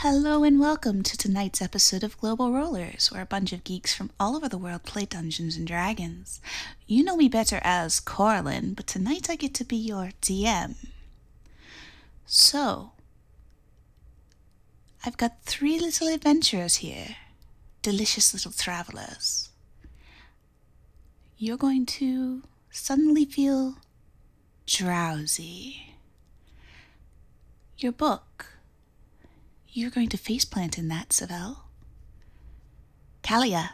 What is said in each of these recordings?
Hello and welcome to tonight's episode of Global Rollers, where a bunch of geeks from all over the world play Dungeons and Dragons. You know me better as Corlin, but tonight I get to be your DM. So, I've got three little adventurers here, delicious little travelers. You're going to suddenly feel drowsy. Your book you're going to faceplant in that, Savell. Kalia,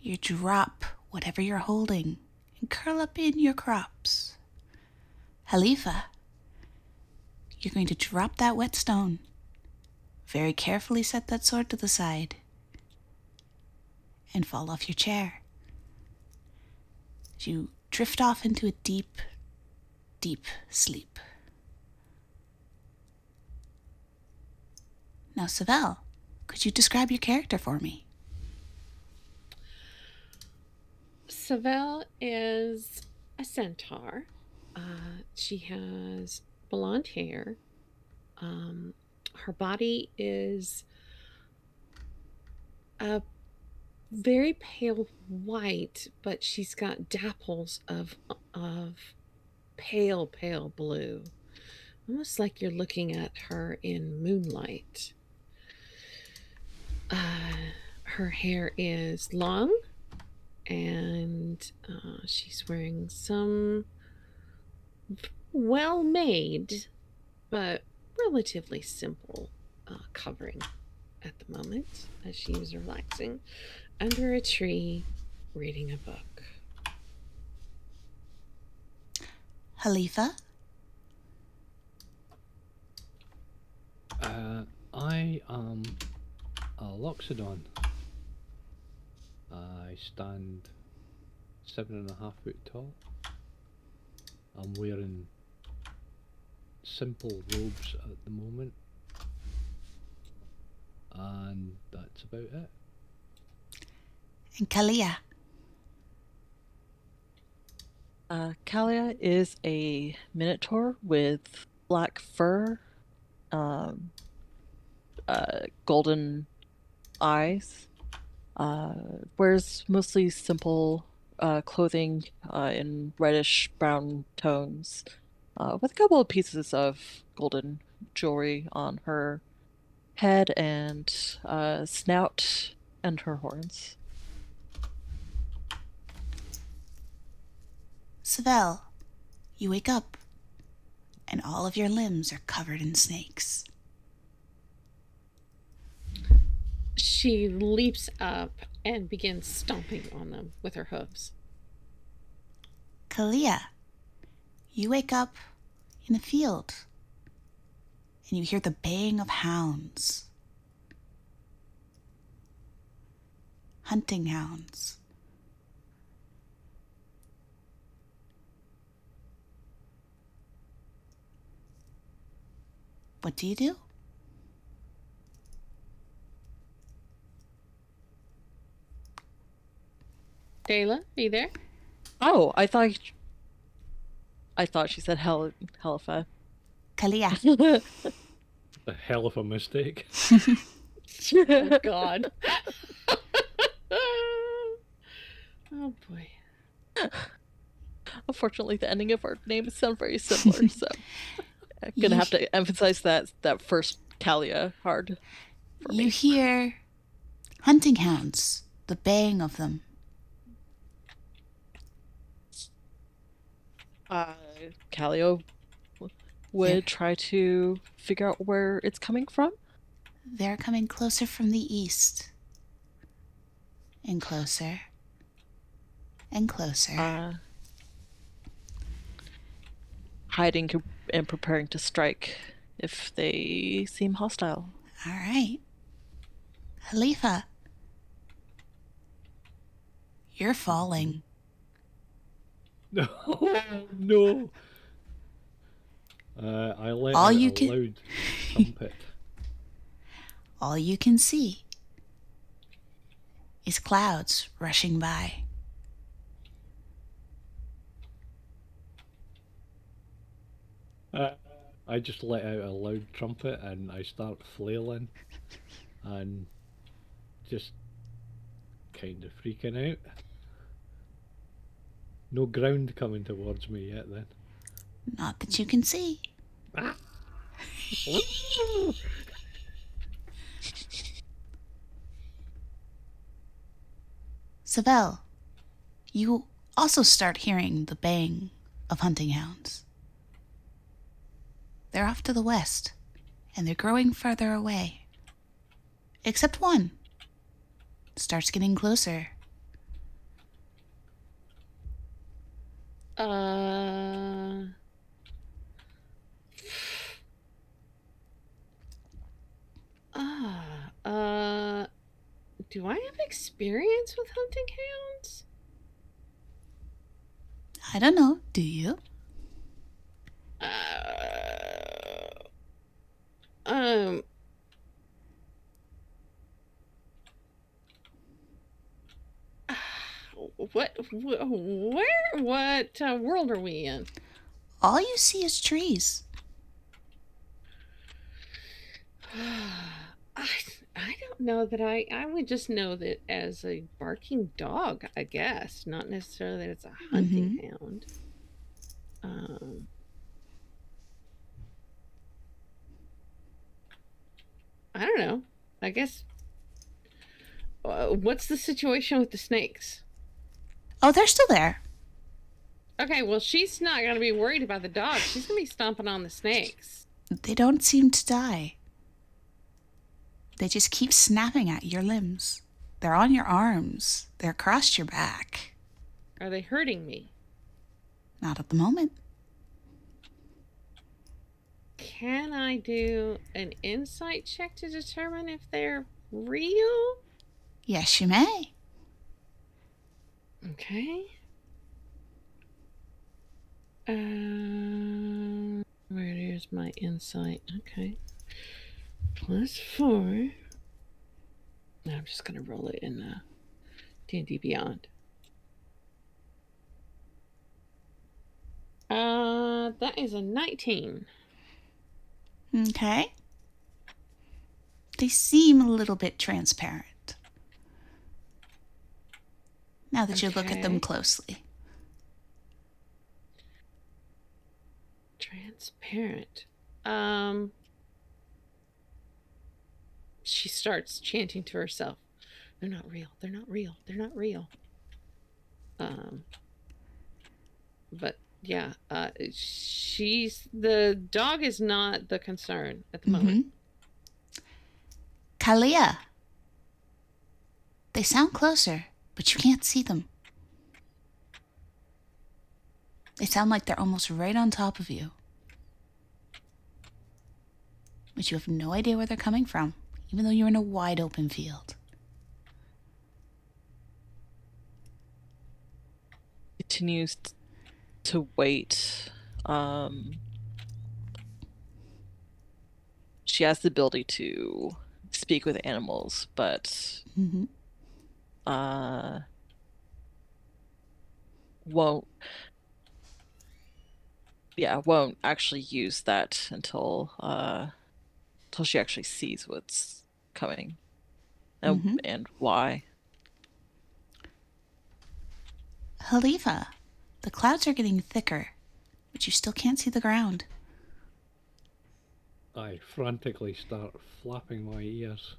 you drop whatever you're holding and curl up in your crops. Halifa, you're going to drop that whetstone. Very carefully set that sword to the side and fall off your chair. You drift off into a deep, deep sleep. Now, Savell, could you describe your character for me? Savell is a centaur. Uh, she has blonde hair. Um, her body is a very pale white, but she's got dapples of of pale, pale blue, almost like you're looking at her in moonlight. Uh, her hair is long and uh, she's wearing some well made but relatively simple uh, covering at the moment as she is relaxing under a tree reading a book. Halifa? Uh, I am a Loxodon. I stand seven and a half foot tall. I'm wearing simple robes at the moment. And that's about it. And Kalia? Uh, Kalia is a minotaur with black fur, um, uh, golden eyes. Uh, wears mostly simple uh, clothing uh, in reddish brown tones, uh, with a couple of pieces of golden jewelry on her head and uh, snout and her horns. Savell, you wake up, and all of your limbs are covered in snakes. She leaps up and begins stomping on them with her hooves. Kalia, you wake up in a field and you hear the baying of hounds. Hunting hounds. What do you do? Dayla, are you there? Oh, I thought I thought she said hell Helifa. Kalia. A hell of a mistake. Oh God. oh boy. Unfortunately, the ending of our names sound very similar, so I'm gonna have to emphasize that that first Kalia hard. For you me. hear hunting hounds, the baying of them. Uh, Calio would Yeah. try to figure out where it's coming from. They're coming closer from the east. And closer. And closer. Uh, hiding and preparing to strike if they seem hostile. All right. Halifa. You're falling. No, no. Uh, I let All out you a can- loud trumpet. All you can see is clouds rushing by. Uh, I just let out a loud trumpet and I start flailing and just kind of freaking out. No ground coming towards me yet then. Not that you can see. Savell, you also start hearing the bang of hunting hounds. They're off to the west, and they're growing further away. Except one starts getting closer. Uh. Ah, uh, do I have experience with hunting hounds? I don't know, do you? Uh, um. What? wh- Where? What uh, world are we in? All you see is trees. I I don't know that I I would just know that as a barking dog, I guess, not necessarily that it's a hunting hound. Um. I don't know. I guess. Uh, what's the situation with the snakes? Oh, they're still there. Okay, well, she's not going to be worried about the dogs. She's going to be stomping on the snakes. They don't seem to die. They just keep snapping at your limbs. They're on your arms. They're across your back. Are they hurting me? Not at the moment. Can I do an insight check to determine if they're real? Yes, you may. Okay. Uh, where is my insight? Okay. Plus four. Now I'm just gonna roll it in the D&D Beyond. Uh, that is a 19. Okay. They seem a little bit transparent. Now that you look at them closely. Transparent. Um she starts chanting to herself. They're not real. They're not real. They're not real. Um but yeah, uh she's the dog is not the concern at the moment. Mhm. Kalia. They sound closer, but you can't see them. They sound like they're almost right on top of you. But you have no idea where they're coming from, even though you're in a wide open field. Continues to wait. Um, she has the ability to speak with animals, but Mm-hmm. Uh, won't. Yeah, won't actually use that until uh, until she actually sees what's coming, and, Mhm. and why. Halifa, the clouds are getting thicker, but you still can't see the ground. I frantically start flapping my ears.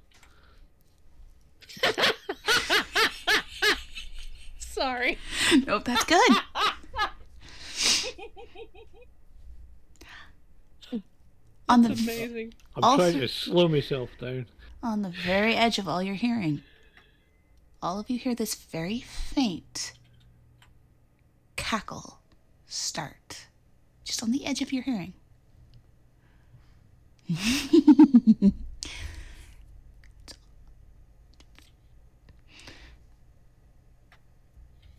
Sorry. Nope, that's good. on the Amazing. I'm Also- trying to slow myself down. on the very edge of all you're hearing, all of you hear this very faint cackle start, just on the edge of your hearing.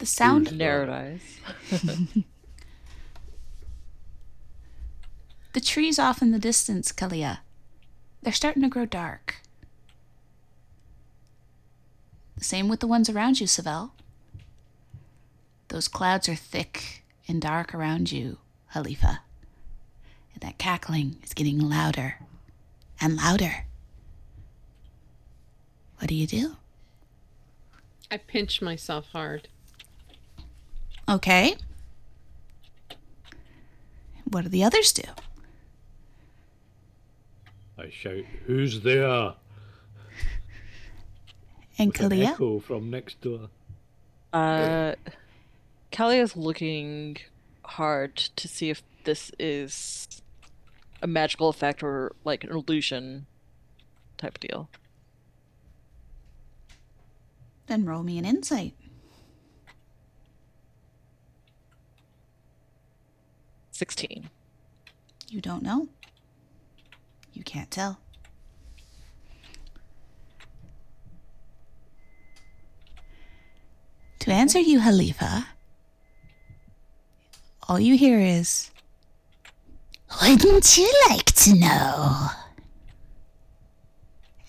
the sound Ooh. Narrowed eyes. The trees off in the distance, Kalia, they're starting to grow dark. The same with the ones around you, Savell. Those clouds are thick and dark around you, Halifa. And that cackling is getting louder and louder. What do you do? I pinch myself hard. Okay. What do the others do? I shout, Who's there? And With an Kalia? echo from next door. Uh, Callie is looking hard to see if this is a magical effect or like an illusion type deal. Then roll me an insight. Sixteen. You don't know. You can't tell. To answer you, Halifa, all you hear is, Wouldn't you like to know?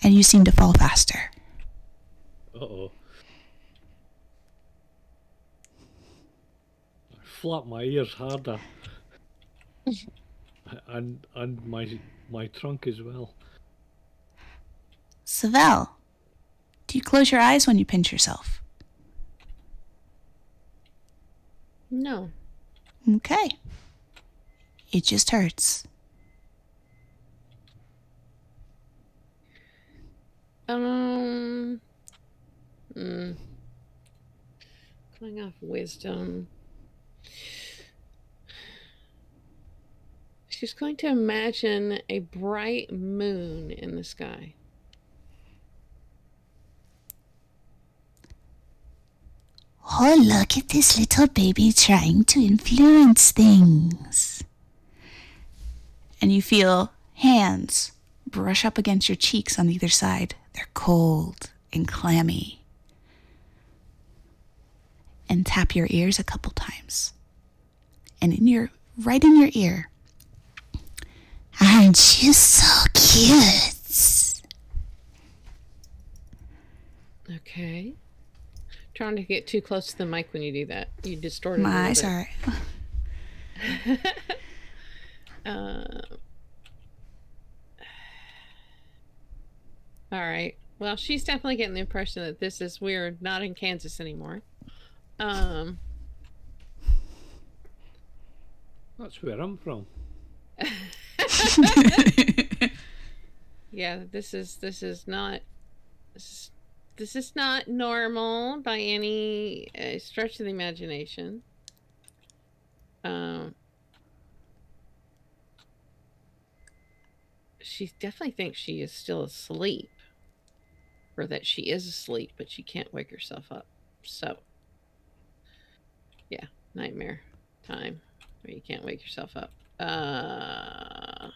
And you seem to fall faster. Uh oh. I flap my ears harder. and and my my trunk as well. Savell, do you close your eyes when you pinch yourself? No. Okay. It just hurts. Um. Mm. Going off wisdom. She's going to imagine a bright moon in the sky. Oh, look at this little baby trying to influence things. And you feel hands brush up against your cheeks on either side. They're cold and clammy. And tap your ears a couple times. And in your right in your ear. Aren't you so cute? Okay. Trying to get too close to the mic when you do that. You distort it. a My little eyes bit. are Uh, all right. Well, she's definitely getting the impression that this is we're not in Kansas anymore. Um, That's where I'm from. yeah, this is this is not this is, not normal by any uh, stretch of the imagination. Um, she definitely thinks she is still asleep, or that she is asleep, but she can't wake herself up. So, yeah, nightmare time where you can't wake yourself up. Uh.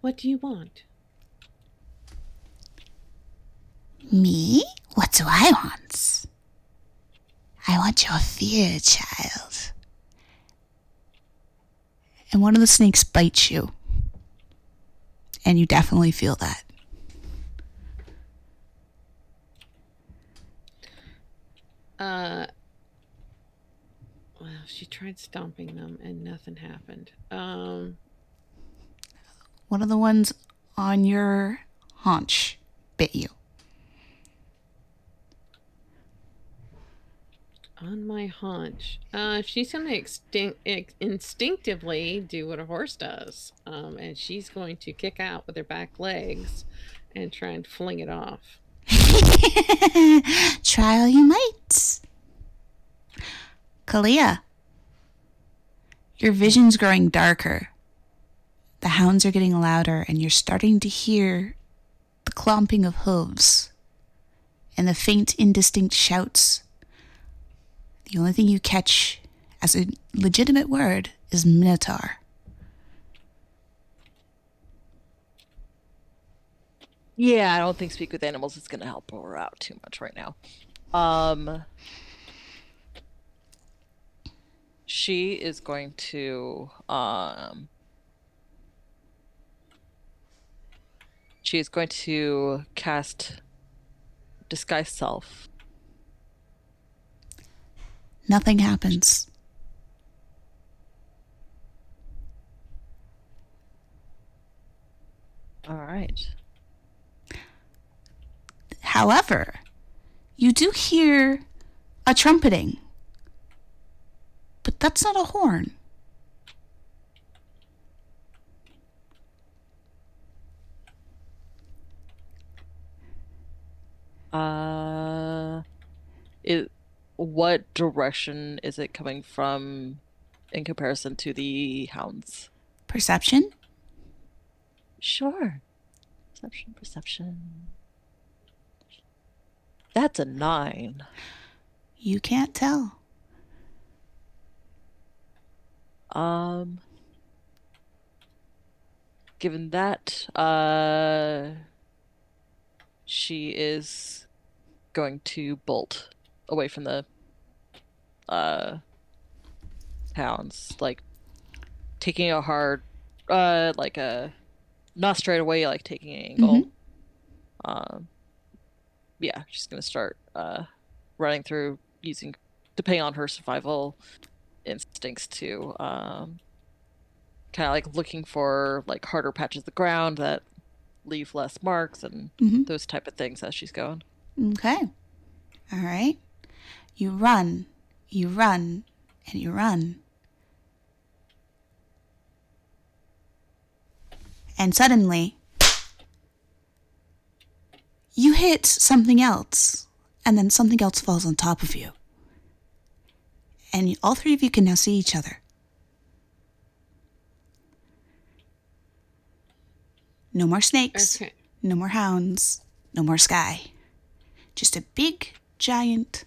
What do you want? Me? What do I want? I want your fear, child. And one of the snakes bites you. And you definitely feel that. Uh. Well, she tried stomping them and nothing happened. Um. One of the ones on your haunch bit you. On my haunch. Uh, she's going to extinct, ex- instinctively do what a horse does. Um, and she's going to kick out with her back legs and try and fling it off. Try all you might. Kalia, your vision's growing darker. The hounds are getting louder, and you're starting to hear the clomping of hooves and the faint, indistinct shouts. The only thing you catch as a legitimate word is Minotaur. Yeah, I don't think speak with animals is going to help her out too much right now. Um, she is going to um, she is going to cast disguise self. Nothing happens. All right. However, you do hear a trumpeting, but that's not a horn. Uh, it. What direction is it coming from, in comparison to the hounds? Perception? Sure. Perception, perception. That's a nine. You can't tell. Um. Given that, uh, she is going to bolt away from the uh hounds, like taking a hard, uh, like a not straight away, like taking an angle. Um, yeah, she's gonna start uh running through using, depending on her survival instincts to um kind of like looking for like harder patches of the ground that leave less marks and Mhm. those type of things as she's going. Okay. All right. You run, you run, and you run. And suddenly, you hit something else, and then something else falls on top of you. And all three of you can now see each other. No more snakes. Okay. No more hounds. No more sky. Just a big, giant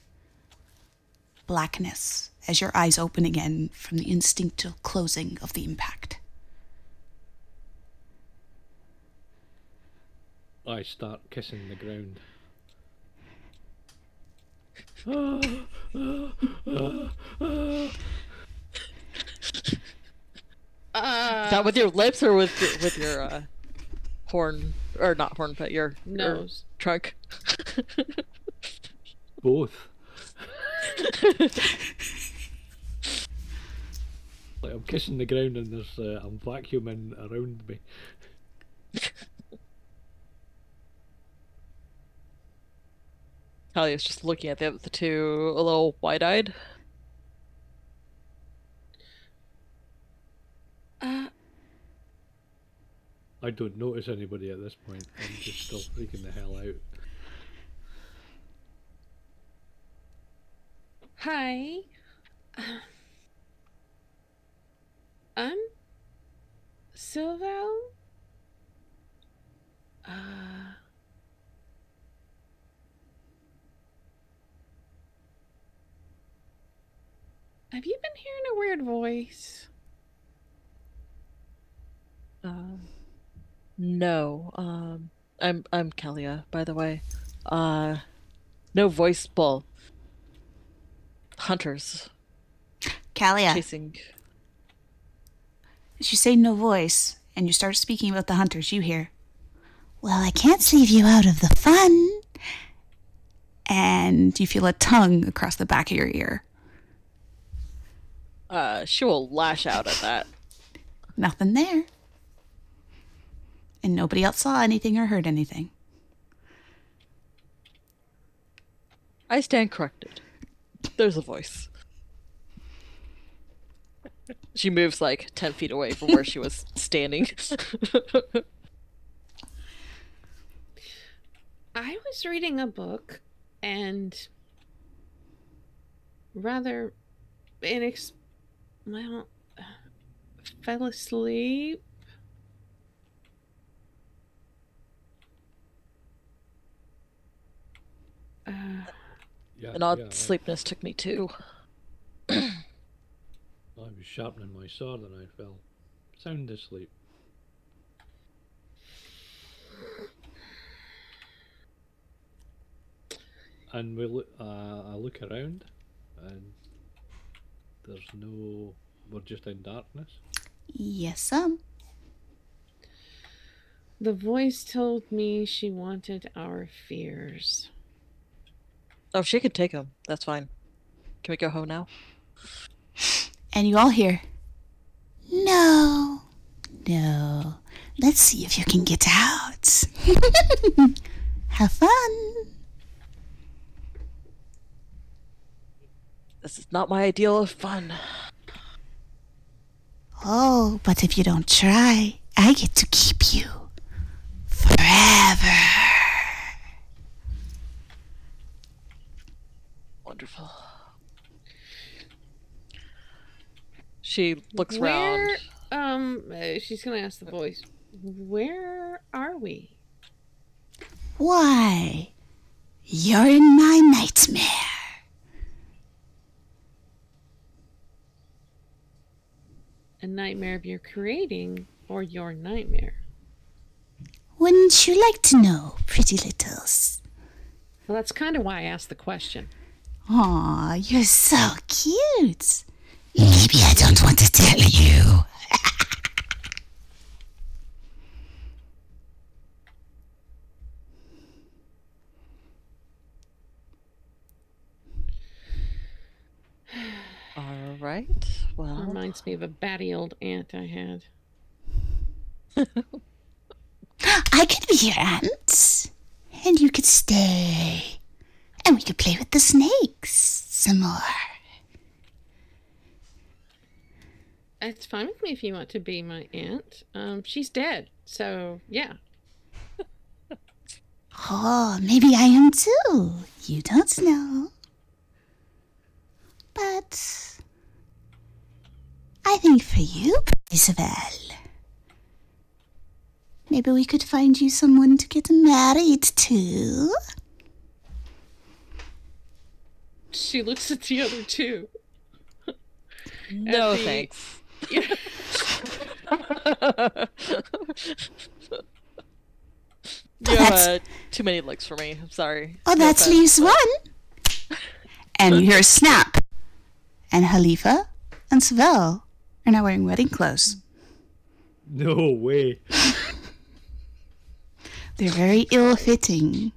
blackness as your eyes open again from the instinctive closing of the impact. I start kissing the ground. Uh, Is that with your lips or with your, with your uh, horn or not horn, but your your Nose. trunk? Both. like I'm kissing the ground and there's uh, I'm vacuuming around me. Talia's just looking at the, the two a little wide-eyed. uh, I don't notice anybody at this point. I'm just still freaking the hell out. hi. I'm Silvo. Uh, have you been hearing a weird voice? Um, no. Um, I'm I'm Kalia, by the way. Uh, no voice. Well, hunters Kalia, chasing. as you say no voice and you start speaking about the hunters, you hear, Well, I can't leave you out of the fun. And you feel a tongue across the back of your ear. Uh, she will lash out at that. Nothing there. And nobody else saw anything or heard anything. I stand corrected. There's a voice. She moves like ten feet away from where she was standing. I was reading a book and rather inex well fell asleep. Uh, Yeah, An odd yeah, I- sleepiness took me too. I was sharpening my sword and I fell sound asleep. And we look, uh, I look around, and there's no. We're just in darkness. Yes, um. the voice told me she wanted our fears. Oh, she could take him. That's fine. Can we go home now? And you all hear, No, no. Let's see if you can get out. Have fun. This is not my ideal of fun. Oh, but if you don't try, I get to keep you forever. Wonderful. She looks Where, around. um, uh, she's gonna ask the boys, where are we? Why? You're in my nightmare. A nightmare of your creating or your nightmare? Wouldn't you like to know, pretty littles? Well, that's kind of why I asked the question. Aw, you're so cute. Maybe I don't want to tell you. All right. Well, Reminds me of a batty old aunt I had. I could be your aunt. And you could stay. And we could play with the snakes some more. It's fine with me if you want to be my aunt. Um, she's dead, so yeah. Oh, maybe I am too. You don't know. But I think for you, Isabel, maybe we could find you someone to get married to. She looks at the other two. no the- thanks. You have That's- uh, too many looks for me. I'm sorry. Oh, No that offense, leaves one. And you hear a snap. And Halifa and Savell are now wearing wedding clothes. No way. They're very ill fitting.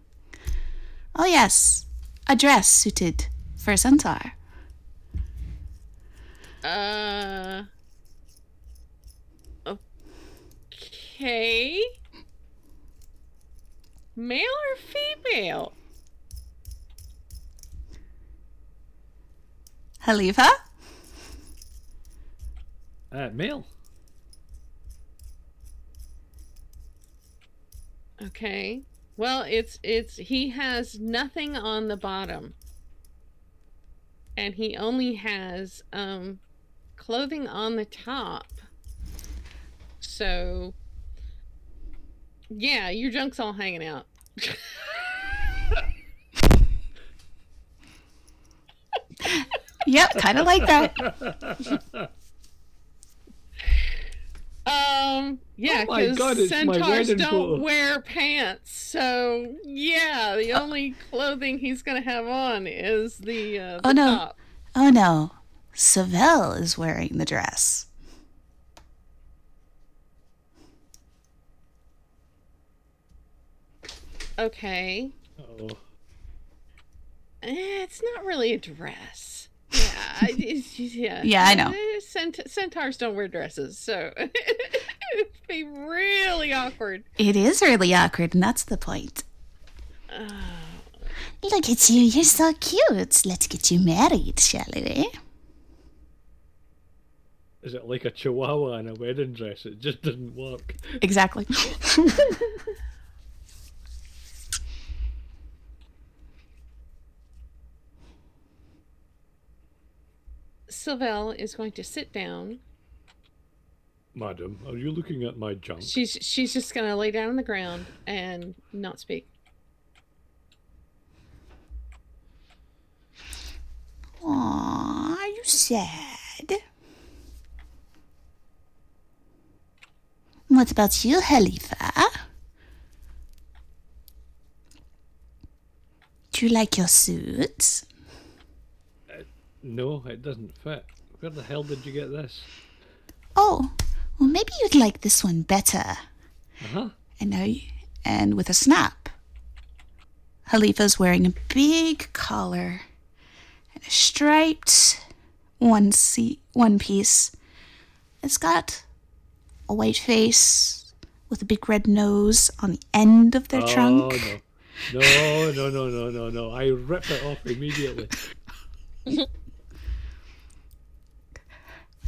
Oh, yes, a dress suited for a centaur. Uh. Okay. Male or female? Halifa? Uh, male. Okay. Well, it's it's he has nothing on the bottom. And he only has um clothing on the top. So yeah, your junk's all hanging out. Yep, kind of like that. Um, yeah, Oh my because God, it's centaurs wedding don't photo. wear pants. So yeah, the only clothing he's gonna have on is the uh, the Oh, no. top. Oh no, Savell is wearing the dress. Okay, Oh, Eh, it's not really a dress. Yeah, I- it's, yeah. Yeah, I know. Cent- centaurs don't wear dresses, so it'd be really awkward. It is really awkward, and that's the point. Uh, Look at you, you're so cute. Let's get you married, shall we? is it like a chihuahua in a wedding dress? It just doesn't work. Exactly. Sylvelle is going to sit down. Madam, are you looking at my junk? She's she's just gonna lay down on the ground and not speak. Aw, are you sad? What about you, Halifa? Do you like your suit? No, it doesn't fit. Where the hell did you get this? Oh, well, maybe you'd like this one better. Uh huh. And now, you, and with a snap, Halifa's wearing a big collar and a striped one se- one piece. It's got a white face with a big red nose on the end of their oh, trunk. No. no, no, no, no, no, no. I rip it off immediately.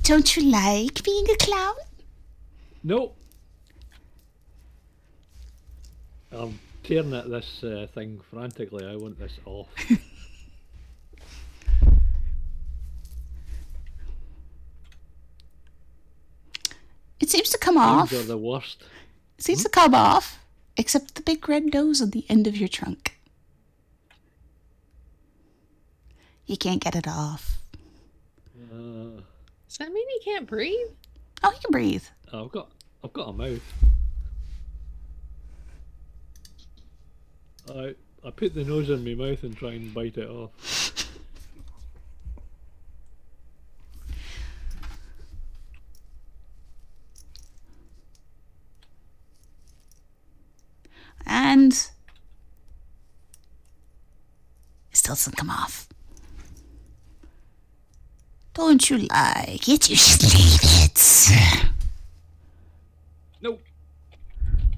Don't you like being a clown? Nope. I'm tearing at this uh, thing frantically. I want this off. It seems to come off. are the worst. It seems to come off, except the big red nose on the end of your trunk. You can't get it off. Uh, Does that mean he can't breathe? Oh, he can breathe. Oh, I've got, I've got a mouth. I, I put the nose in my mouth and try and bite it off. And it still doesn't come off. Don't you like it? You should leave it. Nope.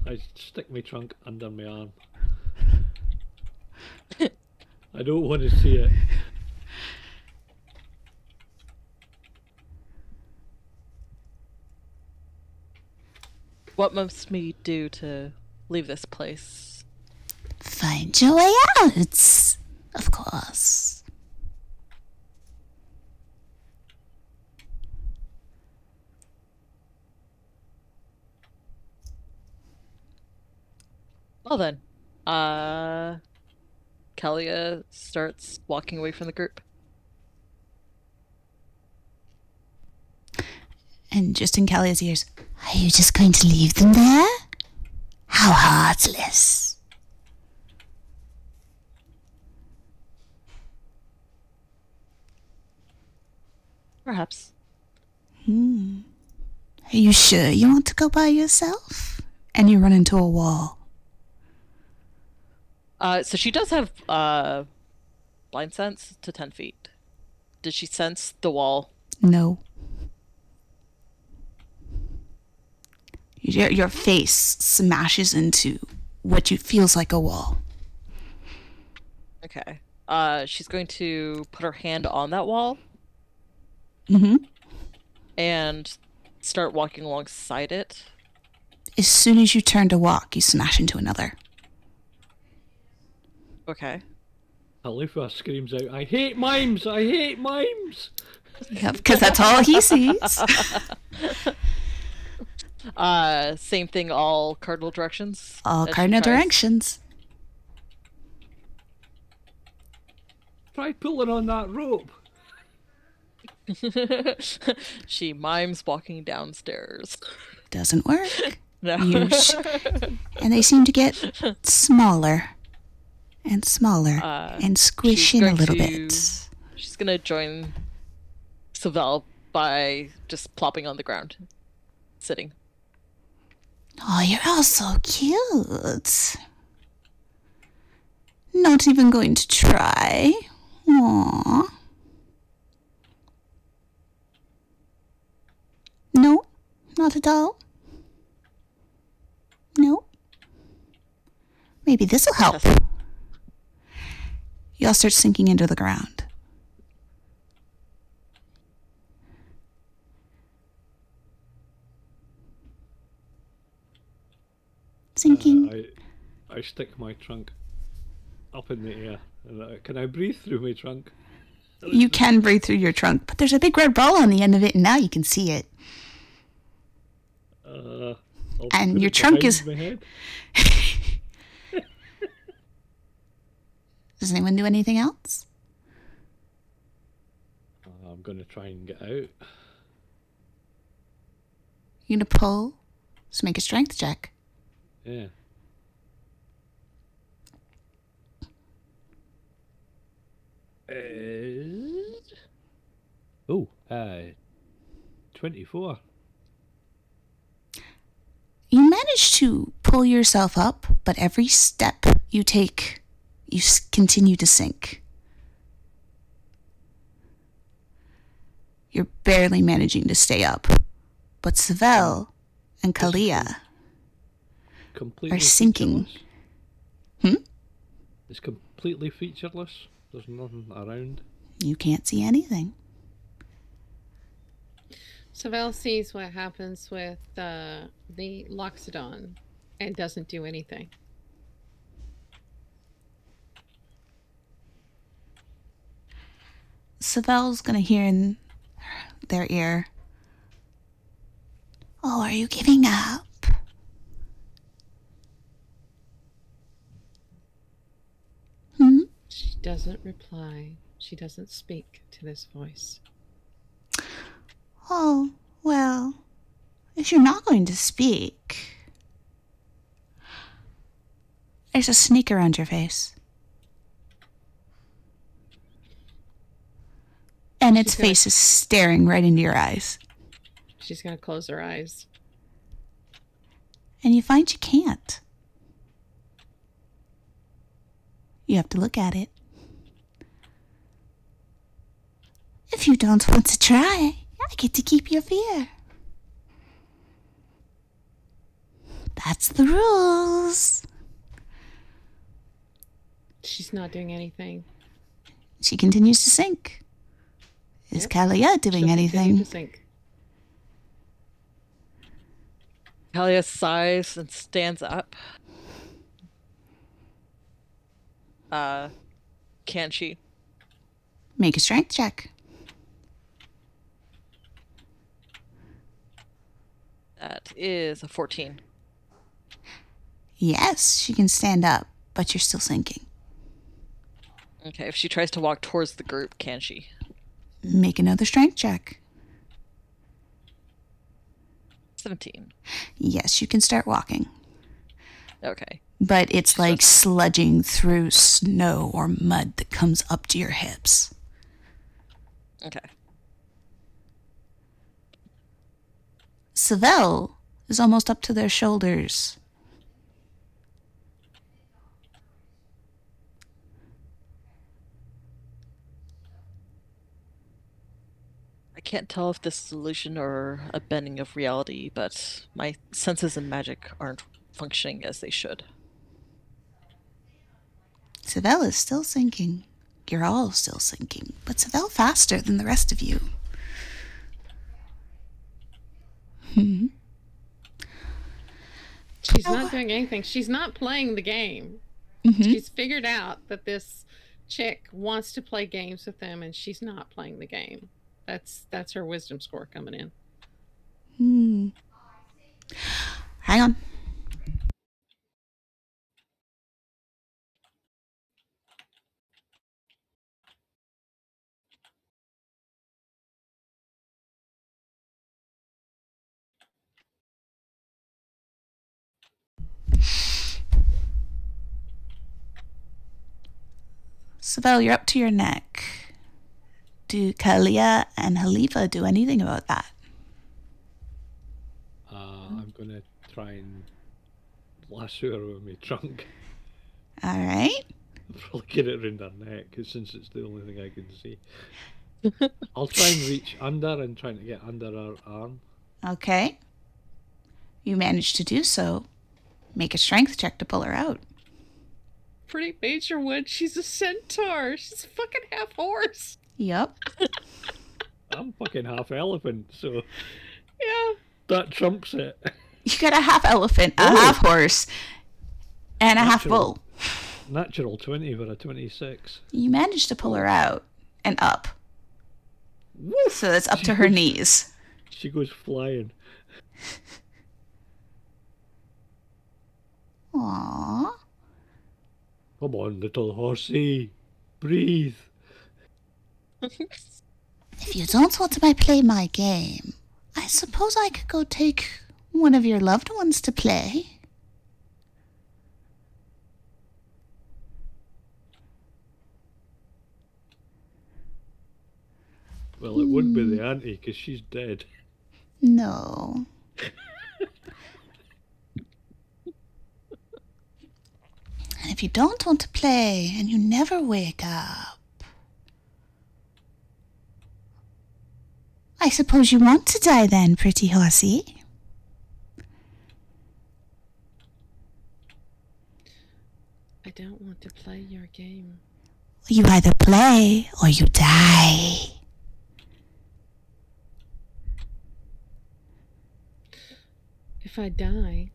I stick my trunk under my arm. I don't want to see it. What must me do to leave this place? Find your way out, of course. Well then, uh, Kalia starts walking away from the group. And just in Kalia's ears, are you just going to leave them there? How heartless. Perhaps. Are you sure you want to go by yourself? And you run into a wall. Uh, so she does have uh, blind sense to ten feet. Did she sense the wall? No. Your, your face smashes into what you feels like a wall. Okay. Uh, she's going to put her hand on that wall Mm-hmm. and start walking alongside it. As soon as you turn to walk, you smash into another. Okay. Alifa screams out, I hate mimes! I hate mimes! Yep, because that's all he sees. Uh, same thing. All cardinal directions. All cardinal directions. Try pulling on that rope! she mimes walking downstairs. Doesn't work. No. Sh- and they seem to get smaller and smaller Uh, and squish in a little to- bit. She's gonna join Savell by just plopping on the ground, sitting. Oh, you're all so cute. Not even going to try. Aww. No, not at all. No. Maybe this'll help. Y'all start sinking into the ground. Sinking. I, I stick my trunk up in the air. Can I breathe through my trunk? You can breathe through your trunk, but there's a big red ball on the end of it, and now you can see it. Uh, And your trunk is- My head. Does anyone do anything else? Uh, I'm gonna try and get out. You're gonna pull? Just make a strength check. Yeah. Uh, oh, uh, 24. You manage to pull yourself up, but every step you take, you continue to sink. You're barely managing to stay up. But Savell and Kalia Completely are sinking. featureless? Hmm? It's completely featureless. There's nothing around. You can't see anything. Savell sees what happens with uh, the Loxodon and doesn't do anything. Savell's gonna hear in their ear. Oh, are you giving up? Hmm? She doesn't reply. She doesn't speak to this voice. Oh, well, if you're not going to speak. There's a sneak around your face. And its gonna- face is staring right into your eyes. She's going to close her eyes. And you find you can't. You have to look at it. If you don't want to try, I get to keep your fear. That's the rules. She's not doing anything. She continues to sink. Is Yep. Kalia She'll doing anything? To sink. Kalia sighs and stands up. Uh, can she? Make a strength check. That is a 14. Yes, she can stand up, but you're still sinking. Okay, if she tries to walk towards the group, can she? Make another strength check. 17. Yes, you can start walking. Okay. but it's like sludging through snow or mud that comes up to your hips. Okay. Savell is almost up to their shoulders. Can't tell if this is illusion or a bending of reality, but my senses and magic aren't functioning as they should. Savell is still sinking. You're all still sinking, but Savell faster than the rest of you. Hmm. She's Oh. not doing anything. She's not playing the game. Mhm. She's figured out that this chick wants to play games with them and she's not playing the game. That's that's her wisdom score coming in. Hmm. Hang on. Savell, you're up to your neck. Do Kalia and Halifa do anything about that? Uh, I'm gonna try and lasso her with my trunk. All right. Probably get it around her neck, 'cause since it's the only thing I can see. I'll try and reach under and trying to get under her arm. Okay. You managed to do so. Make a strength check to pull her out. Pretty Major one. she's a centaur. She's a fucking half horse. Yup. I'm fucking half elephant, so Yeah. that trumps it. You got a half elephant, a Oh. half horse, and a half bull. Natural 20 for a 26. You managed to pull her out and up. Woof! So that's up to her knees. She goes flying. Aww. Come on, little horsey. Breathe. If you don't want to play my game, I suppose I could go take one of your loved ones to play. Well, it wouldn't be the hmm. auntie, because she's dead. No. and if you don't want to play and you never wake up, I suppose you want to die then, pretty horsey. I don't want to play your game. You either play or you die. If I die,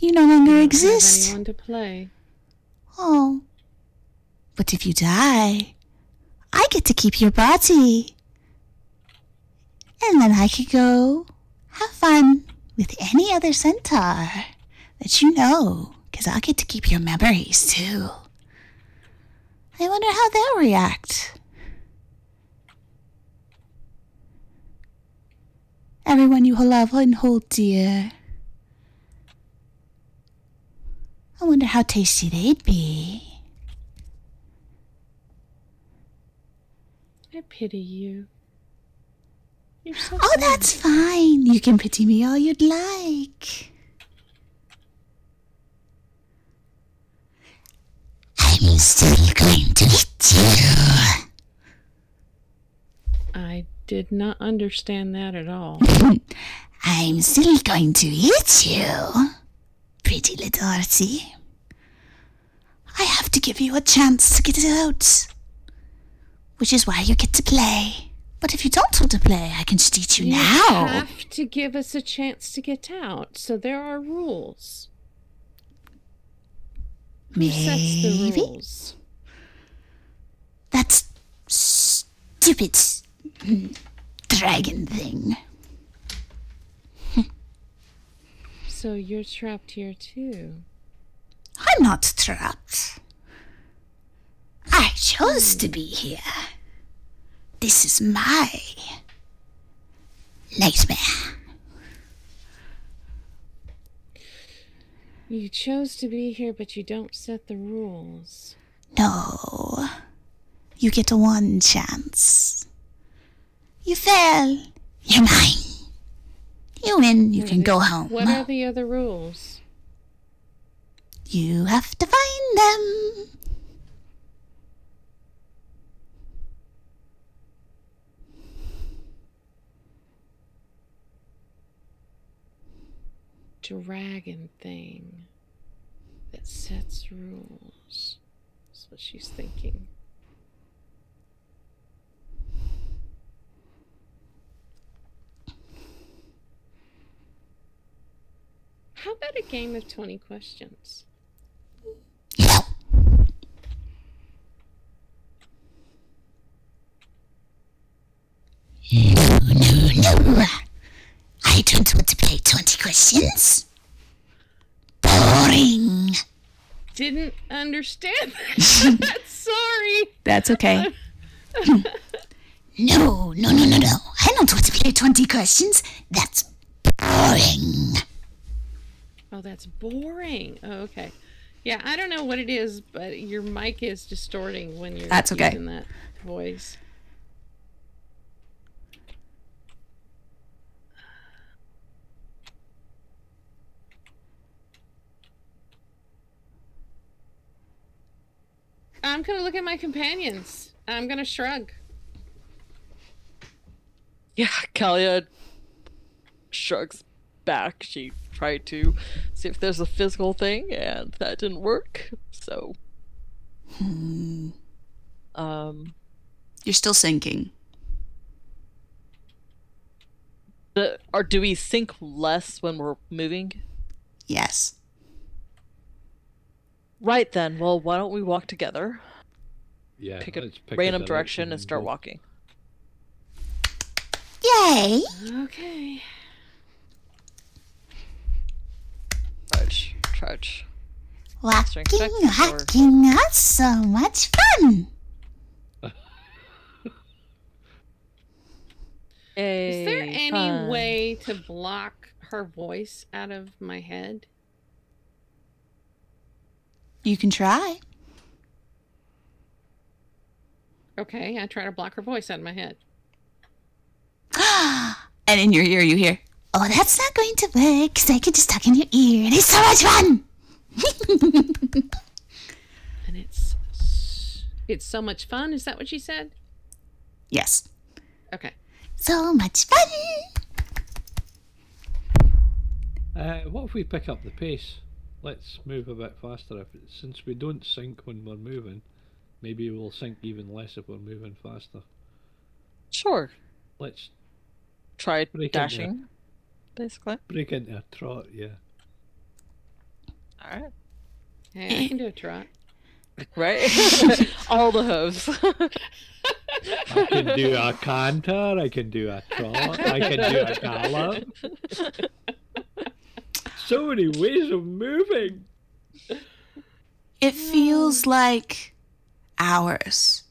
You no longer I exist. anyone to play. Oh. But if you die, I get to keep your body. And then I could go have fun with any other centaur that you know, because I'll get to keep your memories too. I wonder how they'll react. Everyone you love and hold dear. I wonder how tasty they'd be. I pity you. You're so Oh, sad. that's fine. You can pity me all you'd like. I'm still going to eat you. I did not understand that at all. I'm still going to eat you, pretty little Artie. I have to give you a chance to get it out, which is why you get to play. But if you don't want to play, I can just eat you, You now. You have to give us a chance to get out, so there are rules. Who sets the Maybe rules? that's stupid dragon thing. So you're trapped here too. I'm not trapped. I chose to be here. This is my nightmare. You chose to be here, but you don't set the rules. No, you get one chance. You fail, you're mine. You win, you can go home. What are the other rules? You have to find them. Dragon thing that sets rules. That's what she's thinking. How about a game of 20 questions? I don't want to play 20 questions. Boring. Didn't understand that. Sorry. That's okay. no, no, no, no, no. I don't want to play 20 questions. That's boring. Oh, that's boring. Oh, okay. Yeah, I don't know what it is, but your mic is distorting when you're That's okay. using that voice. I'm gonna look at my companions. and I'm gonna shrug. Yeah, Kalia shrugs back. She tried to see if there's a physical thing, and that didn't work. So, um, You're still sinking. the, or do we sink less when we're moving? Yes. Right then. Well, why don't we walk together? Yeah. Pick a pick random direction and start walking. Yay! Okay. Trudge, trudge. Walking, Strength check or- walking, that's so much fun. Is there any fun. way to block her voice out of my head? You can try. Okay, I try to block her voice out of my head. and in your ear, you hear, Oh, that's not going to work because I can just talk in your ear and it's so much fun. And it's it's so much fun. Is that what she said? Yes. Okay. So much fun! Uh, what if we pick up the pace? Let's move a bit faster. If since we don't sink when we're moving, maybe we'll sink even less if we're moving faster. Sure. Let's Try Break it, yeah. dashing, basically. break into a trot. Yeah. All right. Hey, I can do a trot. Right? All the hooves. I can do a canter. I can do a trot. I can do a gallop. So many ways of moving. It feels like hours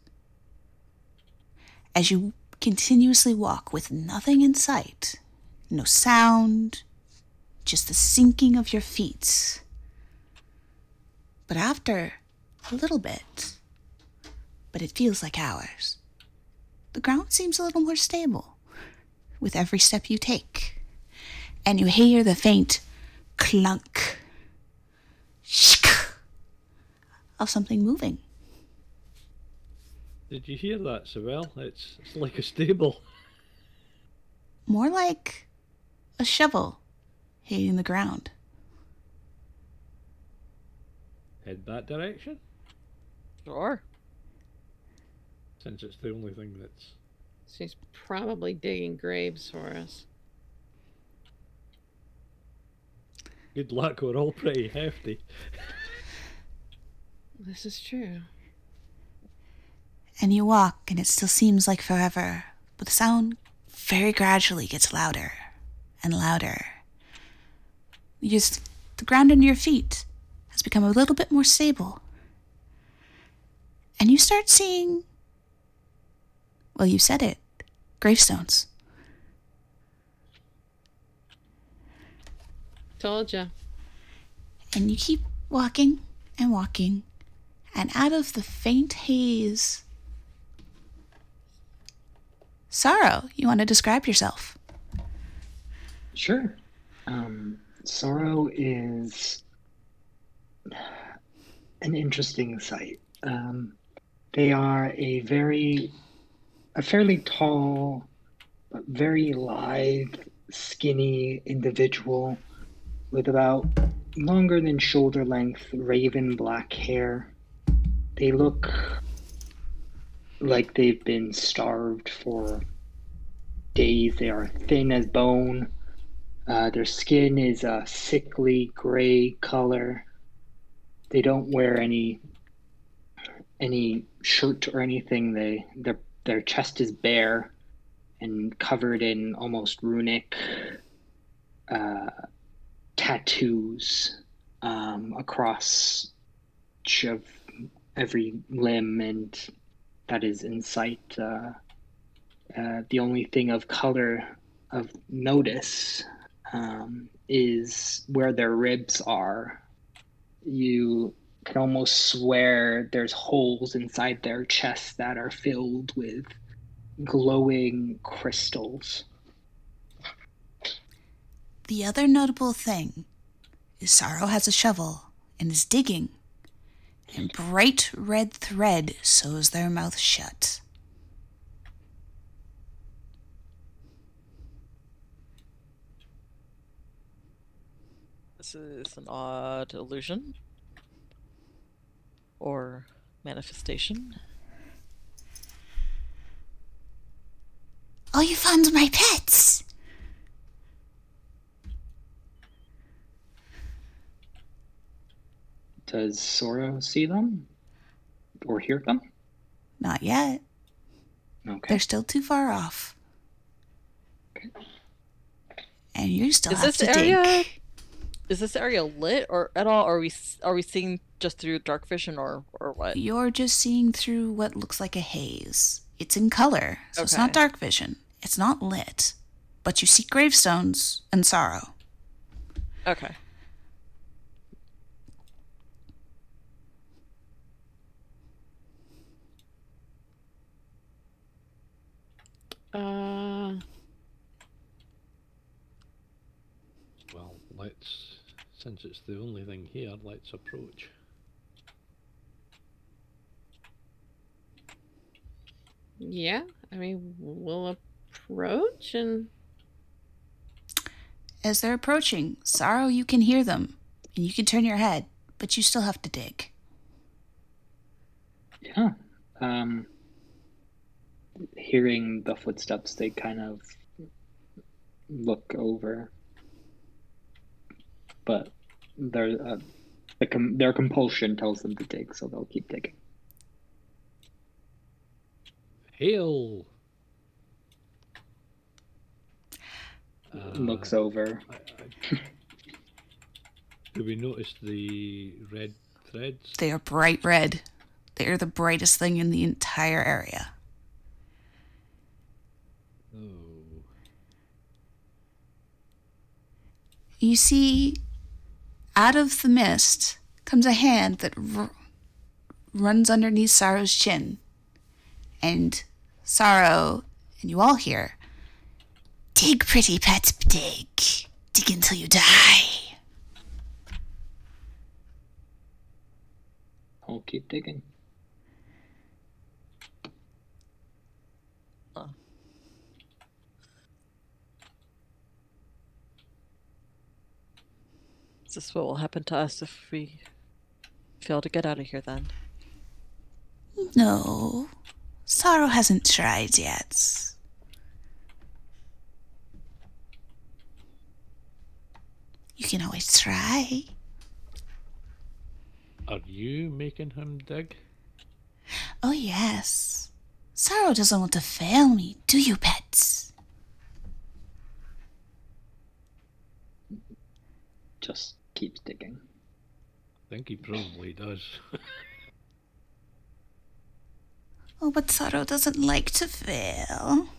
as you continuously walk with nothing in sight, no sound, just the sinking of your feet. But after a little bit, but it feels like hours, the ground seems a little more stable with every step you take, and you hear the faint clunk shh, of something moving. Did you hear that, Savell? It's it's like a stable. More like a shovel hitting the ground. Head that direction, sure. since it's the only thing that's. She's probably digging graves for us. Good luck. We're all pretty hefty. This is true. And you walk, and it still seems like forever, but the sound very gradually gets louder and louder. You just, the ground under your feet has become a little bit more stable. And you start seeing, well, you said it, gravestones. Told ya. And you keep walking and walking, and out of the faint haze. Sorrow, you want to describe yourself? Sure. Um, sorrow is an interesting sight. Um, they are a very, a fairly tall, but very lithe, skinny individual with about longer than shoulder length raven black hair. They look like they've been starved for days. They are thin as bone. Uh, their skin is a sickly gray color. They don't wear any any shirt or anything. They their their chest is bare and covered in almost runic uh, tattoos um, across each of every limb and that is in sight. Uh, uh, the only thing of color of notice um, is where their ribs are. You can almost swear there's holes inside their chests that are filled with glowing crystals. The other notable thing is Sorrow has a shovel and is digging, and bright red thread sews their mouth shut. This is an odd illusion. Or manifestation. Oh, you found my pets! Does Sorrow see them or hear them? Not yet. Okay. They're still too far off. Okay. And you still Is have this to area- dig. Is this area lit or at all? Or are we are we seeing just through dark vision or or what? You're just seeing through what looks like a haze. It's in color, so it's not dark vision. It's not lit. But you see gravestones and sorrow. Okay. Uh, Well, let's. Since it's the only thing here, let's approach. Yeah, I mean, we'll approach and. As they're approaching, Sorrow, you can hear them, and you can turn your head, but you still have to dig. Yeah. Um, hearing the footsteps, they kind of look over, but their uh, the com- their compulsion tells them to dig, so they'll keep digging. Hail! Looks Uh, over. I, I, do we notice the red threads? They are bright red. They are the brightest thing in the entire area. Oh. You see, out of the mist comes a hand that r- runs underneath Sorrow's chin. And Sorrow, and you all hear, Dig, pretty pet, dig. Dig until you die. I'll keep digging. This is this what will happen to us if we fail to get out of here then? No, Sorrow hasn't tried yet. You can always try. Are you making him dig? Oh, yes. Sorrow doesn't want to fail me, do you, pets? Just keeps digging. I think he probably does. Oh, but Sorrow doesn't like to fail.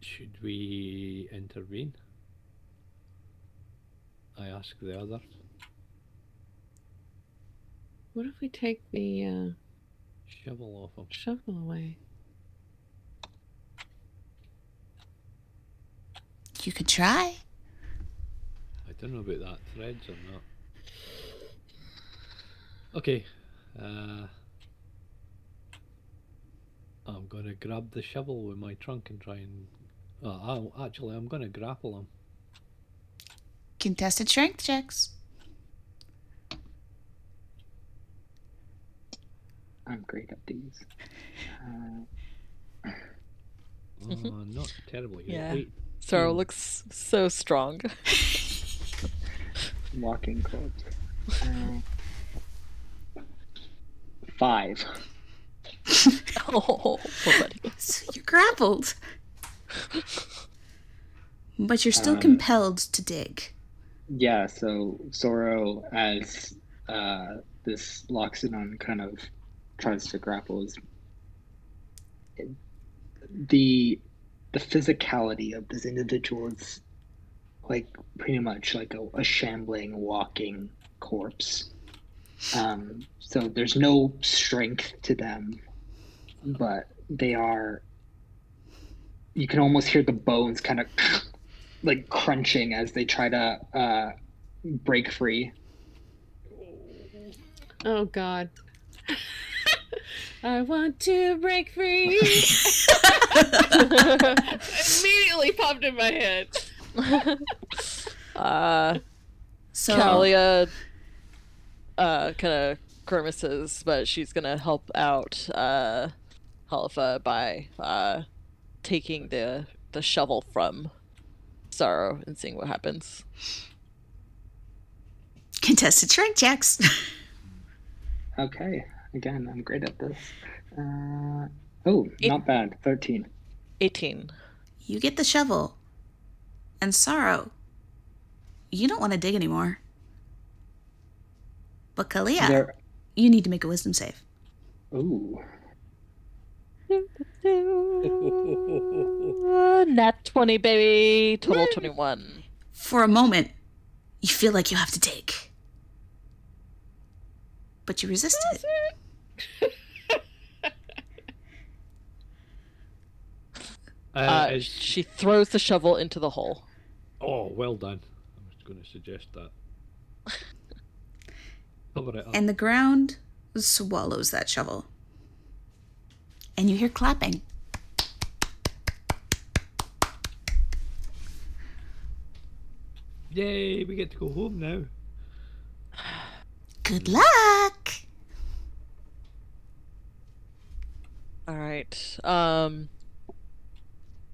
Should we intervene? I ask the other. What if we take the uh, Shovel off him. shovel away? You could try. I don't know about that threads or not. Okay. Uh, I'm gonna grab the shovel with my trunk and try and. Oh, I'll, actually, I'm gonna grapple him. Contested strength checks. I'm great at these. Uh, Oh, not terribly. Yeah. Eight. Sorrow Hmm. looks so strong. walking clubs. Uh, five. oh, buddy. So you're grappled. but you're still Um, compelled to dig. Yeah, so Sorrow, as uh, this Loxodon kind of tries to grapple, is the the physicality of this individual is like pretty much like a, a shambling, walking corpse. Um, so there's no strength to them, but they are. You can almost hear the bones kind of like crunching as they try to uh, break free. Oh God. I want to break free. Immediately popped in my head. uh, So Kalia uh, kind of grimaces, but she's gonna help out uh, Halifa by uh, taking the the shovel from Sorrow and seeing what happens. contested strength checks. Okay, again, I'm great at this. Uh, oh, It- not bad. 13. 18. you get the shovel. And Sorrow, you don't want to dig anymore. But Kalia, There. you need to make a wisdom save. Ooh. Nat 20, baby. Total 21. For a moment, you feel like you have to dig. But you resist it. Uh, Uh, is, she throws the shovel into the hole. Oh, well done. I was going to suggest that. Cover it up. and the ground swallows that shovel. And you hear clapping. Yay, we get to go home now. Good luck! All right. Um.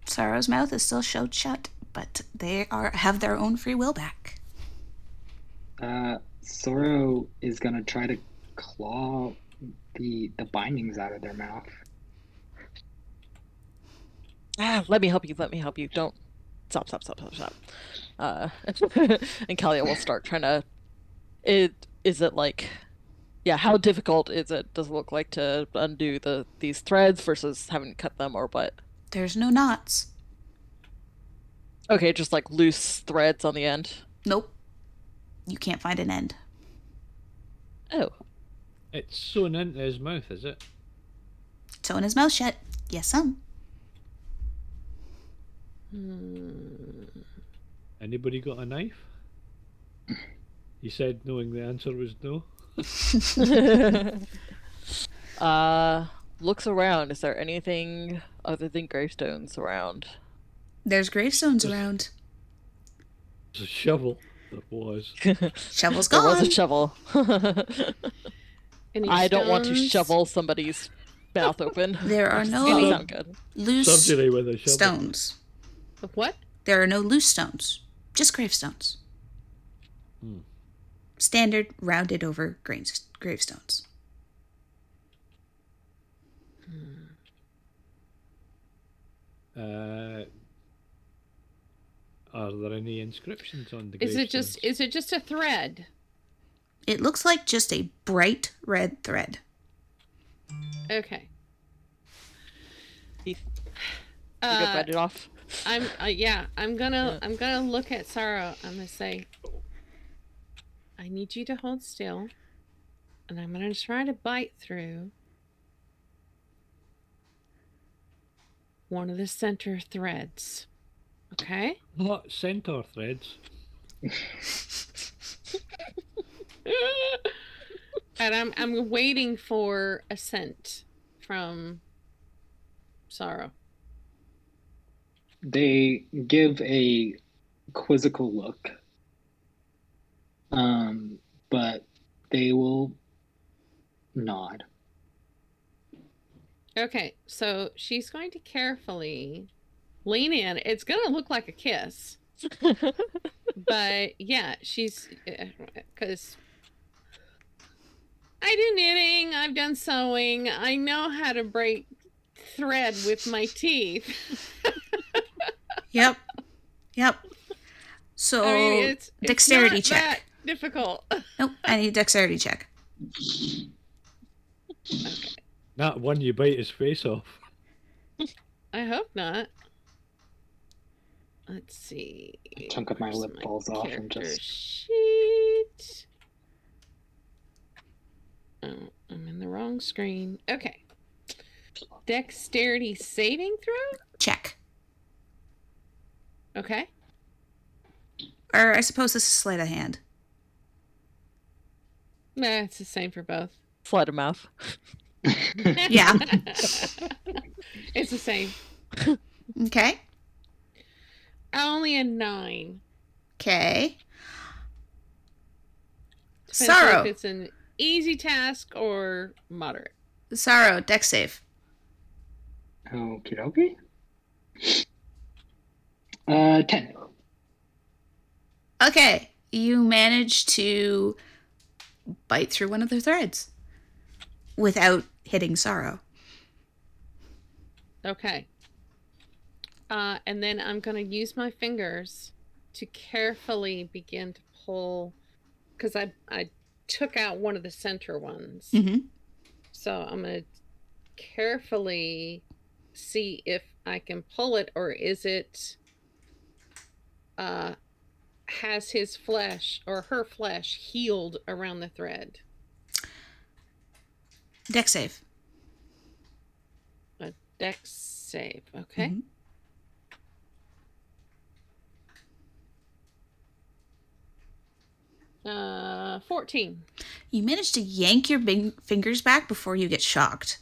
Sorrow's mouth is still showed shut, but they are have their own free will back. Uh, Sorrow is gonna try to claw the the bindings out of their mouth. Ah, let me help you. Let me help you. Don't stop. Stop. Stop. Stop. Stop. Uh, and Kalia will start trying to. It is it like, yeah. How difficult is it? Does it look like to undo the these threads versus having to cut them or what? There's no knots. Okay, just like loose threads on the end. Nope. You can't find an end. Oh, It's sewn into his mouth, is it? Sewing his mouth shut. Yes, some. Hmm. Anybody got a knife? You said knowing the answer was no. uh, looks around. Is there anything other than gravestones around? There's gravestones around. There's a shovel. That was. Shovel's There gone. was a shovel. Any I don't want to shovel somebody's mouth open. There are no good. loose Surgery with a shovel. stones. What? There are no loose stones. Just gravestones. Standard rounded over graves- gravestones. Uh, are there any inscriptions on the Is it just gravestones? is it just a thread? It looks like just a bright red thread. Okay. You get Uh, read it off. I'm uh, yeah. I'm gonna Yeah. I'm gonna look at Sorrow. I'm gonna say, I need you to hold still, and I'm gonna try to bite through one of the center threads. Okay. What center threads? and I'm I'm waiting for a scent from Sorrow. They give a quizzical look, um, but they will nod. Okay, so she's going to carefully lean in. It's going to look like a kiss, but yeah, she's because I do knitting, I've done sewing, I know how to break thread with my teeth. Yep. Yep. So I mean, it's, it's dexterity not check. That difficult. Nope, I need a dexterity check. That one you bite his face off. I hope not. Let's see. A chunk of my Where's lip falls off and character just- sheet. Oh, I'm in the wrong screen. Okay. Dexterity saving throw? Check. Okay. Or I suppose this is sleight of hand. Nah, it's the same for both. Sleight of mouth. Yeah. it's the same. Okay. Only a nine. Okay. Depends Sorrow. If it's an easy task or moderate. Sorrow, dex save. Okie dokie. Uh, 10. Okay. You manage to bite through one of the threads without hitting Sorrow. Okay. Uh, and then I'm going to use my fingers to carefully begin to pull because I, I took out one of the center ones. Mm-hmm. So I'm going to carefully see if I can pull it or is it uh, has his flesh or her flesh healed around the thread. Dex save. A dex save. Okay. Mhm. Uh, 14. You manage to yank your bing- fingers back before you get shocked.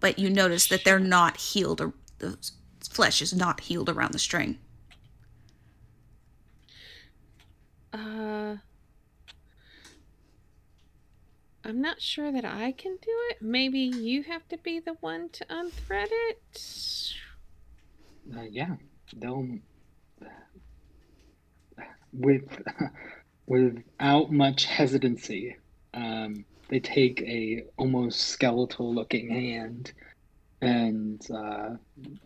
But you notice that they're not healed, or the flesh is not healed around the string. Uh, I'm not sure that I can do it. Maybe you have to be the one to unthread it. Uh, yeah, they'll with without much hesitancy. Um, they take a almost skeletal looking hand, and uh,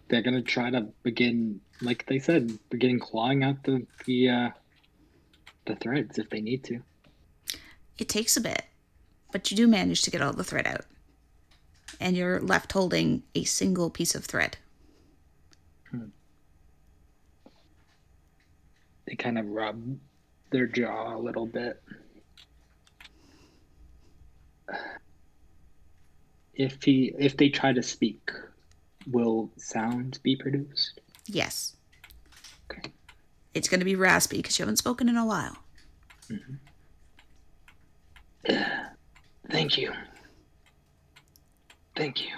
they're gonna try to begin, like they said, begin clawing out the the uh, the threads if they need to. It takes a bit, but you do manage to get all the thread out. And you're left holding a single piece of thread. Hmm. They kind of rub their jaw a little bit. If he if they try to speak, will sound be produced? Yes. Okay. It's going to be raspy because you haven't spoken in a while. Mm-hmm. Thank you. Thank you.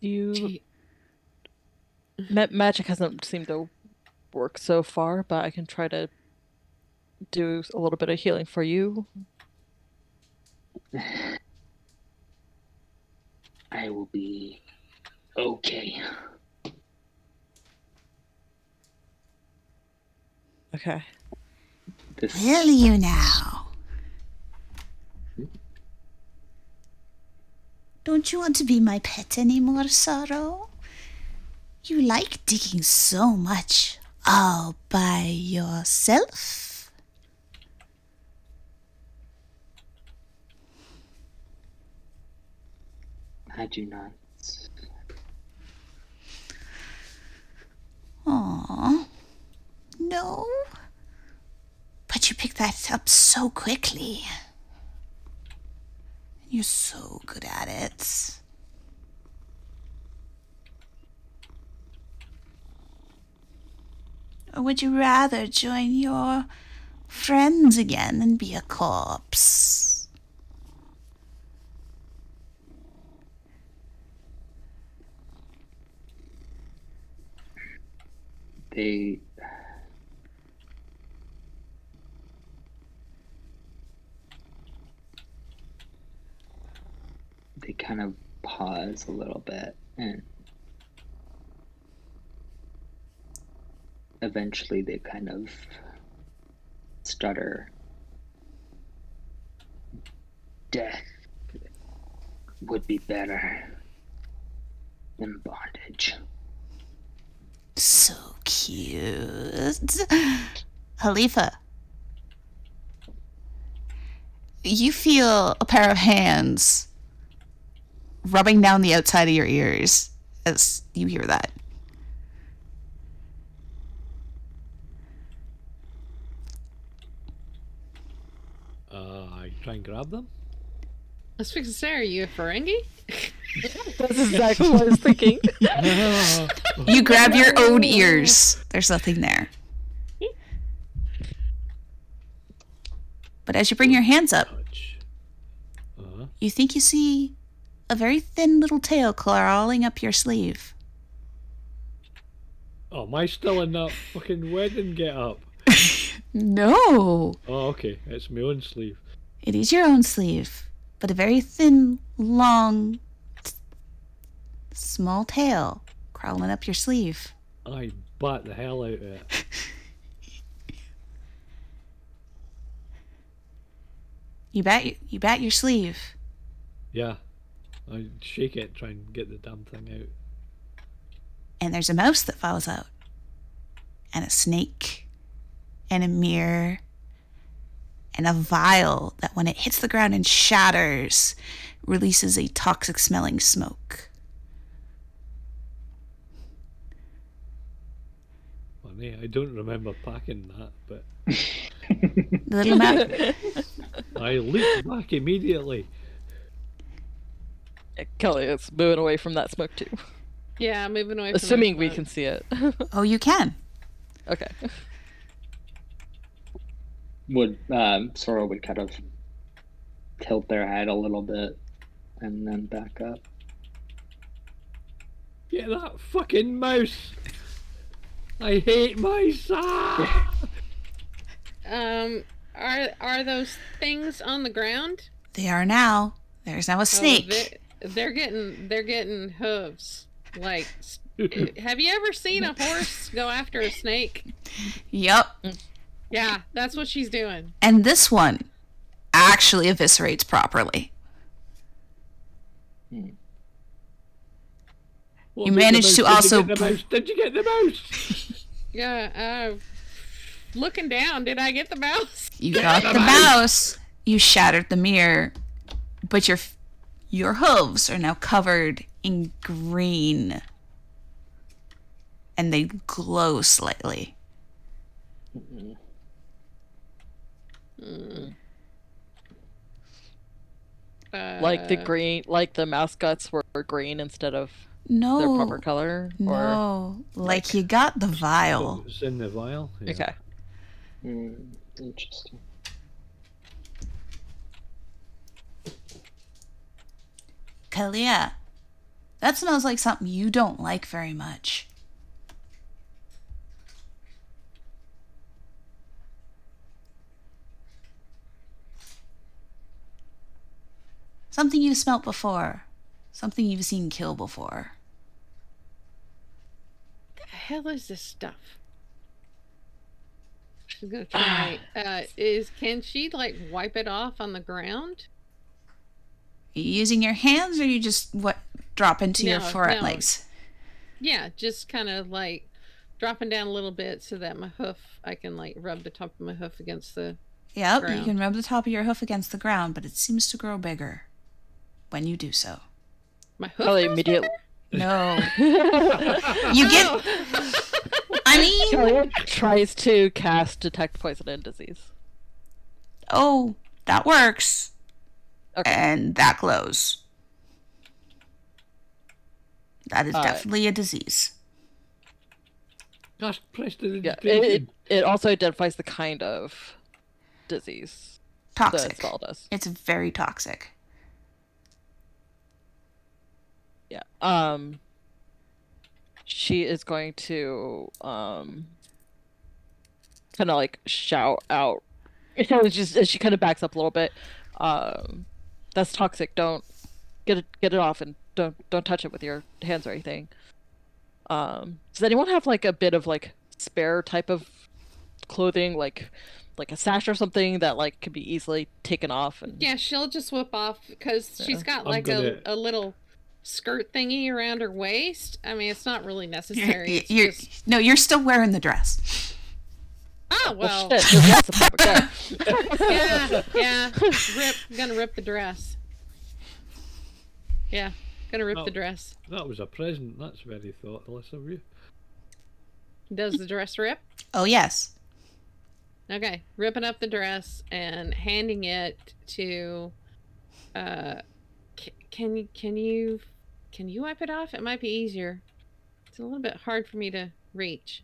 You ma- magic hasn't seemed to work so far, but I can try to do a little bit of healing for you. I will be okay. Okay. This Will you now? Hmm? Don't you want to be my pet anymore, Sorrow? You like digging so much all by yourself. I do not. Aw. No? But you picked that up so quickly. You're so good at it. Or would you rather join your friends again and be a corpse? They they kind of pause a little bit and eventually they kind of stutter. Death would be better than bondage So cute. Halifa. You feel a pair of hands rubbing down the outside of your ears as you hear that. Uh, I try and grab them. I was fixing to say, are you a Ferengi? That's exactly what I was thinking. You grab your own ears. There's nothing there. But as you bring your hands up, Uh-huh. you think you see a very thin little tail crawling up your sleeve. Oh, am I still in that fucking wedding get up? No, Oh, okay. It's my own sleeve. it is your own sleeve, but a very thin, long, small tail crawling up your sleeve. I bat the hell out of it. You bat you bat your sleeve. Yeah. I shake it, try and get the damn thing out. and there's a mouse that falls out, and a snake, and a mirror, and a vial that, when it hits the ground and shatters, releases a toxic smelling smoke. Funny, I don't remember packing that, but The little mouse. I leaped back immediately. Kalia is moving away from that smoke too. Yeah, moving away. From Assuming we can see it. Oh, you can. okay. Would um, Sorrow would kind of tilt their head a little bit and then back up. Get that fucking mouse! I hate mice! Ah! Um, are are those things on the ground? They are now. There's now a Oh, snake. they, they're getting they're getting hooves. Like, have you ever seen a horse go after a snake? Yup. Yeah, that's what she's doing. And this one actually eviscerates properly. What You managed to mouse? Did also you get the br- mouse? Did you get the mouse? Yeah. Uh, looking down, did I get the mouse? You got the mouse. You shattered the mirror, but your your hooves are now covered in green, and they glow slightly. Uh, Like the green, like the mascots were green instead of No, their proper color. Or no, like you got the vial. It's in the vial. Yeah. okay. Hmm, interesting. Kalia, that smells like something you don't like very much. Something you've smelt before. Something you've seen kill before. the hell is this stuff? She's gonna try. uh, is can she like wipe it off on the ground? Are you using your hands or you just what drop into your No, forehead no. legs? Yeah, just kind of like dropping down a little bit so that my hoof, I can like rub the top of my hoof against the. Yep, you can rub the top of your hoof against the ground, but it seems to grow bigger when you do so. My hoof. Probably immediately. No. you get I mean Kelly tries to cast detect poison and disease. oh, that works. Okay. And that glows. That is Uh, definitely a disease. Gosh, Preston, Yeah, it, it, it also identifies the kind of disease the Toxic. spell does. It's very toxic. Yeah. Um. She is going to um. Kind of like shout out. You know, just she kind of backs up a little bit. Um, that's toxic. Don't get it. Get it off and don't don't touch it with your hands or anything. Um, does anyone have like a bit of like spare type of clothing, like like a sash or something that like could be easily taken off and Yeah, she'll just whip off because she's got like gonna- a, a little skirt thingy around her waist. I mean, it's not really You're, necessary. You're- just... no, you're still wearing the dress. Oh well, well, shit, that's a fabric there. yeah, yeah. Rip, gonna rip the dress. Yeah, gonna rip Oh. the dress. That was a present. That's very thoughtless of you. Does the dress rip? Oh yes. Okay, ripping up the dress and handing it to. Uh, can you can you can you wipe it off? It might be easier. It's a little bit hard for me to reach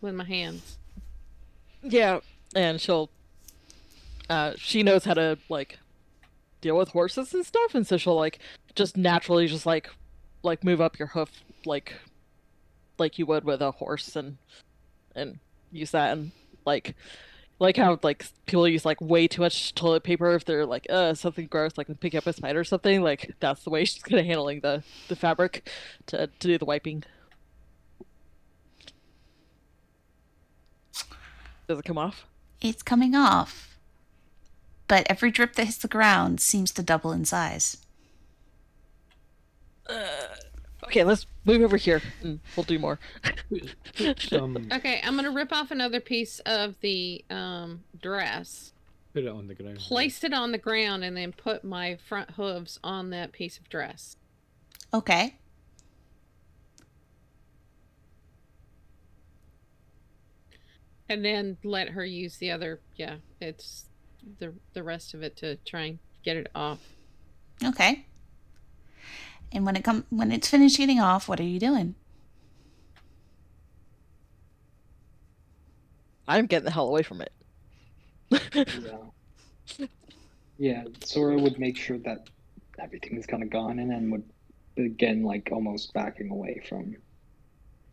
with my hands. Yeah, and she'll. Uh, she knows how to like deal with horses and stuff, and so she'll like just naturally just like like move up your hoof like like you would with a horse and and use that and like like how like people use like way too much toilet paper if they're like uh something gross like picking up a spider or something like that's the way she's kind of handling the the fabric to to do the wiping. Does it come off? It's coming off. But every drip that hits the ground seems to double in size. Okay, let's move over here and we'll do more. Put, put Okay, I'm gonna rip off another piece of the um, dress, put it on the ground. place it on the ground, and then put my front hooves on that piece of dress. Okay. And then let her use the other. Yeah, it's the the rest of it to try and get it off. Okay. And when it come when it's finished getting off, what are you doing? I'm getting the hell away from it. Yeah. Yeah, Sorrow would make sure that everything is kind of gone and then would begin like almost backing away from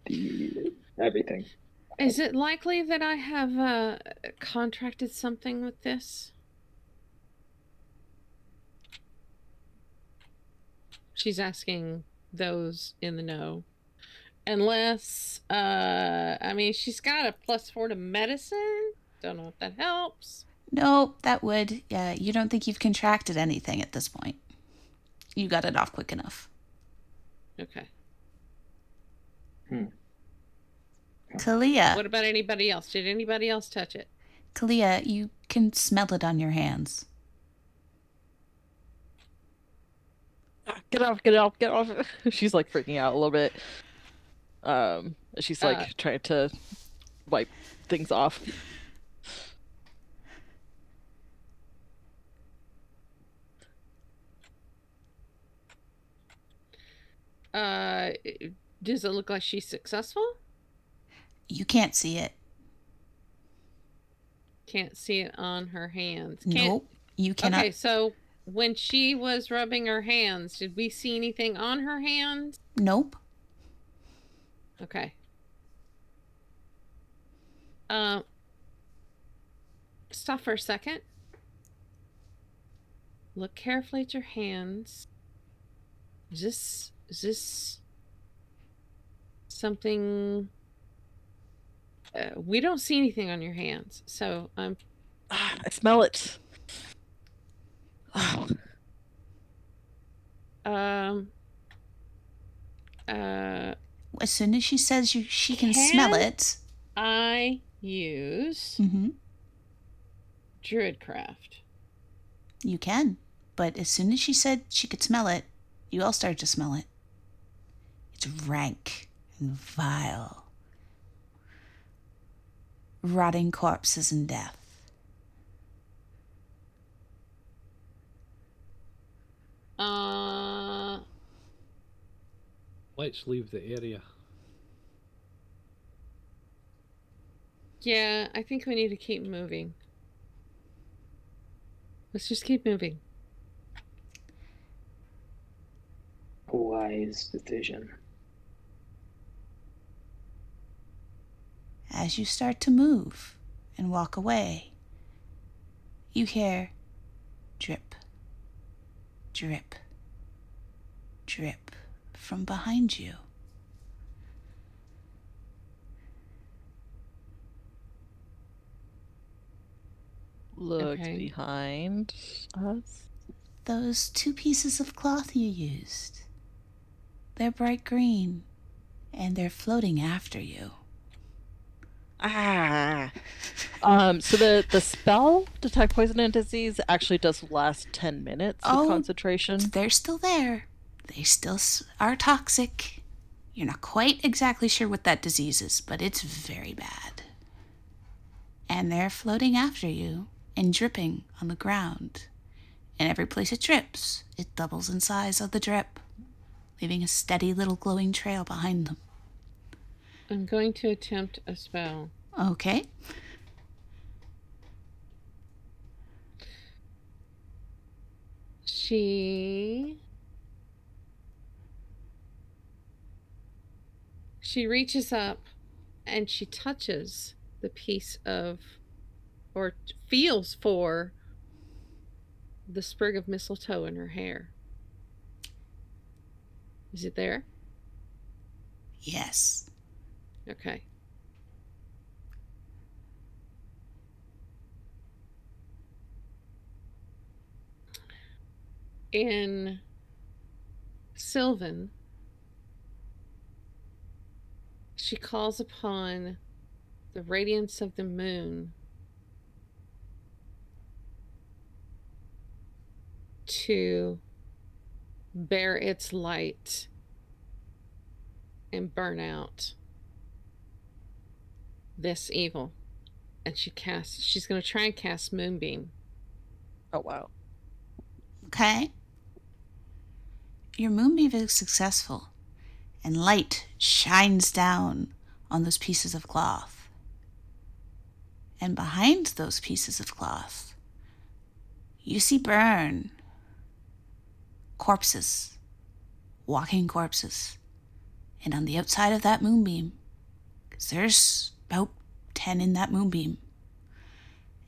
the everything. Is it likely that I have uh, contracted something with this? She's asking those in the know. Unless, uh, I mean, she's got a plus four to medicine. Don't know if that helps. No, that would. Yeah, you don't think you've contracted anything at this point. You got it off quick enough. Okay. Kalia, What about anybody else? Did anybody else touch it? Kalia, you can smell it on your hands. Get off, get off, get off. She's like freaking out a little bit. Um, she's like Uh. trying to wipe things off. Uh, does it look like she's successful? You can't see it. Can't see it on her hands. Can't, Nope. You cannot. Okay, so when she was rubbing her hands, did we see anything on her hands? Nope. Okay. Um, stop for a second. Look carefully at your hands. Is this is this something? Uh, we don't see anything on your hands, so I'm Ah, I smell it. Um uh As soon as she says you, she can smell it. I use hmm Druidcraft. You can. But as soon as she said she could smell it, you all started to smell it. It's rank and vile. Rotting corpses and death. Uh Let's leave the area. Yeah, I think we need to keep moving. Let's just keep moving. Wise decision. As you start to move and walk away, you hear drip, drip, drip from behind you. look Okay. behind us. Those two pieces of cloth you used. They're bright green, and they're floating after you. Ah. Um. So the the spell detect poison and disease actually does last ten minutes of Oh. concentration. They're still there. They still are toxic. You're not quite exactly sure what that disease is, but it's very bad. And they're floating after you and dripping on the ground. And every place it drips, it doubles in size of the drip, leaving a steady little glowing trail behind them. I'm going to attempt a spell. Okay. She She reaches up and she touches the piece of or feels for the sprig of mistletoe in her hair. Is it there? Yes. Okay. In Sylvan, she calls upon the radiance of the moon to bear its light and burn out this evil. And she casts, she's going to try and cast Moonbeam. Oh wow. Okay. your moonbeam is successful, and light shines down on those pieces of cloth. And behind those pieces of cloth, you see burn corpses, walking corpses. And on the outside of that moonbeam, because there's about 10 in that moonbeam,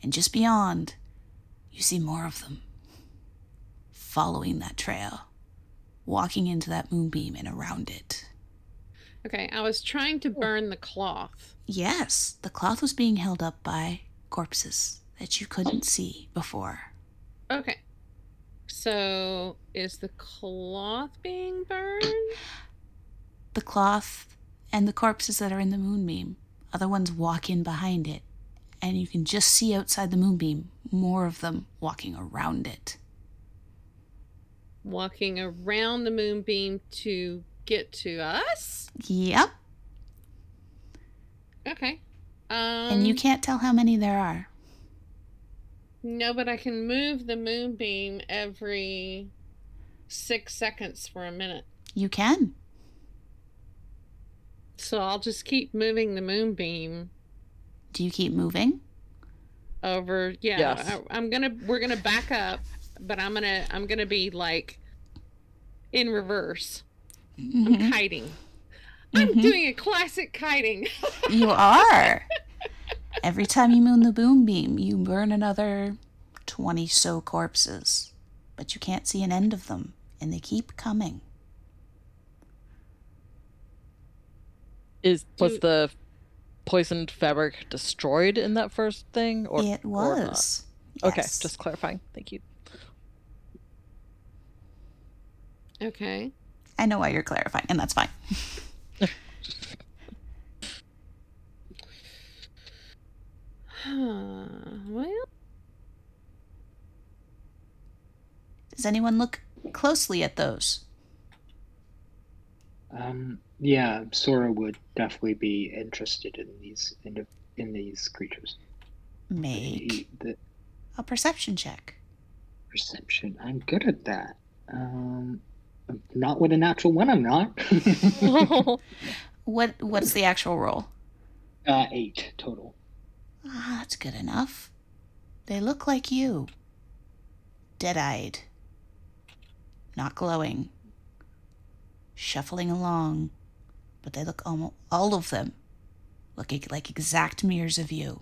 and just beyond, you see more of them following that trail, walking into that moonbeam and around it. Okay, I was trying to burn the cloth. Yes, the cloth was being held up by corpses that you couldn't see before. Okay. So is the cloth being burned? The cloth and the corpses that are in the moonbeam, other ones walk in behind it, and you can just see outside the moonbeam more of them walking around it. Walking around the moonbeam to get to us? Yep, Okay. Um, and you can't tell how many there are. No, but I can move the moonbeam every six seconds for a minute. You can. So I'll just keep moving the moonbeam Do you keep moving? over. Yeah, Yes. I, I'm gonna. We're gonna back up, but I'm gonna. I'm gonna be like in reverse. I'm Mhm. kiting. I'm Mhm. doing a classic kiting. You are. Every time you moon the boom beam, you burn another 20 so corpses. But you can't see an end of them, and they keep coming. Is was Do- the poisoned fabric destroyed in that first thing, or it or not? was. Okay, just clarifying. Thank you. okay. I know why you're clarifying, and that's fine. well, Does anyone look closely at those? Um, yeah, Sorrow would definitely be interested in these in, in these creatures. Make He- the a perception check. perception, I'm good at that. Um, not with a natural one, I'm not. What what's the actual roll? uh, eight total. Ah, that's good enough. They look like you. Dead-eyed. Not glowing. Shuffling along. But they look almost all of them look like exact mirrors of you.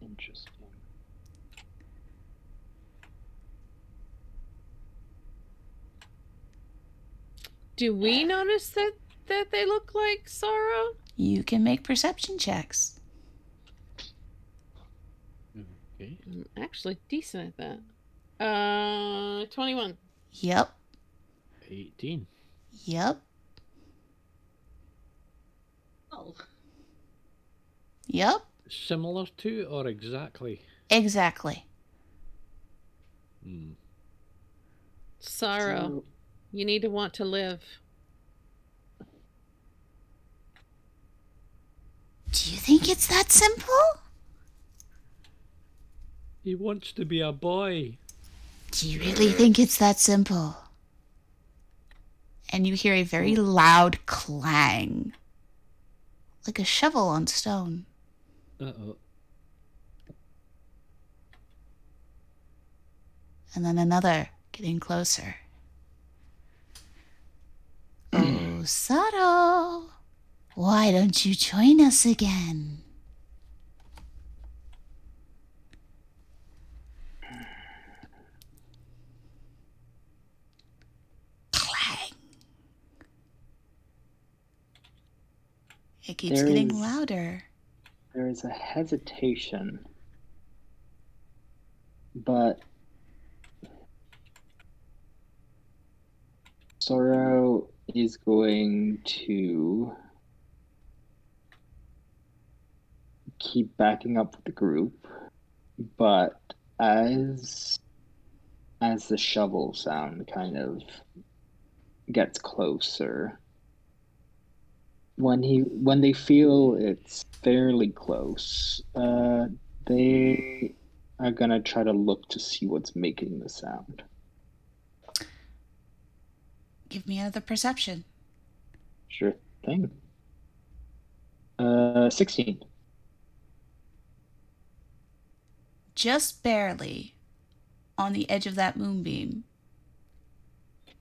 Interesting. do we notice that that they look like sorrow? You can make perception checks. Okay. I'm actually decent at that. Uh, twenty-one. Yep. 18. Yep. Oh. Yep. Similar to or exactly? Exactly. Hmm. Sorrow. So, You need to want to live. Do you think it's that simple? He wants to be a boy. Do you really think it's that simple? And you hear a very loud clang, like a shovel on stone. Uh oh. And then another getting closer. oh, Sato, why don't you join us again? Clang. It keeps There getting is- louder. there is a hesitation, but Sorrow is going to keep backing up with the group, but as as the shovel sound kind of gets closer, when he when they feel it's fairly close, uh, they are gonna try to look to see what's making the sound. Give me another perception. Sure thing. Uh, 16. Just barely on the edge of that moonbeam,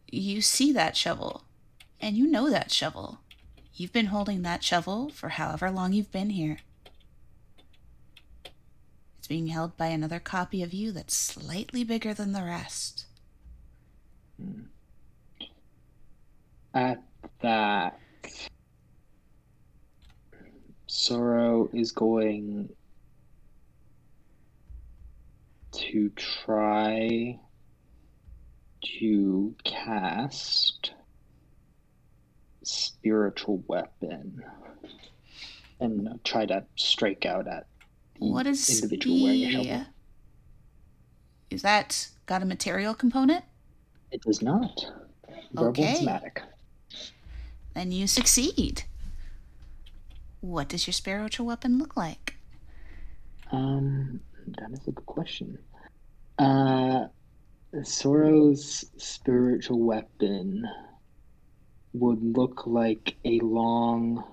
you see that shovel, and you know that shovel. You've been holding that shovel for however long you've been here. It's being held by another copy of you that's slightly bigger than the rest. Hmm. At that, Sorrow is going to try to cast spiritual weapon and try to strike out at the What is individual wearing a the- shovel. Is that got a material component? It does not. Okay. somatic. Then you succeed. What does your spiritual weapon look like? Um, that is a good question. Uh, Sorrow's spiritual weapon would look like a long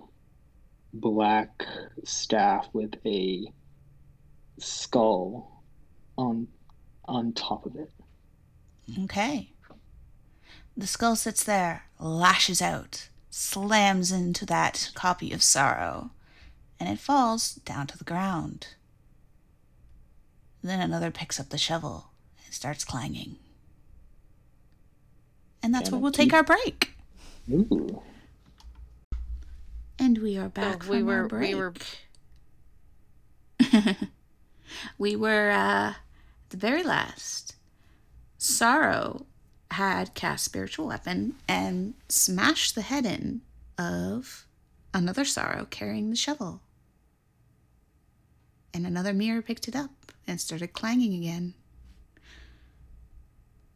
black staff with a skull on on top of it. Okay. The skull sits there, lashes out, slams into that copy of sorrow, and it falls down to the ground. Then another picks up the shovel and starts clanging. And that's Can where we'll take our break. Ooh. And we are back we from were- our break. we were- we were uh, the very last. Sorrow had cast spiritual weapon and smashed the head in of another sorrow carrying the shovel. And another mirror picked it up and started clanging again.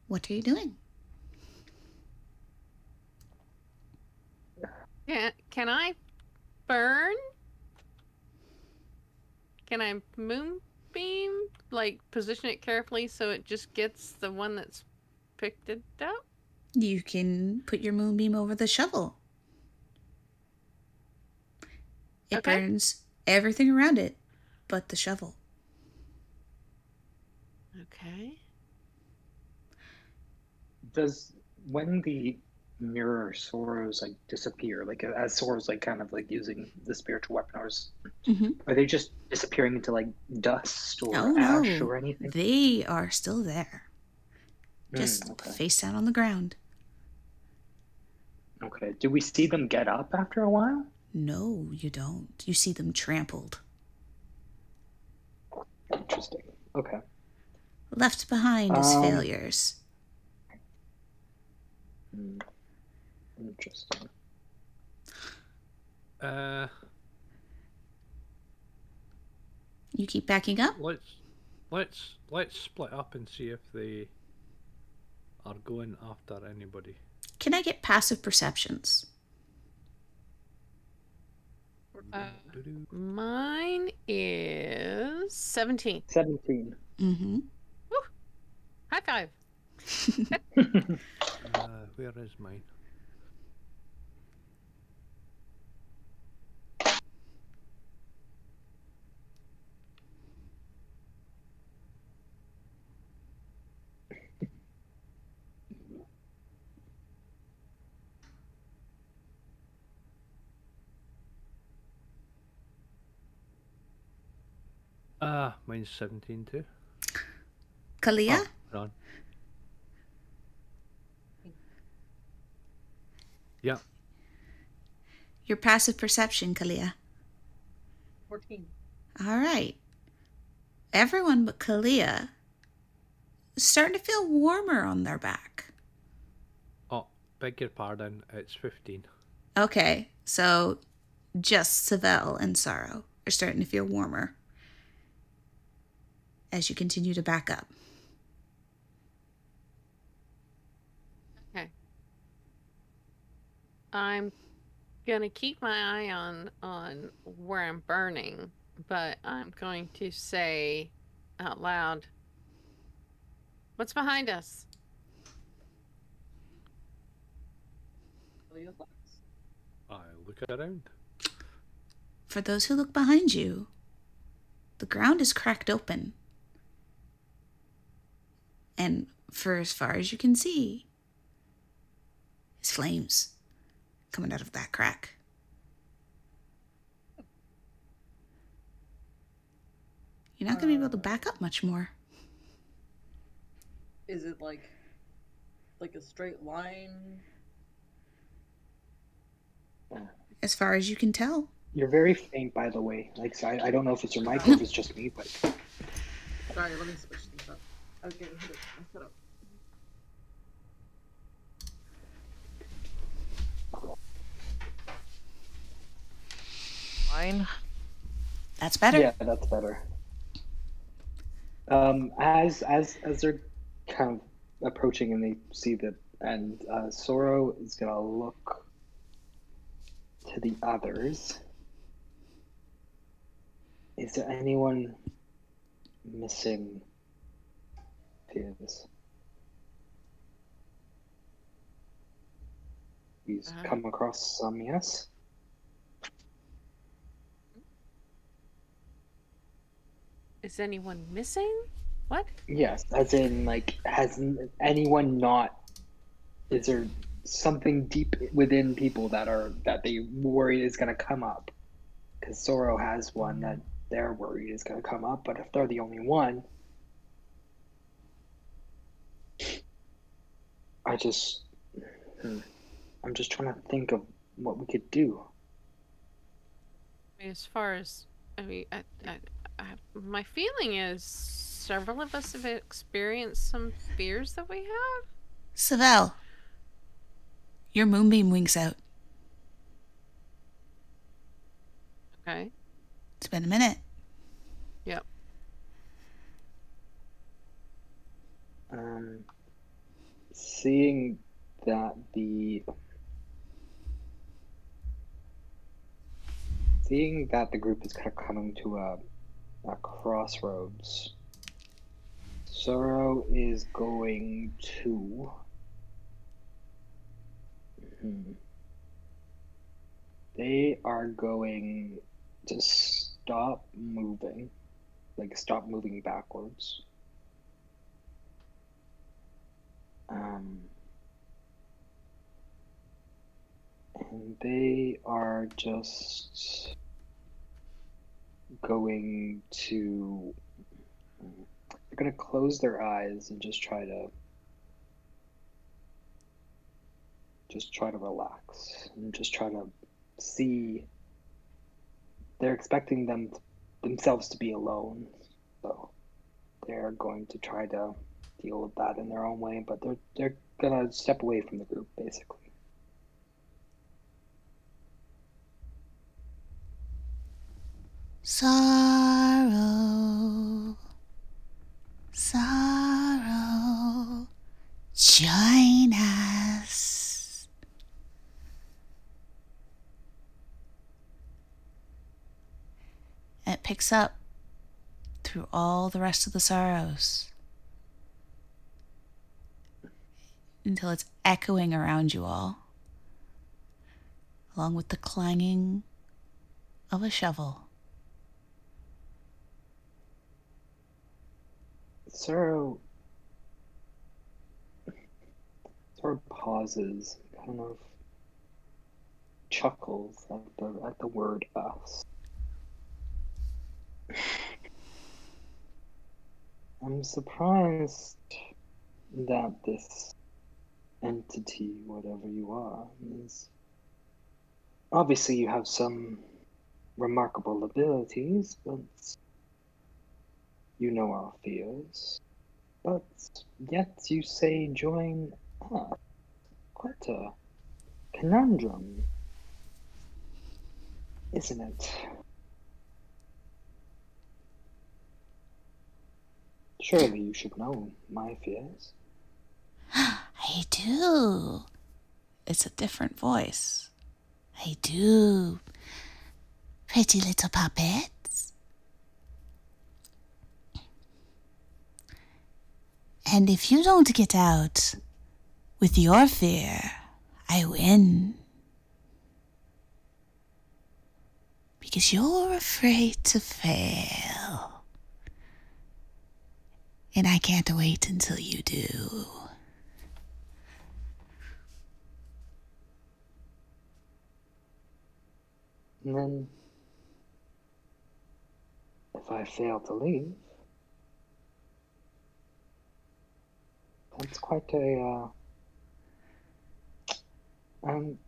What are you doing? Can, can I burn? Can I moonbeam? Like, position it carefully so it just gets the one that's picked it up? You can put your moonbeam over the shovel. It Okay. burns everything around it but the shovel. Okay. Does when the mirror sorrows like disappear, like as sorrows like kind of like using the spiritual weapon, or is, Mm-hmm. are they just disappearing into like dust or Oh, ash no. or anything? They are still there, Hmm, just okay. face down on the ground. Okay. Do we see them get up after a while? No, you don't. You see them trampled, Interesting. Okay. left behind as Um, failures. Hmm. Interesting. Uh, You keep backing up? let's let's let's split up and see if they are going after anybody. Can I get passive perceptions? Uh, Mine is 17. Seventeen. Mm-hmm. High five. Uh, where is mine? Ah, mine's 17 too. Kalia? Oh. Yeah, Your passive perception, Kalia. 14. All right. Everyone but Kalia is starting to feel warmer on their back. oh, beg your pardon, it's 15. Okay, so just Savell and Sorrow are starting to feel warmer as you continue to back up. Okay. I'm gonna keep my eye on on where I'm burning, but I'm going to say out loud, "What's behind us?" Roll your athletics. I look around. For those who look behind you, the ground is cracked open. And for as far as you can see, is flames coming out of that crack. You're not going to be able to back up much more. Is it like like a straight line? As far as you can tell. You're very faint, by the way. Like, so I, I don't know if it's your mic or if it's just me, but Sorry, let me switch things up. I was getting hit with my setup. Fine. That's better. yeah, that's better. Um, as as as they're kind of approaching and they see that, and uh, Sorrow is gonna look to the others. Is there anyone missing? Fears. He's Uh-huh. come across some, yes. Is anyone missing? What? Yes, as in like has anyone not is there something deep within people that are that they worry is going to come up? Cuz Sorrow has one that they're worried is going to come up, but if they're the only one I just hmm, I'm just trying to think of what we could do. I mean, as far as I mean, I, I, I, my feeling is several of us have experienced some fears that we have. Savell, your moonbeam winks out. Okay. It's been a minute. Yep. Um, seeing that the seeing that the group is kind of coming to a, a crossroads, Sorrow is going to. Hmm. They are going to stop moving, like stop moving backwards. Um, and they are just going to. They're going to close their eyes and just try to. Just try to relax and just try to see. They're expecting them themselves to be alone, so they're going to try to deal with that in their own way, but they're they're gonna step away from the group basically. Sorrow, sorrow, join us. And it picks up through all the rest of the sorrows Mm. until it's echoing around you all, along with the clanging of a shovel. Sorrow sort of pauses, kind of chuckles at the at the word us. I'm surprised that this entity, whatever you are, is obviously you have some remarkable abilities, but you know our fears. But yet you say join us. Quite a conundrum, isn't it? Surely you should know my fears. I do. It's a different voice. I do. Pretty little puppets. And if you don't get out with your fear, I win. Because you're afraid to fail. And I can't wait until you do. And then, if I fail to leave, that's quite a uh, um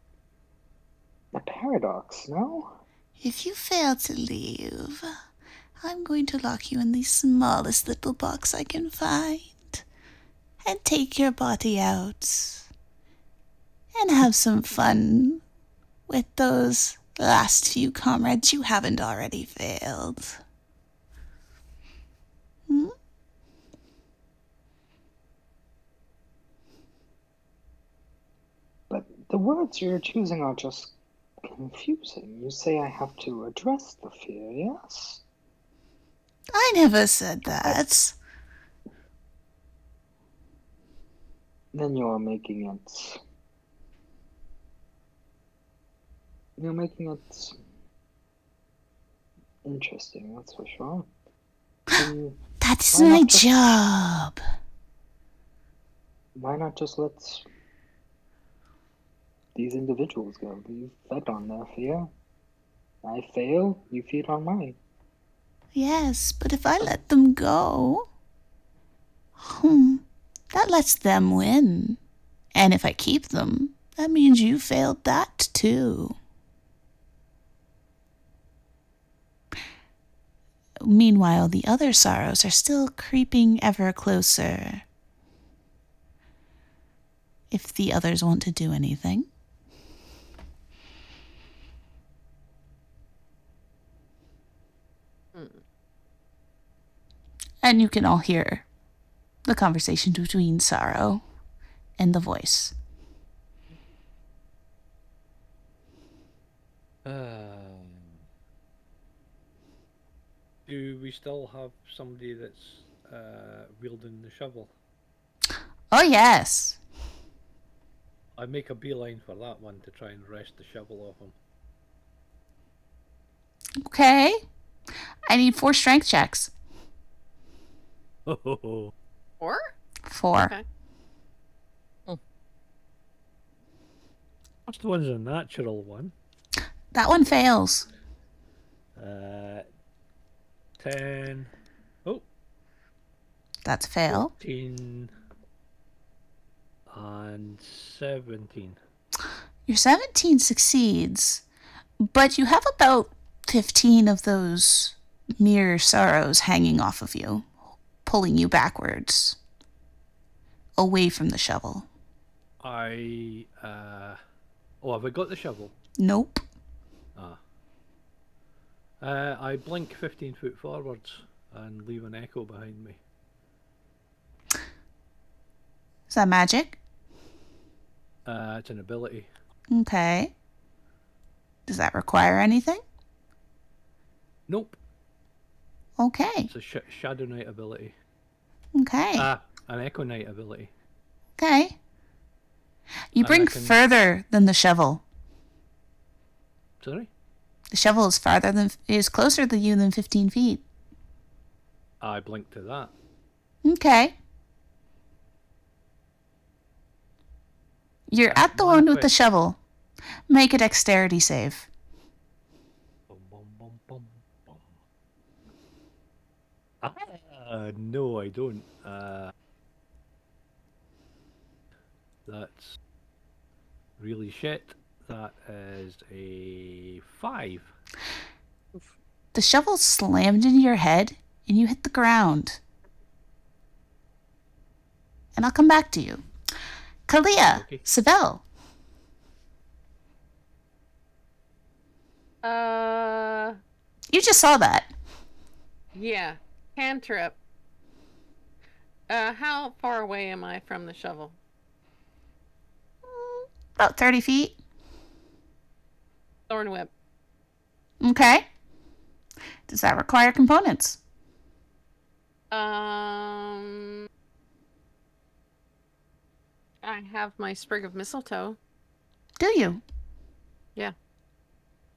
a paradox, no? If you fail to leave, I'm going to lock you in the smallest little box I can find and take your body out and have some fun with those last few comrades you haven't already failed. Hmm? But the words you're choosing are just confusing. You say I have to address the fear, yes? I never said that. Then you're making it. You're making it interesting, that's for sure. Then That's my just- job. why not just let these individuals go? You fed on their fear. I fail, you feed on mine. Yes, but if I let them go, hmm, that lets them win. And if I keep them, that means you failed that too. Meanwhile, the other sorrows are still creeping ever closer. If the others want to do anything. And you can all hear the conversation between Sorrow and the voice. Um, do we still have somebody that's uh, wielding the shovel? Oh, yes. I make a beeline for that one to try and wrest the shovel off him. Okay. I need four strength checks. Ho ho ho. Four. Okay. First one's a natural one. That one fails. Uh, 10, oh, That's a fail. 14, and 17. Your 17 succeeds, but you have about 15 of those mere sorrows hanging off of you, pulling you backwards, away from the shovel. I, uh, oh, have I got the shovel? Nope. Uh, I blink 15 foot forwards and leave an echo behind me. Is that magic? Uh, it's an ability. Okay. Does that require anything? Nope, Okay. it's a sh- Shadow Knight ability. Okay. Ah, an Echo Knight ability. Okay. You And bring can- further than the shovel. Sorry? The shovel is farther than is closer to you than 15 feet. I blink to that. Okay. You're at the one with the shovel. Make a dexterity save. Bum, bum, bum, bum, bum. Ah, no, I don't. Uh, that's really shit. That is a five. The shovel slammed into your head and you hit the ground. And I'll come back to you. Kalia, Okay. Savell, Uh, you just saw that. yeah. Cantrip. Uh, how far away am I from the shovel? About 30 feet. Thorn whip. Okay. Does that require components? Um, I have my sprig of mistletoe. Do you? Yeah.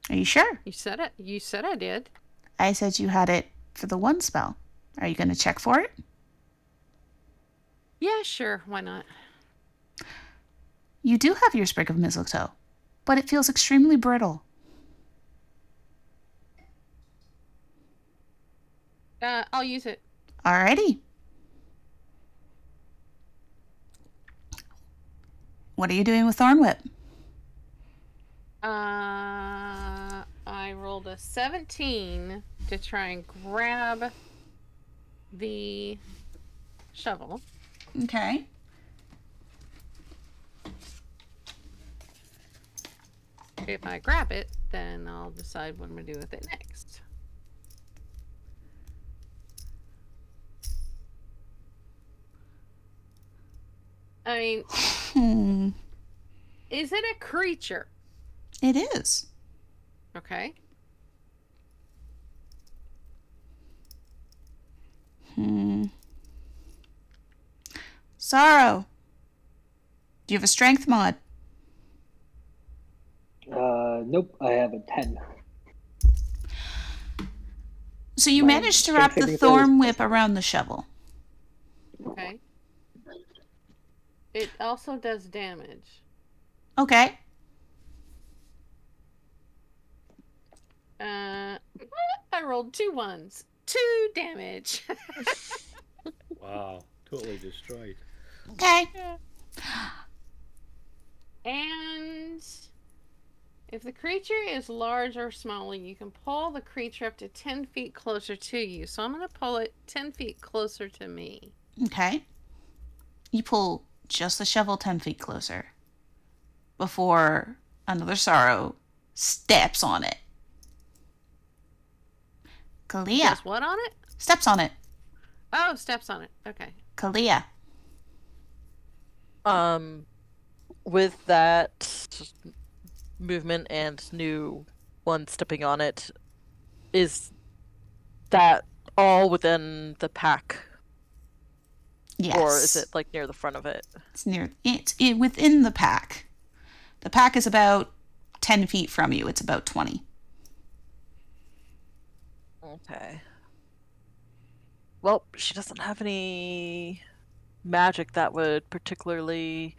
Are you sure? You said it. You said I did. I said you had it for the one spell. Are you going to check for it? Yeah, sure. Why not? You do have your sprig of mistletoe, but it feels extremely brittle. Uh, I'll use it. Alrighty. What are you doing with Thorn Whip? Uh, I rolled a 17 to try and grab the shovel. Okay. If I grab it, then I'll decide what I'm gonna do with it next. I mean, Hmm. is it a creature? It is. Okay. Hmm. Sorrow. Do you have a strength mod? Uh, nope, I have a 10. So you My managed to wrap the saving throw is thorn whip around the shovel. Okay. It also does damage. Okay. Uh, I rolled two ones. Two damage. Wow, totally destroyed. Okay. and if the creature is large or smaller, you can pull the creature up to 10 feet closer to you. So I'm going to pull it 10 feet closer to me. Okay. You pull just the shovel 10 feet closer before another sorrow steps on it. Kalia Does what on it? steps on it. Oh, steps on it. Okay. Kalia. Um, with that movement and new one stepping on it, is that all within the pack, Yes. or is it like near the front of it? It's near. It's it, within the pack. The pack is about ten feet from you. It's about twenty. Okay. Well, she doesn't have any magic that would particularly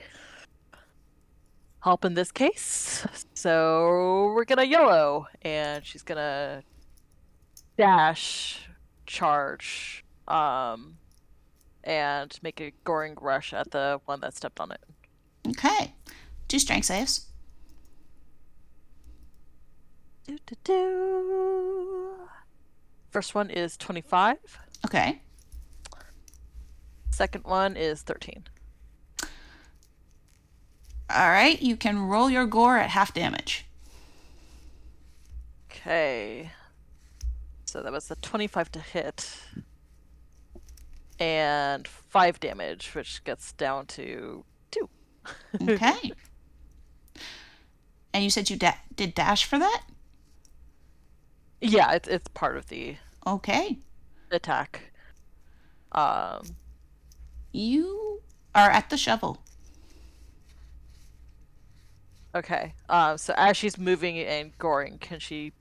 help in this case. So we're gonna yellow, and she's gonna dash, charge, um, and make a goring rush at the one that stepped on it. Okay. Two strength saves. Do, do, do. First one is 25. Okay. Second one is 13. All right. You can roll your gore at half damage. Okay. So that was a 25 to hit. And 5 damage, which gets down to 2. Okay. and you said you da- did dash for that. Yeah, it's, it's part of the Okay. attack. Um, You are at the shovel. Okay. Um, so as she's moving and goring, can she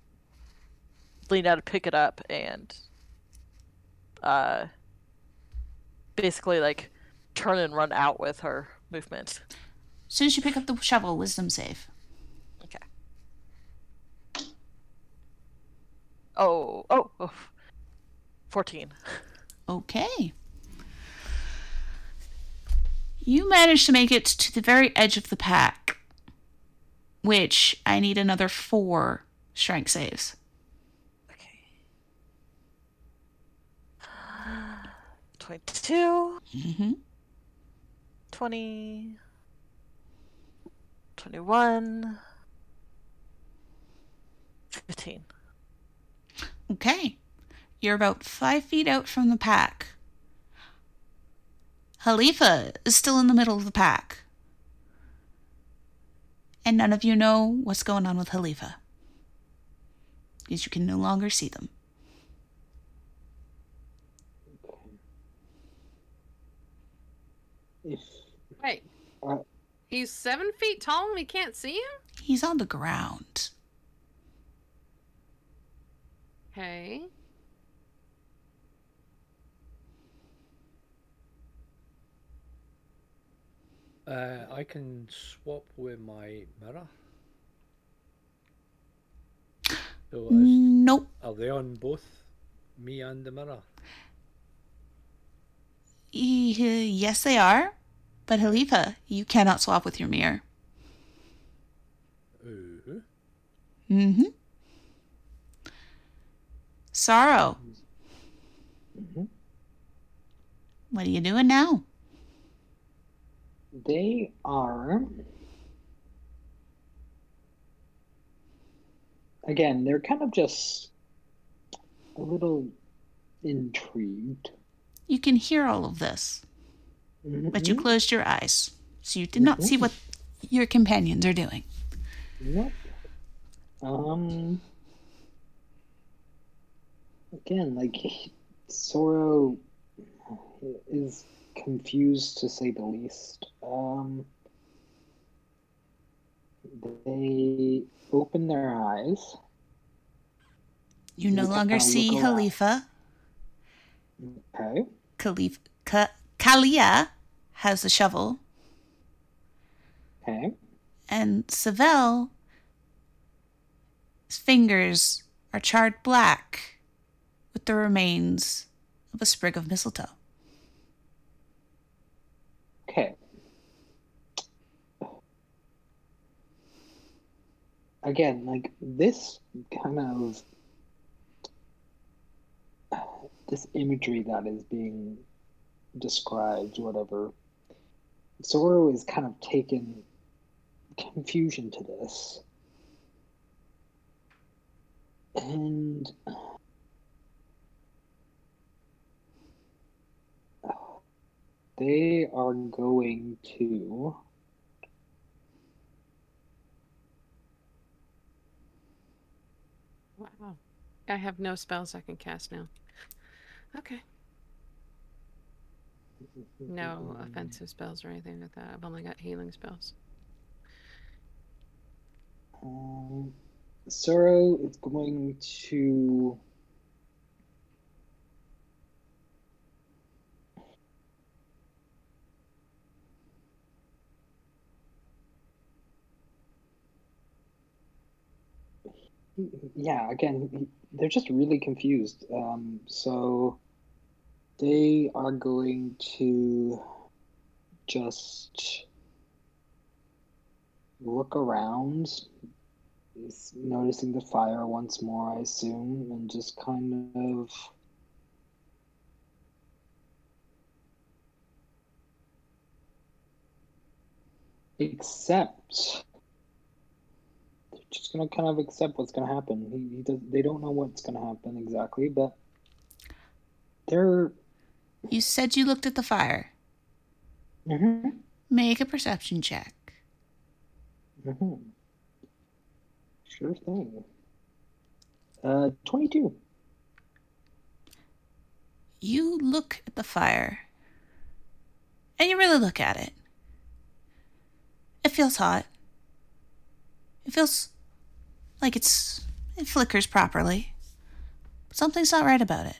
lean out to pick it up and uh, basically like turn and run out with her movement? As soon as you pick up the shovel, wisdom save. Okay. Oh, oh, oh. 14. Okay. You managed to make it to the very edge of the pack, which I need another four strength saves. Okay. 22, Mm-hmm. 20, 21, 15. Okay. You're about five feet out from the pack. Halifa is still in the middle of the pack. And none of you know what's going on with Halifa. Because you can no longer see them. Wait. He's seven feet tall and we can't see him? He's on the ground. Okay. Uh, I can swap with my mirror. So is, Nope. are they on both me and the mirror? Yes, they are. But Halifa, you cannot swap with your mirror. Ooh. Mm-hmm. Sorrow. Mhm. What are you doing now? They are. Again, they're kind of just a little intrigued. You can hear all of this, but you Mhm. closed your eyes, so you did not see what your companions are doing. Nope. Um. Again, like Sorrow is confused to say the least. Um. They open their eyes. You no longer see. Halifa. Okay. Khalif, Ka, Kalia has the shovel, Okay. and Savell, his fingers are charred black with the remains of a sprig of mistletoe. Okay. Again, like this kind of this imagery that is being described, whatever. Sorrow is kind of taken confusion to this. And they are going to Wow. I have no spells I can cast now. Okay. No offensive spells or anything like that. I've only got healing spells. Um, Sorrow is going to. Yeah, again, they're just really confused. Um, so they are going to just look around noticing the fire once more, I assume, and just kind of accept. Just gonna kind of accept what's gonna happen. He, he does, they don't know what's gonna happen exactly, but they're. You said you looked at the fire. Mhm, Make a perception check. mhm. Sure thing. Uh, twenty-two. You look at the fire. And you really look at it. It feels hot. It feels like it's it flickers properly. But something's not right about it.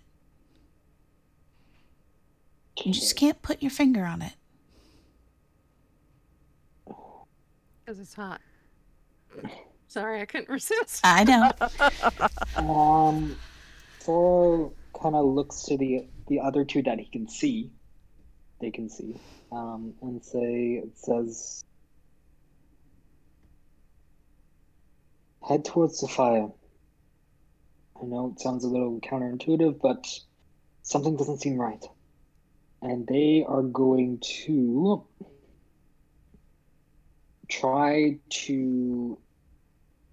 You just can't put your finger on it. Because it's hot. Sorry, I couldn't resist. I know. Um, Sorrow kind of looks to the the other two that he can see. They can see, um, and say it says, "Head towards the fire." I know it sounds a little counterintuitive, but something doesn't seem right. And they are going to try to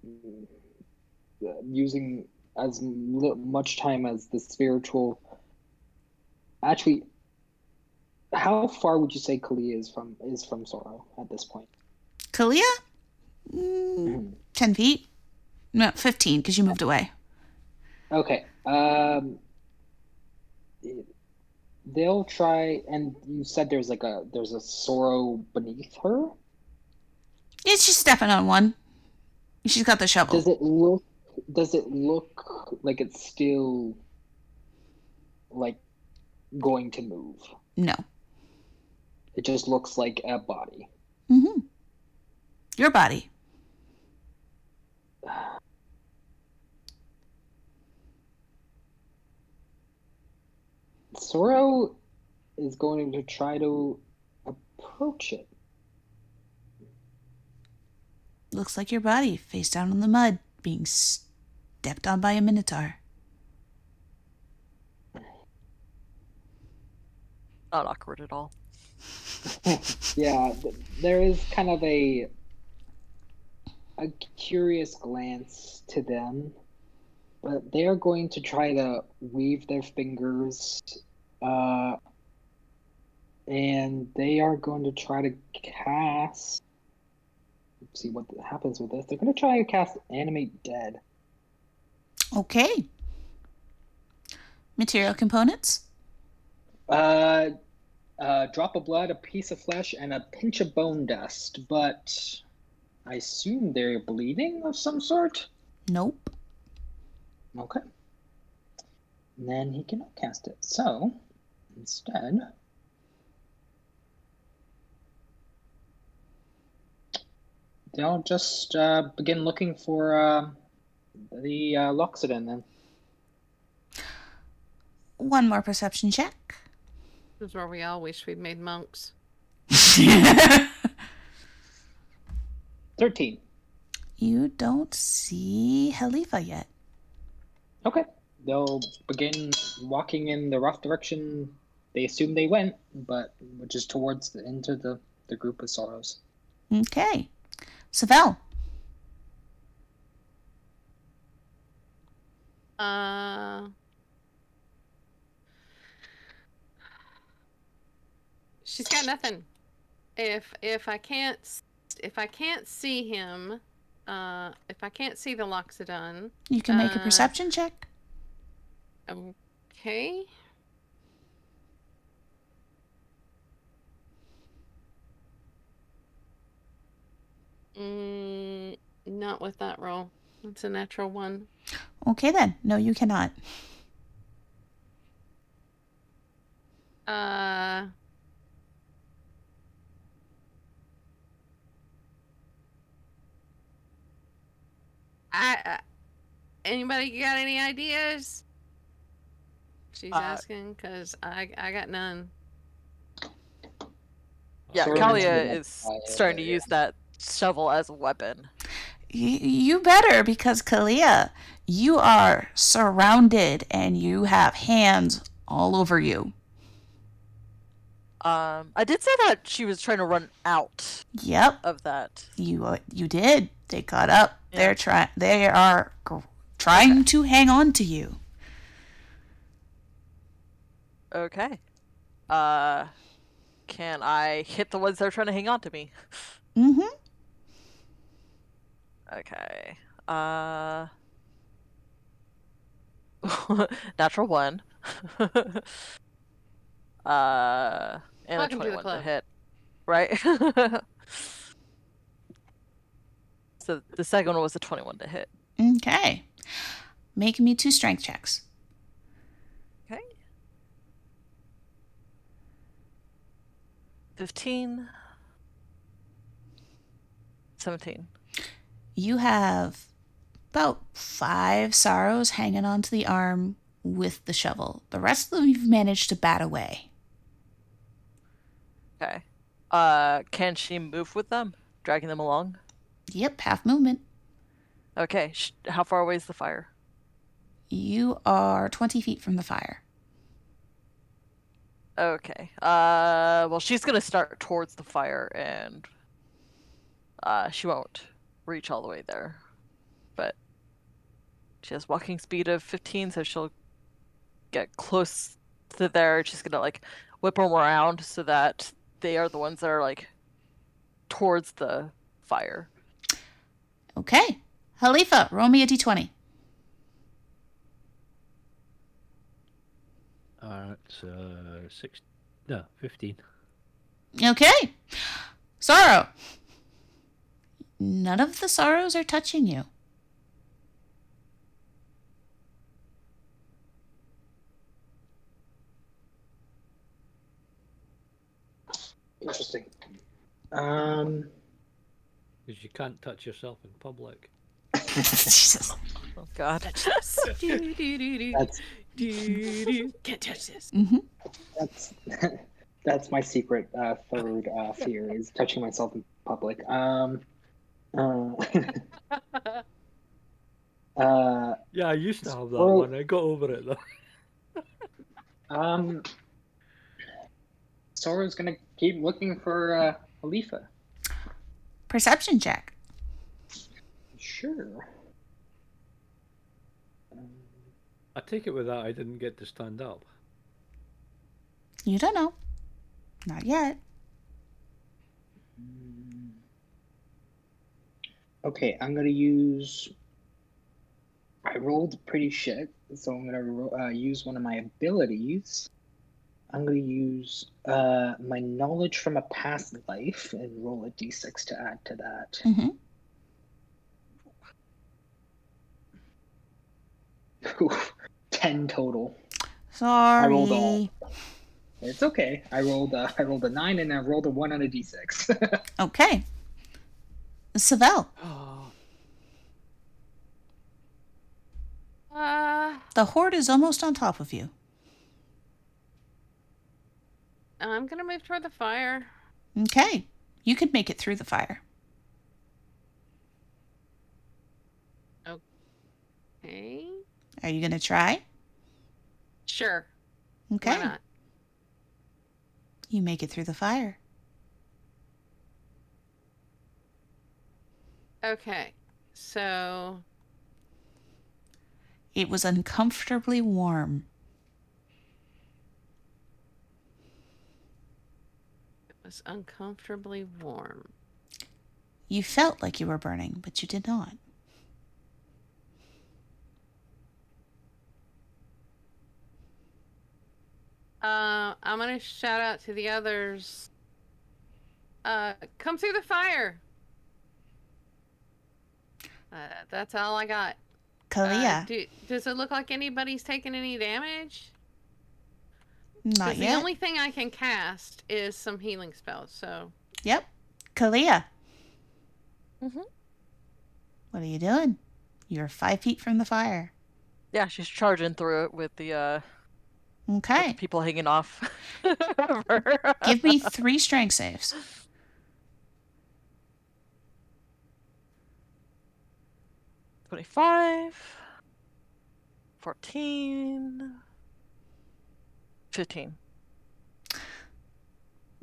uh, using as much time as the spiritual. Actually, how far would you say Kalia is from is from Sorrow at this point? Kalia? Mm, 10 feet? No, 15 because you moved away. Okay. Um, they'll try, and you said there's like a there's a sorrow beneath her. It's just stepping on one. She's got the shovel. Does it look does it look like it's still like going to move? No. It just looks like a body. Mm-hmm. Your body. Sorrow is going to try to approach it. Looks like your body, face down in the mud, being stepped on by a minotaur. Not awkward at all. yeah, there is kind of a a curious glance to them, but they are going to try to weave their fingers, uh, and they are going to try to cast. Let's see what happens with this. They're going to try to cast animate dead. Okay. Material components? Uh, a drop of blood, a piece of flesh, and a pinch of bone dust. But I assume they're bleeding of some sort. Nope. Okay. And then he cannot cast it. So instead, they'll just uh, begin looking for uh, the uh, Loxodon then. One more perception check. This is where we all wish we'd made monks. 13. you don't see Halifa yet. Okay. They'll begin walking in the rough direction they assume they went, but which is towards the into the, the group of sorrows. Okay. Savell. Uh. She's got nothing. If if I can't if I can't see him, uh, if I can't see the Loxodon, You can make a Uh, perception check. okay. Mm, not with that roll. It's a natural one. Okay then. No, you cannot. Uh. I. Uh, anybody got any ideas? She's Uh, asking because I I got none. Yeah, Kalia is starting to use that shovel as a weapon. Y- you better because Kalia, you are surrounded and you have hands all over you. Um, I did say that she was trying to run out Yep, of that. you uh, you did. They caught up. Yeah. They're trying. They are gr- trying to hang on to you. Okay. Uh, can I hit the ones that are trying to hang on to me? Mm-hmm. Okay. Uh. Natural one. uh, and Welcome a 21 to, club. hit. Right? so the second one was a 21 to hit. Okay. Make me two strength checks. Okay. 15. 17. You have about five sorrows hanging onto the arm with the shovel. The rest of them you've managed to bat away. Okay. Uh, can she move with them? Dragging them along? Yep, half movement. Okay. How far away is the fire? You are 20 feet from the fire. Okay. Uh, well, she's gonna start towards the fire, and uh, she won't reach all the way there, but she has walking speed of 15, so she'll get close to there. She's gonna like whip them around so that they are the ones that are like towards the fire. Okay. Halifa, roll me a d20. Uh, it's uh, six, no, fifteen. Okay. Sorrow none of the sorrows are touching you. Interesting. Um, because you can't touch yourself in public. oh God! Can't touch this. Mm-hmm. That's that's my secret uh, third uh, fear is touching myself in public. Um, uh, uh, Yeah, I used to have that Well- one. I got over it though. um, Sorrow's gonna keep looking for uh, Halifa. Perception check. Sure. Um, I take it with that I didn't get to stand up. You don't know. Not yet. Okay, I'm gonna use. I rolled pretty shit, so I'm gonna ro- uh, use one of my abilities. I'm gonna use uh, my knowledge from a past life and roll a d6 to add to that. hmm Oof, Ten total. rolled all. Sorry. It's okay. I rolled uh, I rolled a nine and I rolled a one on a d6. Okay. Savell, Uh, the horde is almost on top of you. I'm gonna move toward the fire. Okay. You could make it through the fire. Okay. Are you going to try? Sure. Okay. Why not? You make it through the fire. Okay. So It was uncomfortably warm. it was uncomfortably warm. You felt like you were burning, but you did not. Uh, I'm gonna shout out to the others. Uh, come through the fire. Uh, that's all I got. Uh, Kalia, do, does it look like anybody's taking any damage? not 'Cause yet. The only thing I can cast is some healing spells. So Yep. Kalia. Mhm. What are you doing? You're five feet from the fire. Yeah, she's charging through it with the uh with the Okay. people hanging off. Give me three strength saves. Twenty-five. Fourteen. Fifteen.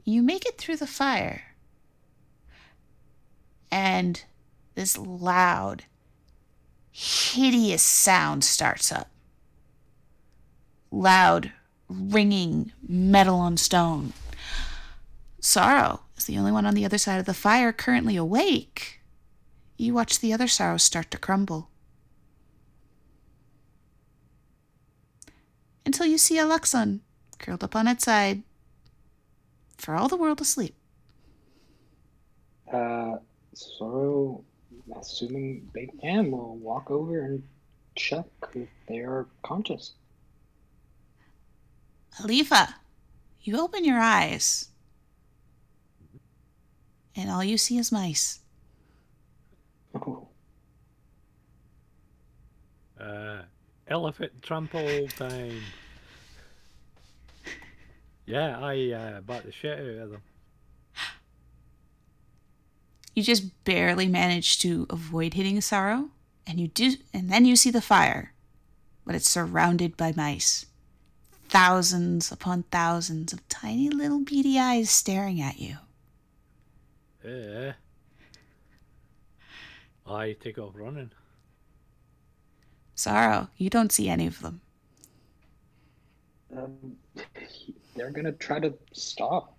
You make it through the fire. And this loud, hideous sound starts up. Loud, ringing metal on stone. Sorrow is the only one on the other side of the fire currently awake. You watch the other sorrows start to crumble. Until you see Aluxon curled up on its side, for all the world asleep. uh, Sorrow, assuming Big Man will walk over and check if they are conscious. Halifa, you open your eyes, and all you see is mice. Uh, elephant trample time. Yeah, I uh, bat the shit out of them. You just barely manage to avoid hitting Sorrow, and you do, and then you see the fire, but it's surrounded by mice. Thousands upon thousands of tiny little beady eyes staring at you. Eh. I take off running. Sorrow, you don't see any of them. um, they're gonna try to stop.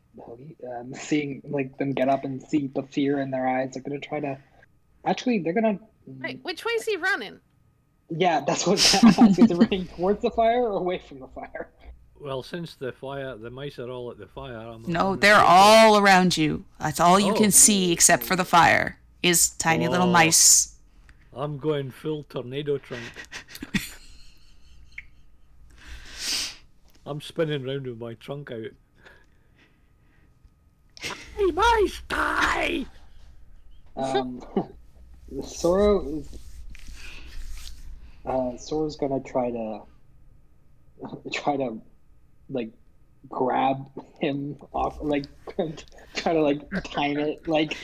Um, seeing like them get up and see the fear in their eyes, they're gonna try to. Actually, they're gonna. wait, which way is he running? Yeah, that's what I was gonna ask. Is it running towards the fire or away from the fire? Well, since the fire, the mice are all at the fire. I'm No, they're all around you. That's all you Oh. can see except for the fire is tiny little Oh. mice. I'm going full tornado trunk. I'm spinning round with my trunk out. Hey, mice die. Um, Sorrow is. Uh, Sorrow's gonna try to try to like grab him off, like try to like time it, like.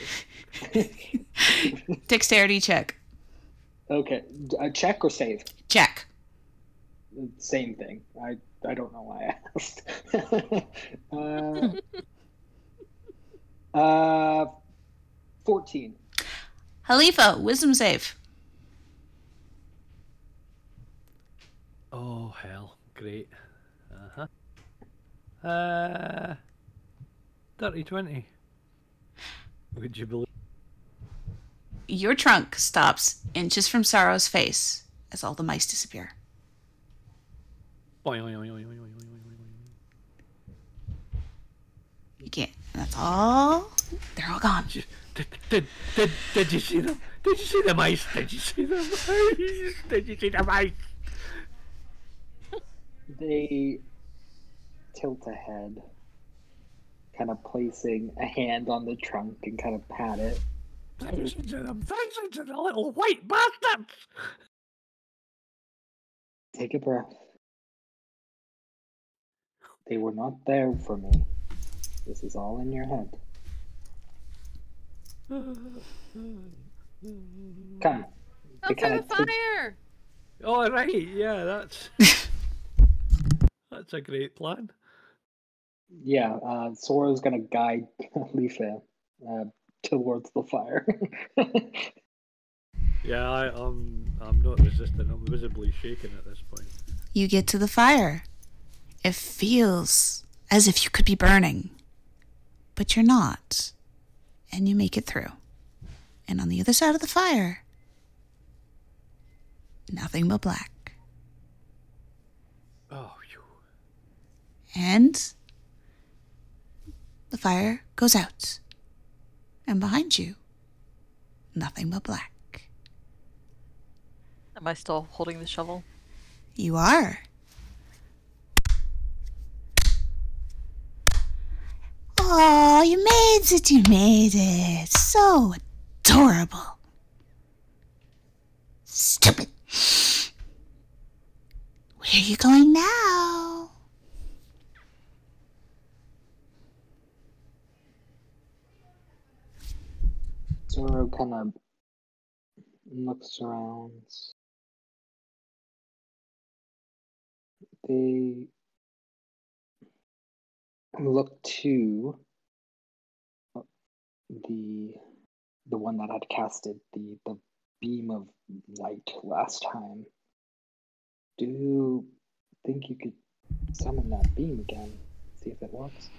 Dexterity check. okay, a check or save? Check. Same thing. I I don't know why I asked. uh, uh, fourteen. Halifa, wisdom save. Oh hell, great. Uh huh. Dirty twenty. Would you believe? Your trunk stops inches from Sorrow's face as all the mice disappear. You can't. That's all. They're all gone. Did, did, did, did, did you see them? Did you see the mice? Did you see the mice? Did you see the mice? They tilt ahead, kind of placing a hand on the trunk and kind of pat it. Thousands to them, thousands of the little white bastards! Take a breath. They were not there for me. This is all in your head. Come. Go They through the fire. Alright, yeah, that's. that's a great plan. Yeah, uh, Sorrow's gonna guide Leafa uh, towards the fire. Yeah, I, I'm, I'm not resisting. I'm visibly shaking at this point. You get to the fire. It feels as if you could be burning, but you're not. And you make it through. And on the other side of the fire, nothing but black. Oh, phew. And the fire goes out. And behind you, nothing but black. Am I still holding the shovel? You are. Oh, you made it, you made it. So adorable. Stupid. Where are you going now? Sorrow kind of looks around. They look to the the one that had casted the the beam of light last time. Do you think you could summon that beam again? See if it works.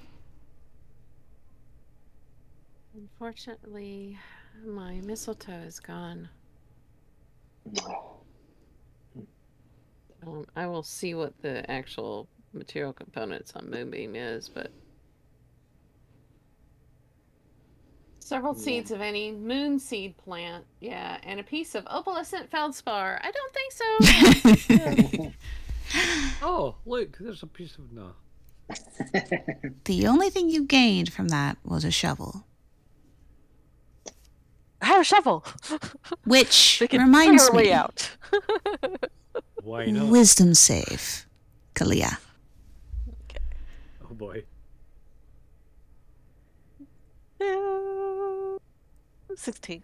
Unfortunately, my mistletoe is gone. Um, I will see what the actual material components on Moonbeam is, but several Yeah. seeds of any moon seed plant, yeah, and a piece of opalescent feldspar. I don't think so. Oh, look, there's a piece of. No. the only thing you gained from that was a shovel. I have a shovel. Which we can reminds figure a way me, out. Why not? wisdom save, Kalia. Oh boy. Yeah. Sixteen.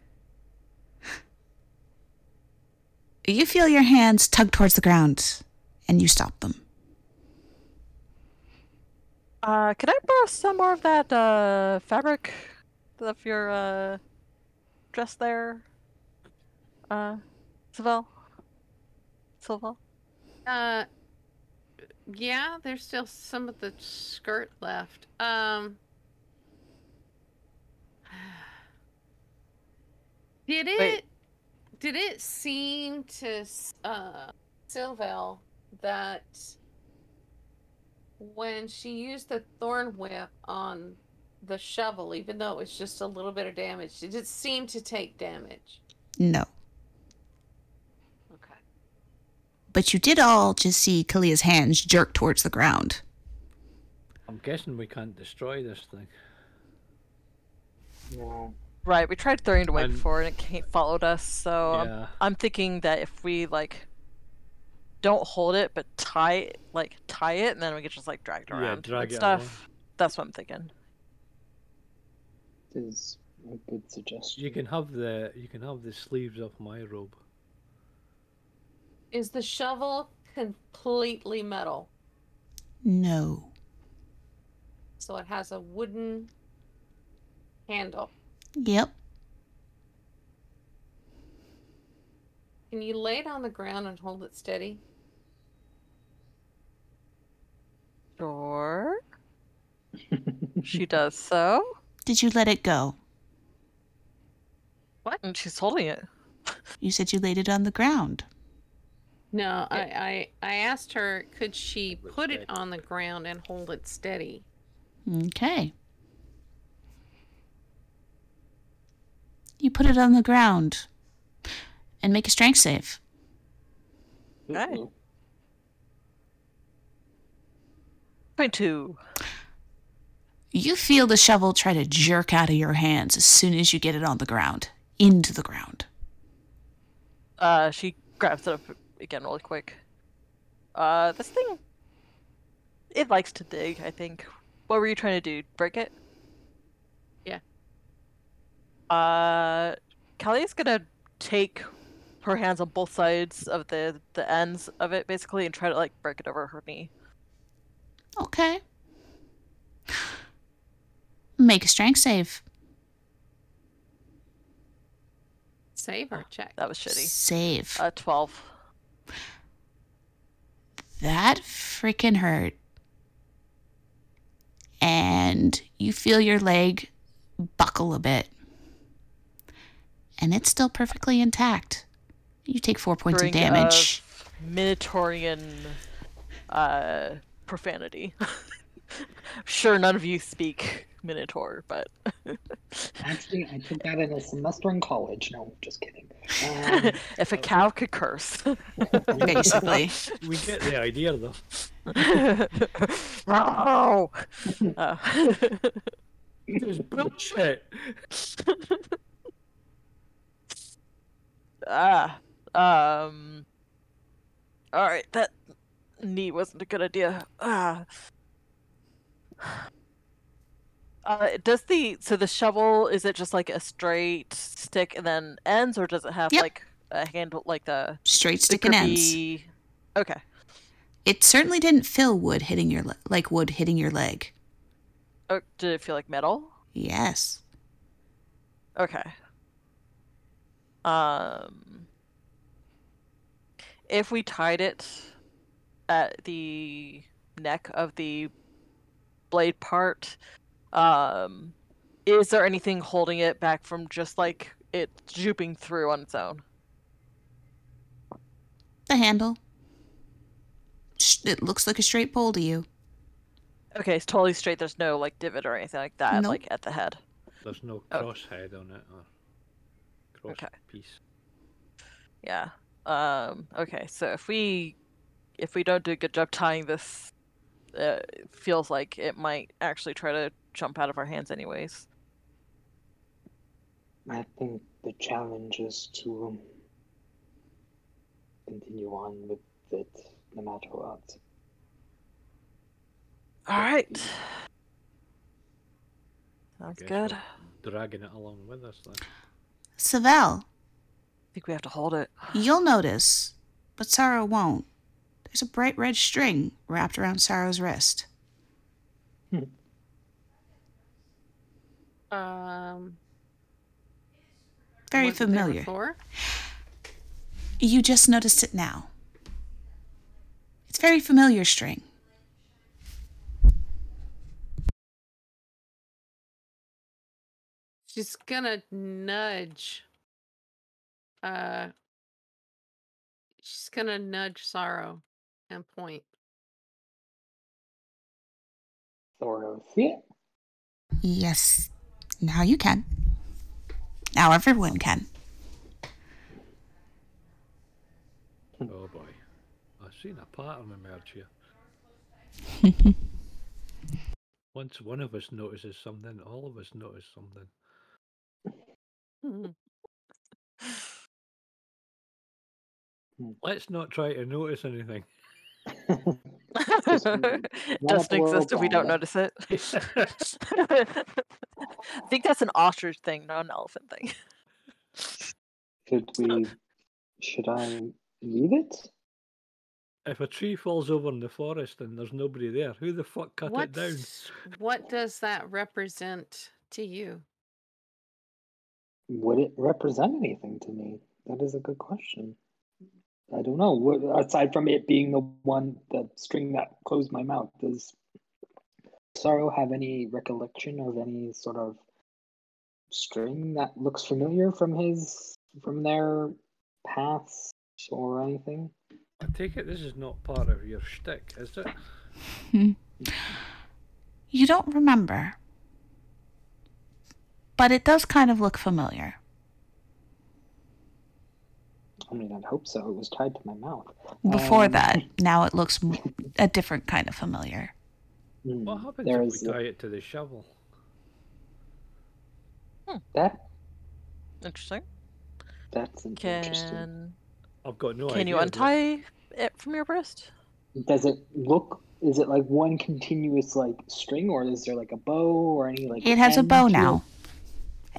You feel your hands tug towards the ground, and you stop them. Uh, can I borrow some more of that uh fabric of your uh dress there? Uh, Sylvel. Sylvel. Uh, yeah, there's still some of the skirt left. Um, did it? Wait. Did it seem to uh Sylvel that when she used the thorn whip on the shovel, even though it was just a little bit of damage, did it seem to take damage? No. Okay. But you did all just see Kalia's hands jerk towards the ground. I'm guessing we can't destroy this thing. No. Right, we tried throwing it away And- before and it followed us. So I'm. I'm thinking that if we like don't hold it but tie like tie it and then we get just like dragged it Yeah, around drag and it stuff. That's what I'm thinking. Is a good suggestion. You can have the you can have the sleeves of my robe. Is the shovel completely metal? No. So it has a wooden handle. Yep. Can you lay it on the ground and hold it steady? Sure. she does so. Did you let it go? And she's holding it. You said you laid it on the ground. No, I, I I asked her could she it put it on the ground and hold it steady. Okay. You put it on the ground and make a strength save. Okay. Ooh. Point two. You feel the shovel try to jerk out of your hands as soon as you get it on the ground, into the ground. Uh, she grabs it up again really quick. Uh, this thing, it likes to dig. I think. What were you trying to do? Break it? Yeah. Uh, Kalia's gonna take her hands on both sides of the the ends of it, basically, and try to like break it over her knee. Okay. Make a strength save. Save or check? That was shitty. Save. Uh, twelve. that freaking hurt. And you feel your leg buckle a bit. And it's still perfectly intact. You take four points of damage. of Minotaurian uh, profanity. sure, none of you speak Minotaur, but Actually, I took that in a semester in college. No, just kidding. Um, if a cow could curse. Basically. We get the idea though. Row! Uh, It's bullshit. ah, um. All right, that knee wasn't a good idea. Ah. Uh, does the so the shovel is it just like a straight stick and then ends, or does it have Yep. like a handle, like the Straight stick and ends. Okay. It certainly didn't feel wood hitting your le- like wood hitting your leg. Oh, did it feel like metal? Yes. Okay. Um, if we tied it at the neck of the blade part, um, is there anything holding it back from just like it jooping through on its own? The handle. It looks like a straight pole to you. Okay, it's totally straight. There's no like divot or anything like that, Nope. like at the head. There's no Oh. head on it or cross Okay. piece. Yeah. Um. Okay. So if we if we don't do a good job tying this, uh, it feels like it might actually try to jump out of our hands, anyways. I think the challenge is to um, continue on with it no matter what. All right. Sounds good. Dragging it along with us then. Savell, I think we have to hold it. you'll notice, but Sarah won't. There's a bright red string wrapped around Sorrow's wrist. Um, Very was it there familiar. You just noticed it now. It's very familiar string. She's gonna nudge. Uh, she's gonna nudge Sorrow and point. Thoros, see it? Yes. Now you can. Now everyone can. Oh boy. I've seen a pattern emerge here. Once one of us notices something, all of us notice something. Hmm. Let's not try to notice anything. Just it doesn't exist if we don't notice it. I think that's an ostrich thing, not an elephant thing. Should we? Should I leave it? if a tree falls over in the forest and there's nobody there, who the fuck cut it down? What does that represent to you? Would it represent anything to me? That is a good question. I don't know. Aside from it being the one, the string that closed my mouth, does Sorrow have any recollection of any sort of string that looks familiar from his, from their paths or anything? I take it this is not part of your shtick, is it? Hmm. You don't remember. But it does kind of look familiar. I mean, I'd hope so. It was tied to my mouth. Before Um, that, now it looks a different kind of familiar. hmm, What happens there if is we a- tie it to the shovel? that. Interesting. That's an interesting. Can I've got no idea. can you but untie it from your wrist? Does it look? Is it like one continuous like string, or is there like a bow or any like? It has a bow now.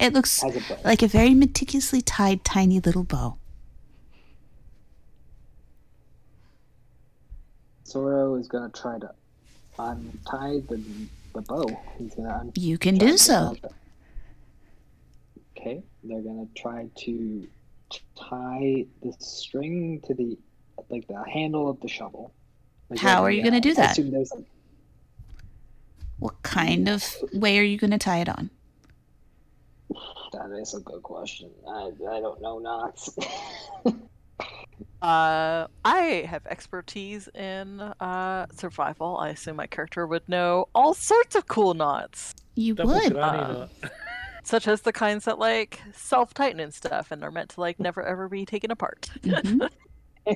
It looks a like a very meticulously tied tiny little bow. Sorrow is gonna try to untie the the bow. He's gonna un- You can do so. Okay, they're gonna try to tie the string to the like the handle of the shovel. Like, How are you gonna uh, do that? like, What kind of way are you going to tie it on? That is a good question. I, I don't know knots. Uh, I have expertise in uh survival. I assume my character would know all sorts of cool knots, You Double would. uh, such as the kinds that like self tighten and stuff, and are meant to like never ever be taken apart. Mhm.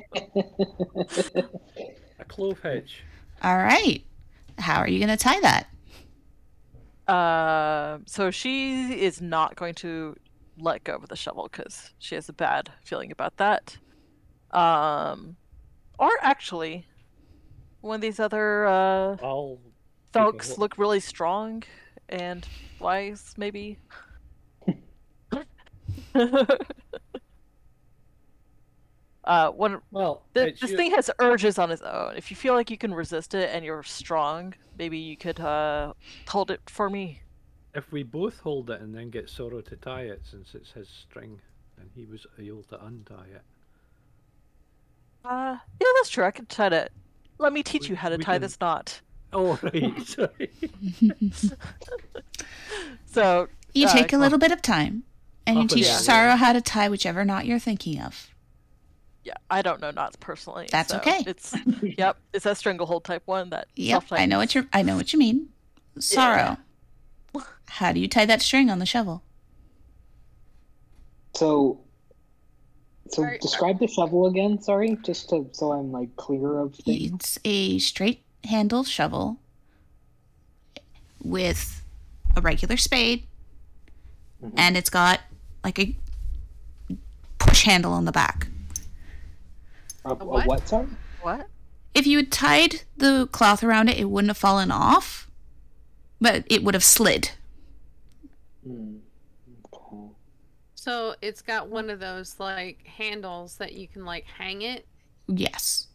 A clove hitch. All right. How are you going to tie that? Uh, so she is not going to let go of the shovel because she has a bad feeling about that. Um, or actually, one of these other uh, I'll take folks look. look really strong and wise, maybe. uh, one Well, Th- it's this your- thing has urges on its own. If you feel like you can resist it and you're strong, maybe you could uh, hold it for me. if we both hold it and then get Sorrow to tie it, since it's his string, and he was able to untie it. Uh, yeah, that's true. I can try to. Let me teach We- you how to tie can- this knot. Oh right, sorry. So You Uh, take a come on. little bit of time and you teach down. Sorrow how to tie whichever knot you're thinking of. yeah, I don't know knots personally. That's so okay. It's yep, it's that stranglehold type one that. Yep, I know what you're I know what you mean. Sorrow. How do you tie that string on the shovel? so, so Sorry, describe the shovel again. Sorry, just to so I'm like clear of things. It's a straight handle shovel with a regular spade Mhm. and it's got like a push handle on the back. A, a what? what? Sorry. What? If you had tied the cloth around it, it wouldn't have fallen off, but it would have slid. Hmm. Okay. So it's got one of those like handles that you can like hang it. Yes.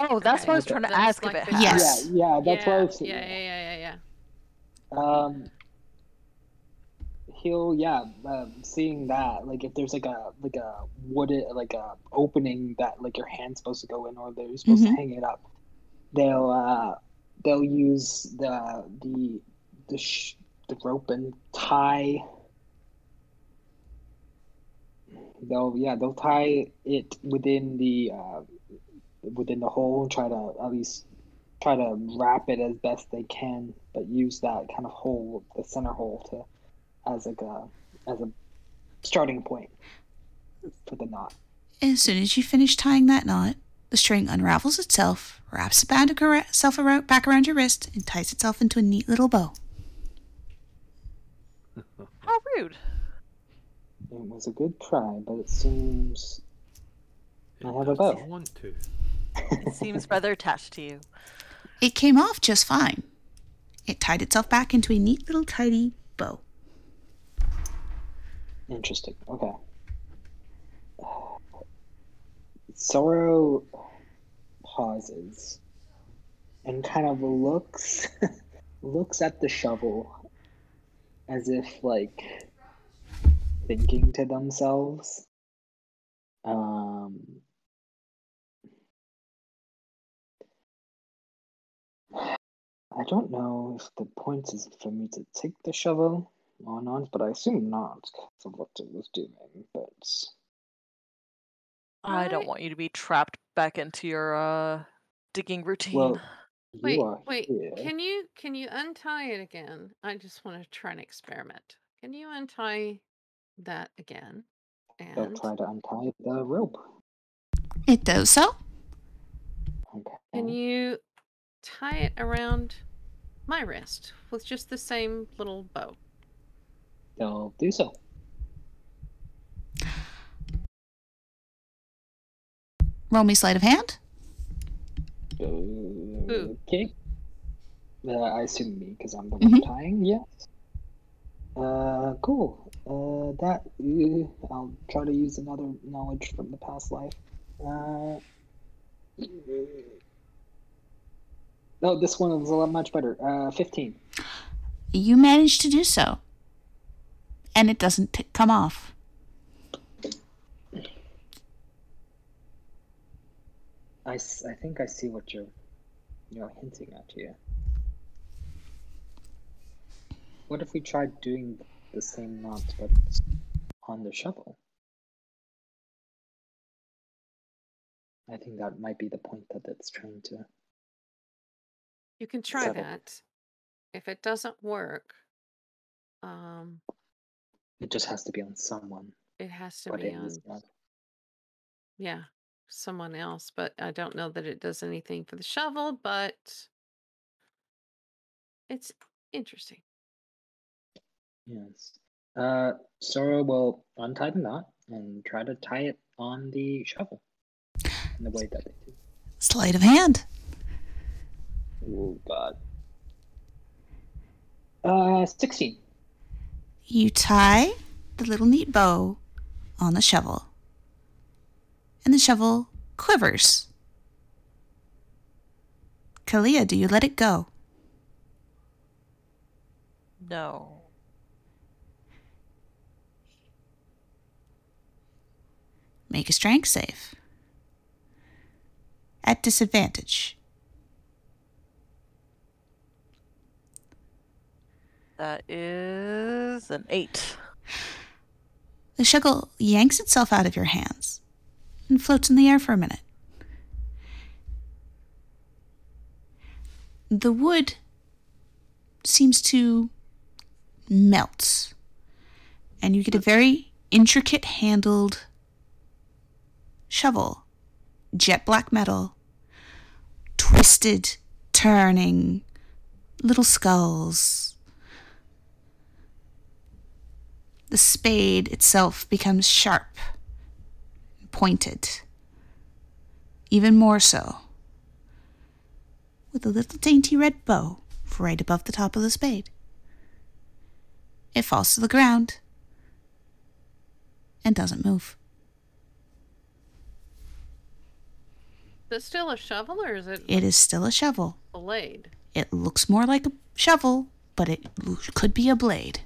Oh, that's what I was trying to That's ask like if it the- has. Yes. Yeah, yeah, that's yeah, what I was yeah, yeah, yeah, yeah, yeah. Um, he'll yeah, um, seeing that like if there's like a like a wooded like a opening that like your hand's supposed to go in or they're supposed Mhm. to hang it up, they'll uh they'll use the the the sh- the rope and tie. They'll yeah they'll tie it within the uh, within the hole and try to at least try to wrap it as best they can, but use that kind of hole, the center hole, to as like a as a starting point for the knot. As soon as you finish tying that knot, the string unravels itself, wraps it back itself around, back around your wrist, and ties itself into a neat little bow. How rude. It was a good try, but it seems It I have a doesn't bow. want to. It seems rather attached to you. It came off just fine. It tied itself back into a neat little tidy bow. interesting. Okay. Sorrow pauses and kind of looks looks at the shovel as if like thinking to themselves. Um I don't know if the point is for me to take the shovel or not, but I assume not because of what it was doing. But I don't want you to be trapped back into your uh digging routine. well, you Wait, are wait. here. Can you can you untie it again? I just want to try an experiment. Can you untie that again? They'll And try to untie the rope. It does so. Okay. can you tie it around my wrist with just the same little bow? They'll do so. Roll me sleight of hand. Okay. Uh, I assume me because I'm the one Mhm. tying. Yes. Uh, cool. Uh, that uh, I'll try to use another knowledge from the past life. Uh, no, this one is a lot much better. Uh, fifteen. You manage to do so. And it doesn't t- come off. I, s- I think I see what you're you're hinting at here. What if we tried doing the same knot but on the shovel? I think that might be the point that it's trying to. You can try Settle. that. If it doesn't work, um, It just has to be on someone, it has to but be on yeah someone else. But I don't know that it does anything for the shovel. But it's interesting. Yes. Uh, Sorrow will untie the knot and try to tie it on the shovel in the way that they do. Sleight of hand. Oh God. Uh, sixteen. You tie the little neat bow on the shovel. And the shovel quivers. Kalia, do you let it go? no. Make a strength save. At disadvantage. That is an eight. The shovel yanks itself out of your hands and floats in the air for a minute. The wood seems to melt, and you get a very intricate handled shovel, jet black metal, twisted, turning, little skulls. The spade itself becomes sharp, pointed, even more so, with a little dainty red bow right above the top of the spade. It falls to the ground and doesn't move. Is it still a shovel or is it It is still a shovel. a blade? It looks more like a shovel, but it could be a blade.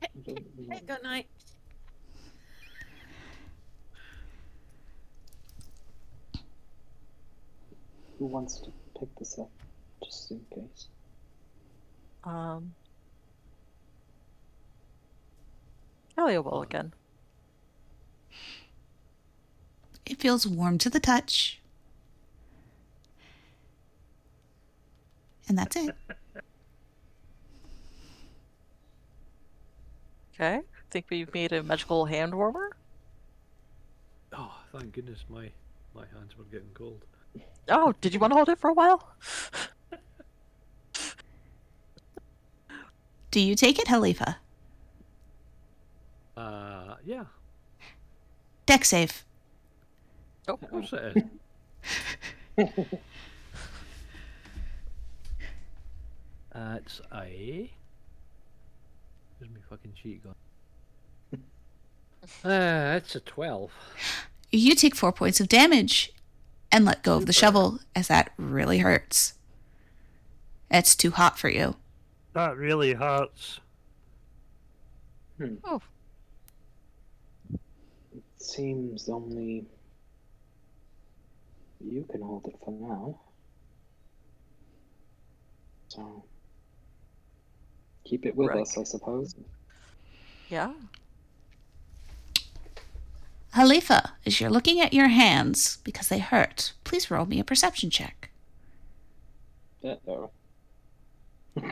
Hey, good night. Who wants to pick this up, just in case? Um. Elio will again. It feels warm to the touch. And that's it. Okay. Think we've made a magical hand warmer? Oh, thank goodness my my hands were getting cold. Oh, did you want to hold it for a while? Do you take it, Halifa? Uh, yeah. Deck save. Of course it is. That's a. Where's my fucking sheet gone? Uh, it's a 12. You take four points of damage and let go of the shovel as that really hurts. It's too hot for you. That really hurts. Hmm. Oh, It Seems only you can hold it for now. So keep it with Right. us, I suppose. yeah. Halifa, as you're looking at your hands because they hurt, please roll me a perception check. Uh-oh.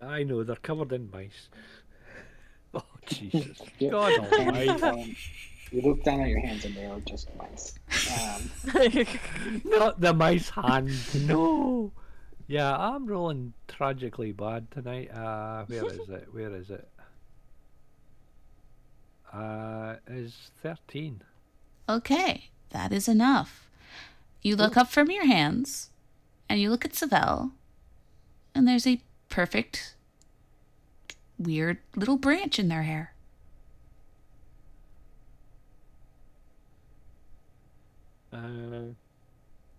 I know, they're covered in mice. Oh, Jesus. God almighty. You look down at your hands and they are just mice. Um, Not the mice hand. No. Yeah, I'm rolling tragically bad tonight. Uh, where is it? Where is it? Uh, is 13. Okay, that is enough. You look up from your hands and you look at Savell, and there's a perfect, weird little branch in their hair. Uh,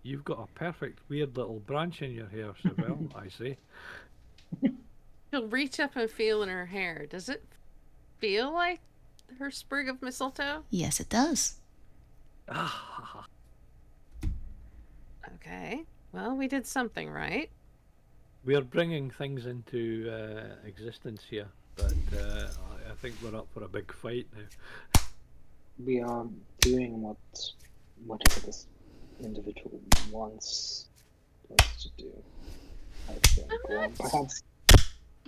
you've got a perfect weird little branch in your hair, Savell, I see. She'll reach up and feel in her hair. Does it feel like her sprig of mistletoe? Yes, it does. Ah, Okay. Well, we did something right. we're bringing things into uh, existence here, but uh, I- I think we're up for a big fight now. we are doing what whatever this individual wants us to do. I think. Or perhaps,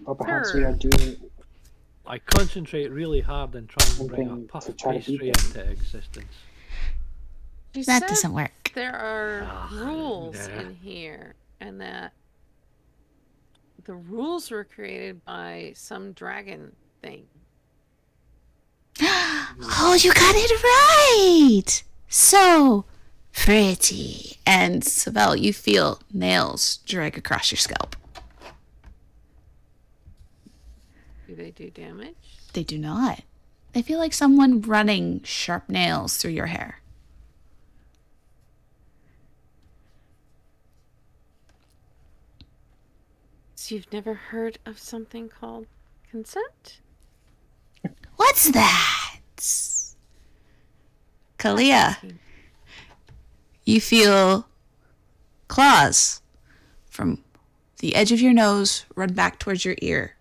or perhaps we are doing I concentrate really hard and try and bring a Something puff to try to beat pastry into existence. She That said doesn't work. there are Ah, rules nah. in here, and that the rules were created by some dragon thing. oh, you got it right! So pretty. And Savell, you feel nails drag across your scalp. Do they do damage? They do not. They feel like someone running sharp nails through your hair. So you've never heard of something called consent? What's that? Kalia, you feel claws from the edge of your nose run back towards your ear.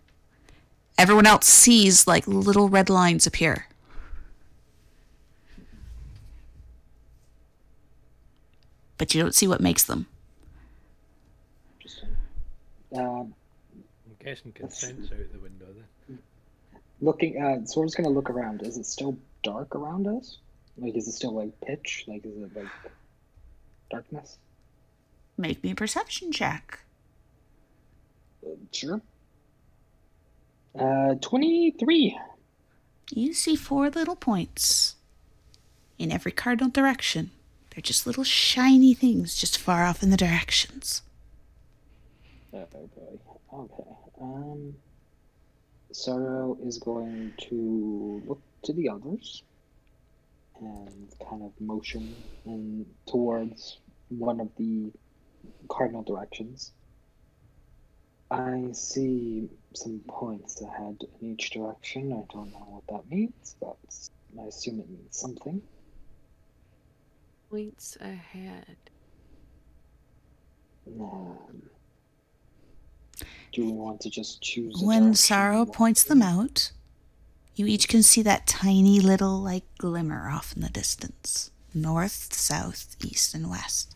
Everyone else sees like little red lines appear. But you don't see what makes them. Um, I'm guessing consent's out the window then. looking, uh, so we're just gonna look around. Is it still dark around us? Like, is it still like pitch? Like, is it like darkness? Make me a perception check. Uh, sure. Uh, twenty-three. You see four little points in every cardinal direction. They're just little shiny things just far off in the directions. Oh boy. Okay. Um. Sorrow is going to look to the others and kind of motion in towards one of the cardinal directions. I see some points ahead in each direction. I don't know what that means, but I assume it means something. Points ahead. Um, do we want to just choose? When Sorrow we want points them out, you each can see that tiny little, like, glimmer off in the distance north, south, east, and west.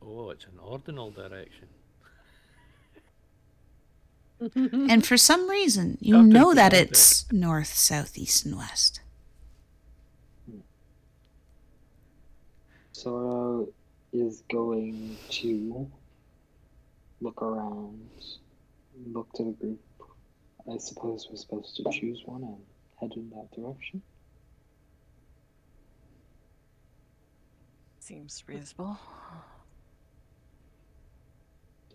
Oh, it's an ordinal direction. And for some reason, you Captain know that Pedantic. it's north, south, east, and west. Sorrow is going to look around, look to the group. I suppose we're supposed to choose one and head in that direction. Seems reasonable.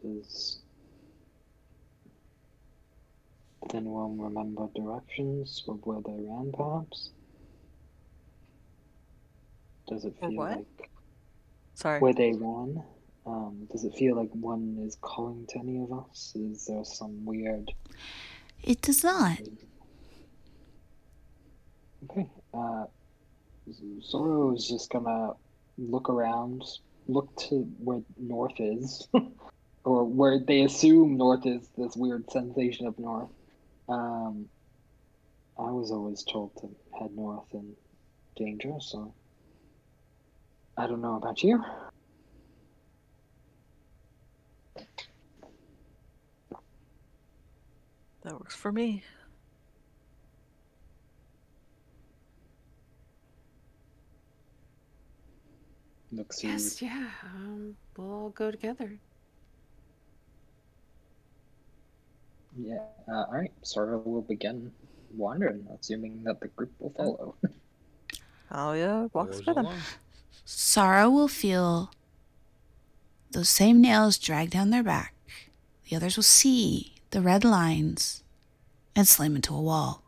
Does does anyone remember directions of where they ran, perhaps? Does it feel what? like Sorry. where they ran? Um, does it feel like one is calling to any of us? Is there some weird? It does not. Okay. Uh, Sorrow is just gonna look around, look to where north is, or where they assume north is. This weird sensation of north. Um, I was always told to head north in danger, so I don't know about you. That works for me. Looks Yes, yeah. Um, we'll all go together. Yeah. Uh, all right. Sorrow will begin wandering, assuming that the group will follow. Oh yeah, walks Goes with him. along. Sorrow will feel those same nails drag down their back. The others will see the red lines and slam into a wall.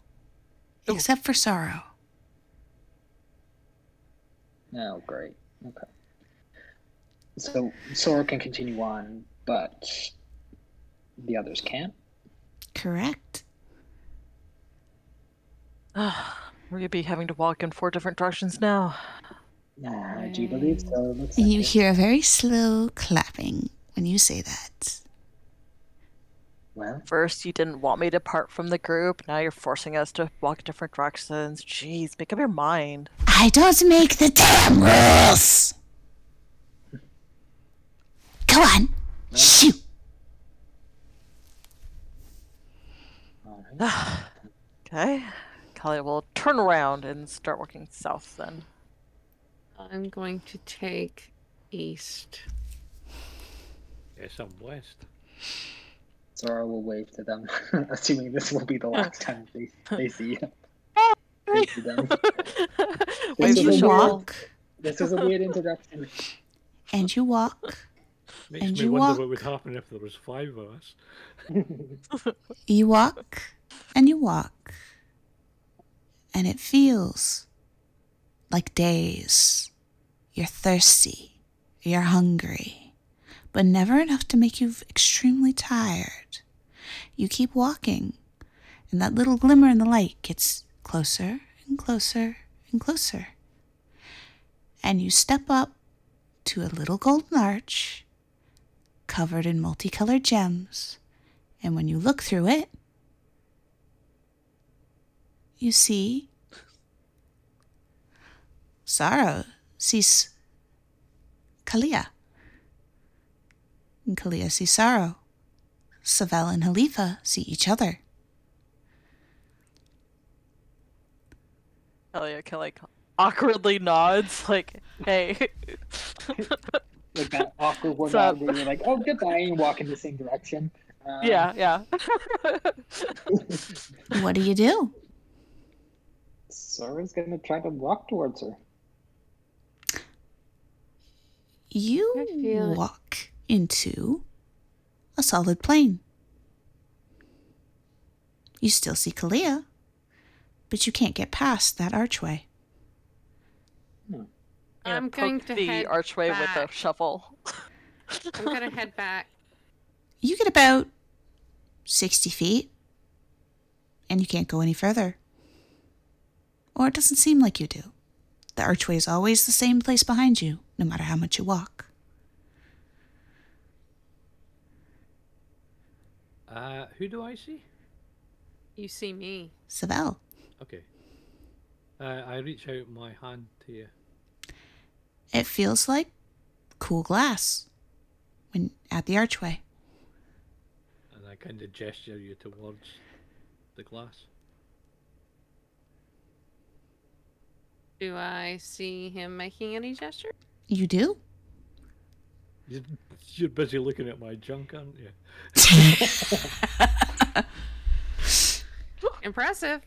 Ooh. Except for Sorrow. Oh, great. Okay. So Sorrow can continue on, but the others can't. Correct. We're gonna be having to walk in four different directions now. I do believe so. Looks like You it. hear a very slow clapping when you say that. Well, First, you didn't want me to part from the group. Now you're forcing us to walk different directions. Jeez, make up your mind. I don't make the damn rules! Go on, shoot! all right. Okay. Kalia will turn around and start walking south then. I'm going to take east. Yes, I'm west. Sorrow will wave to them, assuming this will be the last time they, they see him. Wave to them. This And the a you shovel. walk, This is a weird introduction. and you walk, Makes And me you wonder walk. what would happen if there was five of us. you walk, and you walk, and it feels like days. You're thirsty, you're hungry, but never enough to make you extremely tired. You keep walking, and that little glimmer in the light gets closer and closer and closer. And you step up to a little golden arch covered in multicolored gems. And when you look through it, you see Sorrow sees Kalia. And Kalia sees Sorrow. Savell and Halifa see each other. Kalia kind of like awkwardly nods, like, hey. Like that awkward one What's where you're like, oh, goodbye, and walk in the same direction. Uh, yeah, yeah. What do you do? Sorrow's gonna try to walk towards her. You I feel walk into a solid plane. You still see Kalia, but you can't get past that archway. Hmm. Gonna I'm going poke to the head archway with a shovel. I'm gonna head back. You get about 60 feet, and you can't go any further. Or it doesn't seem like you do. The archway is always the same place behind you, no matter how much you walk. Uh, who do I see? You see me. Savell, Okay. Uh, I reach out my hand to you. it feels like cool glass when at the archway. and I kind of gesture you towards the glass. Do I see him making any gesture? You do? You're, you're busy looking at my junk, aren't you? Impressive.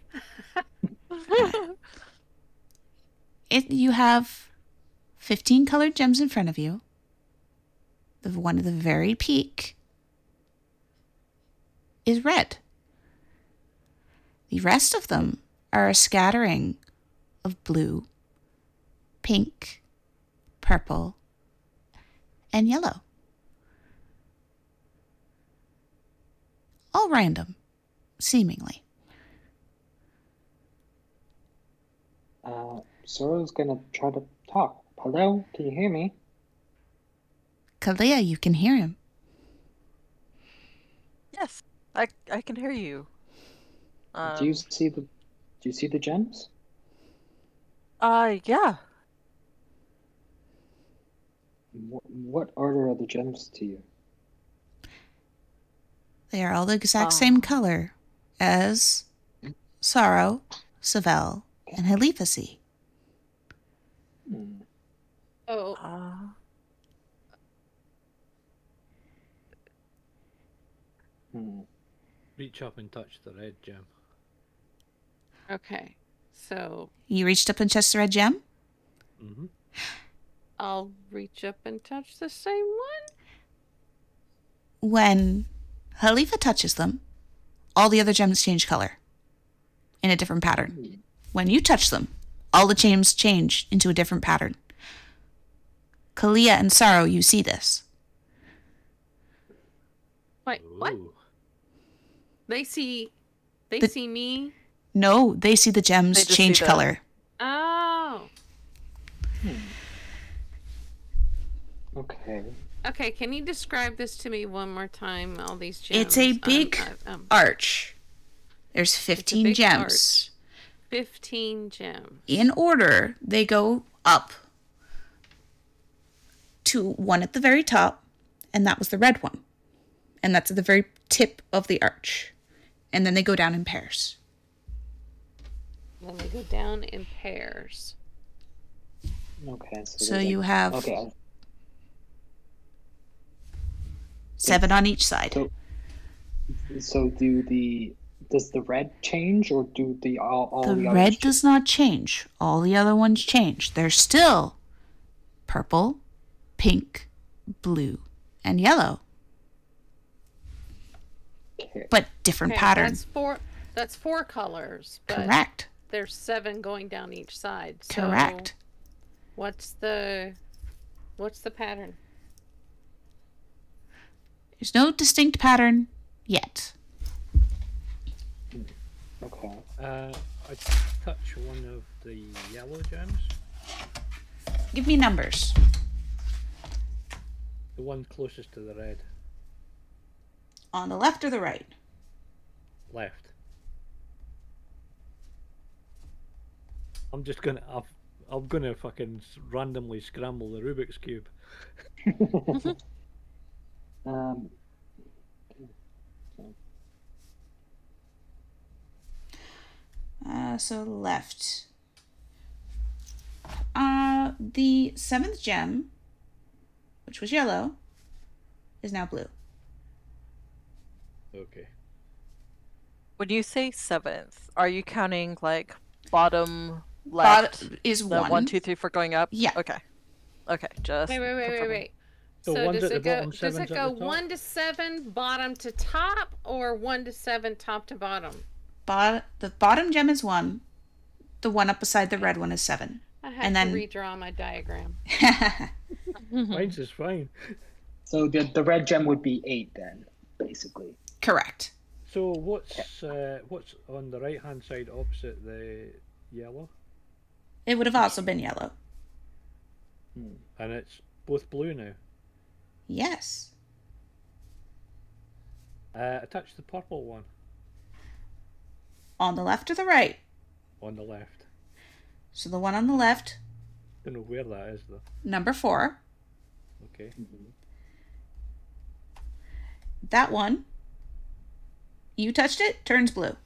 It you have 15 colored gems in front of you. The one at the very peak is red. The rest of them are a scattering of blue, pink, purple, and yellow. All random, seemingly. Uh, Sorrow's gonna try to talk. Hello, can you hear me? Kalia, you can hear him. yes, I I can hear you. Um, do you see the? Do you see the gems? Uh, yeah. What, what order are the gems to you? They are all the exact same Ah. color as Sorrow, Savell, and Heliphasy. Hmm. Oh, Uh, Hmm. Reach up and touch the red gem. okay. So You reached up and touched the red gem? Mm-hmm. I'll reach up and touch the same one. When Halifa touches them, all the other gems change color in a different pattern. When you touch them, all the gems change into a different pattern. Kalia and Sorrow, you see this. Wait, what? Ooh. They see, they The- see me. No, they see the gems They just see change the- color. Oh, Okay. okay. Can you describe this to me one more time? All these gems. It's a Um, big uh, um, arch. There's 15 big gems. fifteen gems. in order, they go up to one at the very top, and that was the red one. And that's at the very tip of the arch. And then they go down in pairs. Then they go down in pairs. Okay. So, So you have Okay. Seven on each side. So, so do the does the red change or do the all all The the, red others does not change. All the other ones change. They're still purple, pink, blue, and yellow, Okay. but different Okay, pattern. That's four. That's four colors. But Correct. There's seven going down each side. So Correct. What's the, what's the pattern? There's no distinct pattern yet. Okay. Uh, I touch one of the yellow gems. Give me numbers. The one closest to the red. On the left or the right? Left. I'm just gonna. i I'm gonna fucking randomly scramble the Rubik's cube. Um. Uh, so left. Uh, the seventh gem, which was yellow, is now blue. Okay. when you say seventh, are you counting like bottom left? Bot is the one. one, two, three, four going up? Yeah. Okay. Okay, just. Wait, wait, wait, wait, wait. So So, one's does at the it go? bottom, Does it go one to seven, bottom to top, or one to seven, top to bottom? Bot- the bottom gem is one. The one up beside the red one is seven. I have And to then- redraw my diagram. Mine's is fine. So the the red gem would be eight then, basically. Correct. So what's uh, what's on the right hand side opposite the yellow? It would have also been yellow. And it's both blue now. Yes. Uh, I touched the purple one On the left or the right? on the left. So the one on the left, Don't know where that is though. number four. Okay. That one, you touched it, turns blue.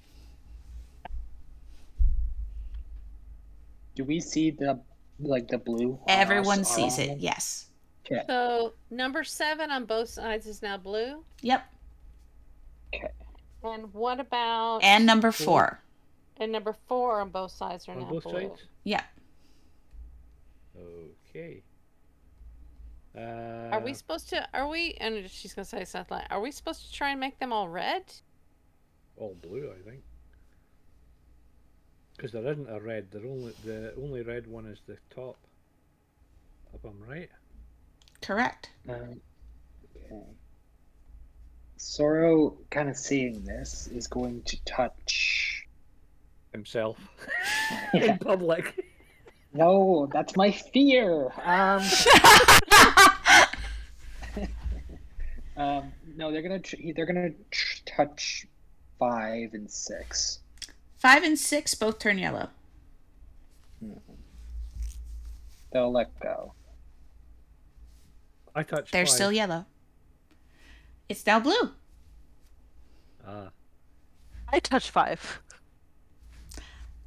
Do we see the like the blue? Everyone sees it. Yes. Okay. So number seven on both sides is now blue. Yep. Okay. And what about And number four. and number four on both sides are On now both blue. sides? Yeah. Okay. Uh, Are we supposed to? Are we? And she's gonna say something. Like, are we supposed to try and make them all red? all blue, I think. Because there isn't a red. The only the only red one is the top. If I'm right. Correct. Um, okay. Sorrow, kind of seeing this, is going to touch. Himself in public. No, that's my fear. Um, um, no, they're gonna tr- they're gonna tr- touch five and six. Five and six both turn yellow. They'll let go. I touched. They're five. still yellow. It's now blue. Ah, I touch five.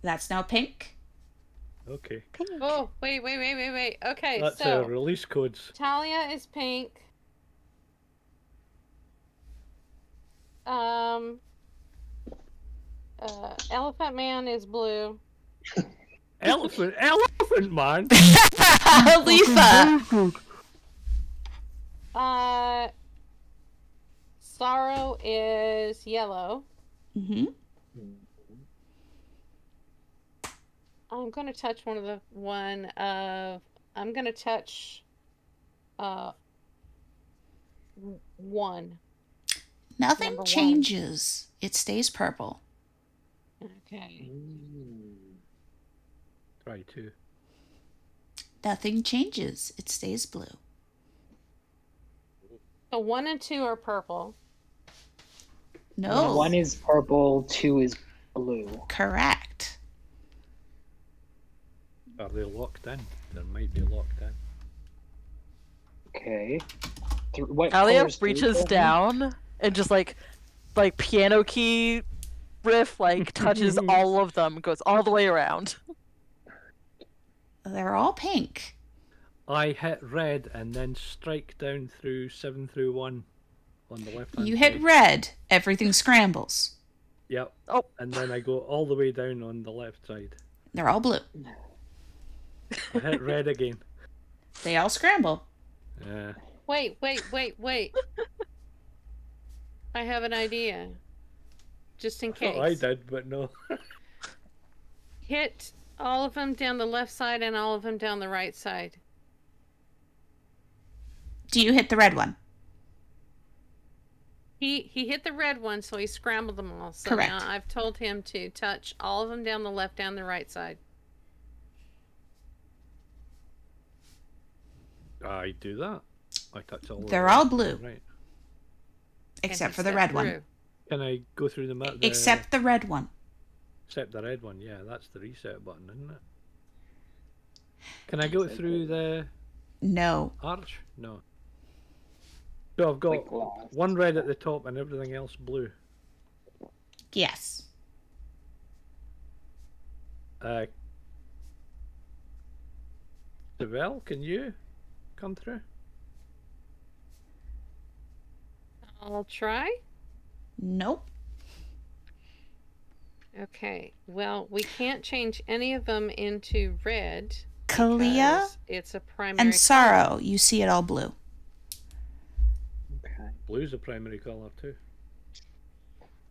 That's now pink. okay. Pink. Oh, wait, wait, wait, wait, wait. Okay, That's so uh, release codes. Kalia is pink. Um. Uh, Elephant Man is blue. Elephant, elephant man. Halifa. Uh. Sorrow is yellow. hmm I'm gonna touch one of the one of. I'm gonna touch. Uh. One. Nothing Number one. changes. It stays purple. Okay. Try two. Nothing changes. It stays blue. So one and two are purple. No. One is purple, two is blue. Correct. Are they locked in? There might be locked in. Okay. Th- what Kalia colors reaches down and just like, like piano key riff, like touches all of them, goes all the way around. They're all pink. I hit red and then strike down through seven through one on the left hand. You hit red, everything scrambles. Yep. Oh. And then I go all the way down on the left side. They're all blue. I hit red again. They all scramble. Yeah. Wait, wait, wait, wait. I have an idea. Just in case. Oh, I did, but no. Hit all of them down the left side and all of them down the right side. Do you hit the red one? He he hit the red one, so he scrambled them all. So Correct. now I've told him to touch all of them down the left and the right side. I do that. I touch all. They're all blue. Right. Except for the stepped red one. Can I go through the map? Except the red one. Except the red one. Yeah, that's the reset button, isn't it? Can I go through the No. arch? No. So I've got Like one red at the top and everything else blue. Yes. Uh, Savell, can you come through? I'll try. Nope. Okay. Well, we can't change any of them into red. Kalia It's a primary. and color. Sorrow, you see it all blue. Okay. Blue's a primary color too.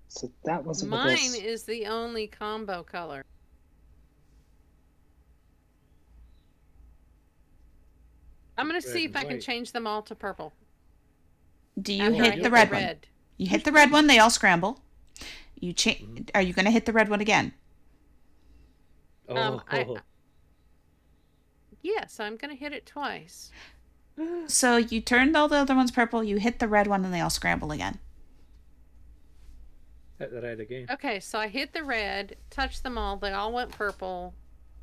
So that was Mine this. is the only combo color. I'm gonna Red see if and I can white. change them all to purple. Do you after I hit the red one? You hit the red one, they all scramble. You cha- Are you going to hit the red one again? Oh, Um, I- Yes, I'm gonna hit it twice. So you turned all the other ones purple, you hit the red one, and they all scramble again. hit the red again. Okay, so I hit the red, touched them all, they all went purple,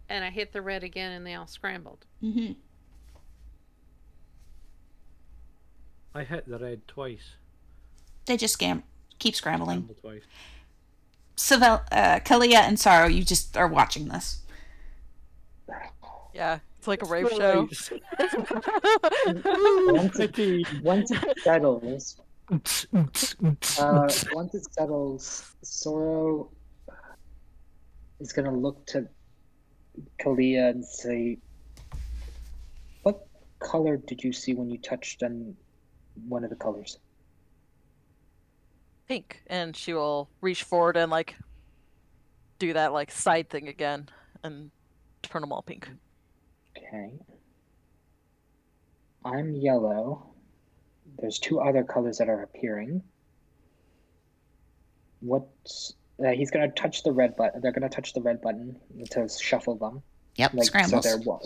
and I hit the red again and they all scrambled. Mm-hmm. I hit the red twice. They just scam- keep scrambling. Scramble twice. Savell- uh, Kalia and Sorrow, you just are watching this. Yeah, it's like a rave show. once, it, once it settles, Uh, once it settles, Sorrow is gonna look to Kalia and say, "What color did you see when you touched on one of the colors?" Pink, and she will reach forward and like do that like side thing again and turn them all pink. Okay. I'm yellow. There's two other colors that are appearing. What's uh, he's gonna touch the red button. They're gonna touch the red button to shuffle them. Yep, Like scrambles. so, they're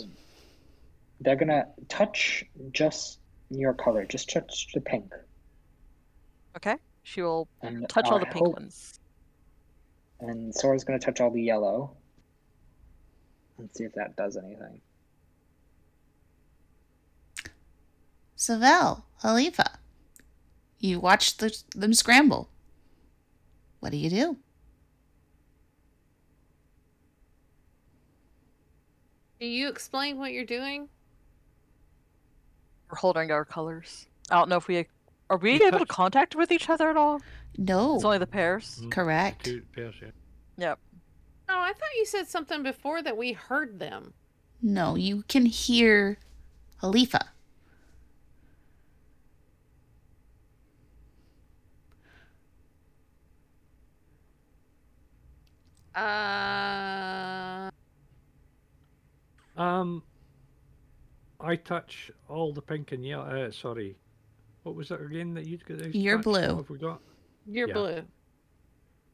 they're gonna touch just your color. Just touch the pink. Okay, she will And touch all the pink hope- ones. And Sorrow's gonna touch all the yellow. Let's see if that does anything. Savell, Halifa, you watch the, them scramble. What do you do? Do you explain what you're doing? We're holding our colors. I don't know if we are we We able to contact with each other at all. No. It's only the pairs. Mm, Correct. Two pairs, yeah. Yep. Oh, I thought you said something before that we heard them. No, you can hear Halifa. Uh, Um, I touch all the pink and yellow. Uh, sorry, what was it again that you guys? You're touched? blue. What have we got? you're Yeah. blue.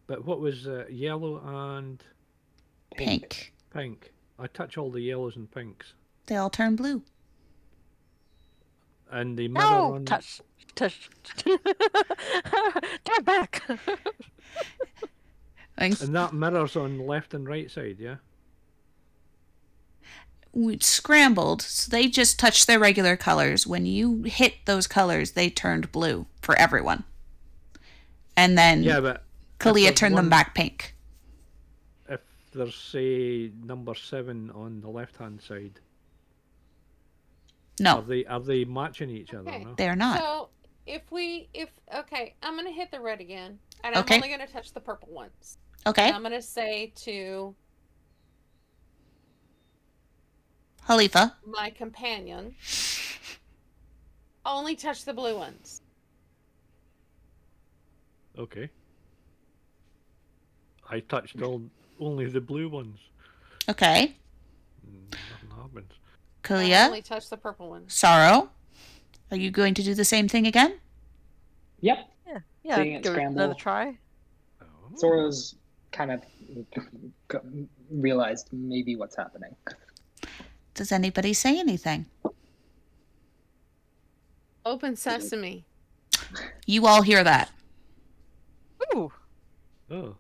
But what was uh, yellow and Pink. pink? I touch all the yellows and pinks, They all turn blue. and the mirror No, on touch, touch. Turn back. And and that mirror's on the left and right side. Yeah. we scrambled, so they just touched their regular colors. When you hit those colors, they turned blue for everyone. And then Yeah, but Kalia there's turned them back pink. if there's say number seven on the left hand side, No. are they are they matching each other? No? they are not. So if we, if okay, I'm gonna hit the red again, and I'm only gonna touch the purple ones. Okay, And I'm gonna say to Halifa. my companion, only touch the blue ones. Okay. I touched all only the blue ones. Okay, Nothing happens. and Kalia. only touch the purple ones. Sorrow. Are you going to do the same thing again? Yep. Yeah, Seeing it give it another try. Oh. Sorrow's kind of realized maybe what's happening. Does anybody say anything? Open sesame. You all hear that. Ooh, Oh.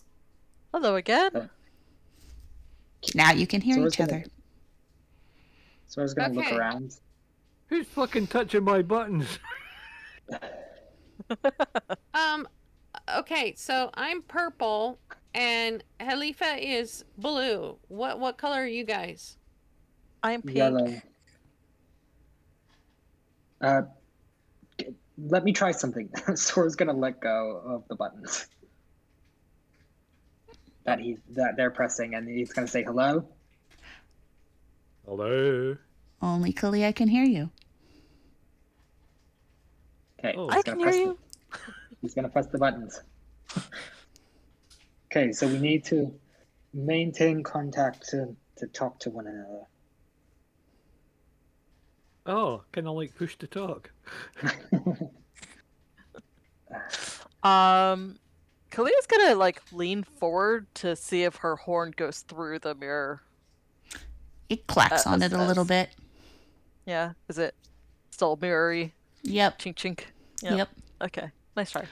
hello again. Now you can hear Sorrow's each gonna- other. was gonna look Okay. around. Who's fucking touching my buttons? Um, okay, so I'm purple, and Halifa is blue. What what color are you guys? I'm pink. Yellow. Uh, let me try something. Sorrow's gonna let go of the buttons that he that they're pressing, and he's gonna say hello. Hello. Only Kalia can hear you. Okay, Oh. he's I gonna can hear press the- you. He's gonna press the buttons. okay, so we need to maintain contact to, to talk to one another. Oh, kind of like push to talk. Um, Kalia's gonna like lean forward to see if her horn goes through the mirror. It clacks Uh, on it a little bit. Yeah, is it still mirrory? Yep. Chink chink. Yep. Yep. Okay, nice try.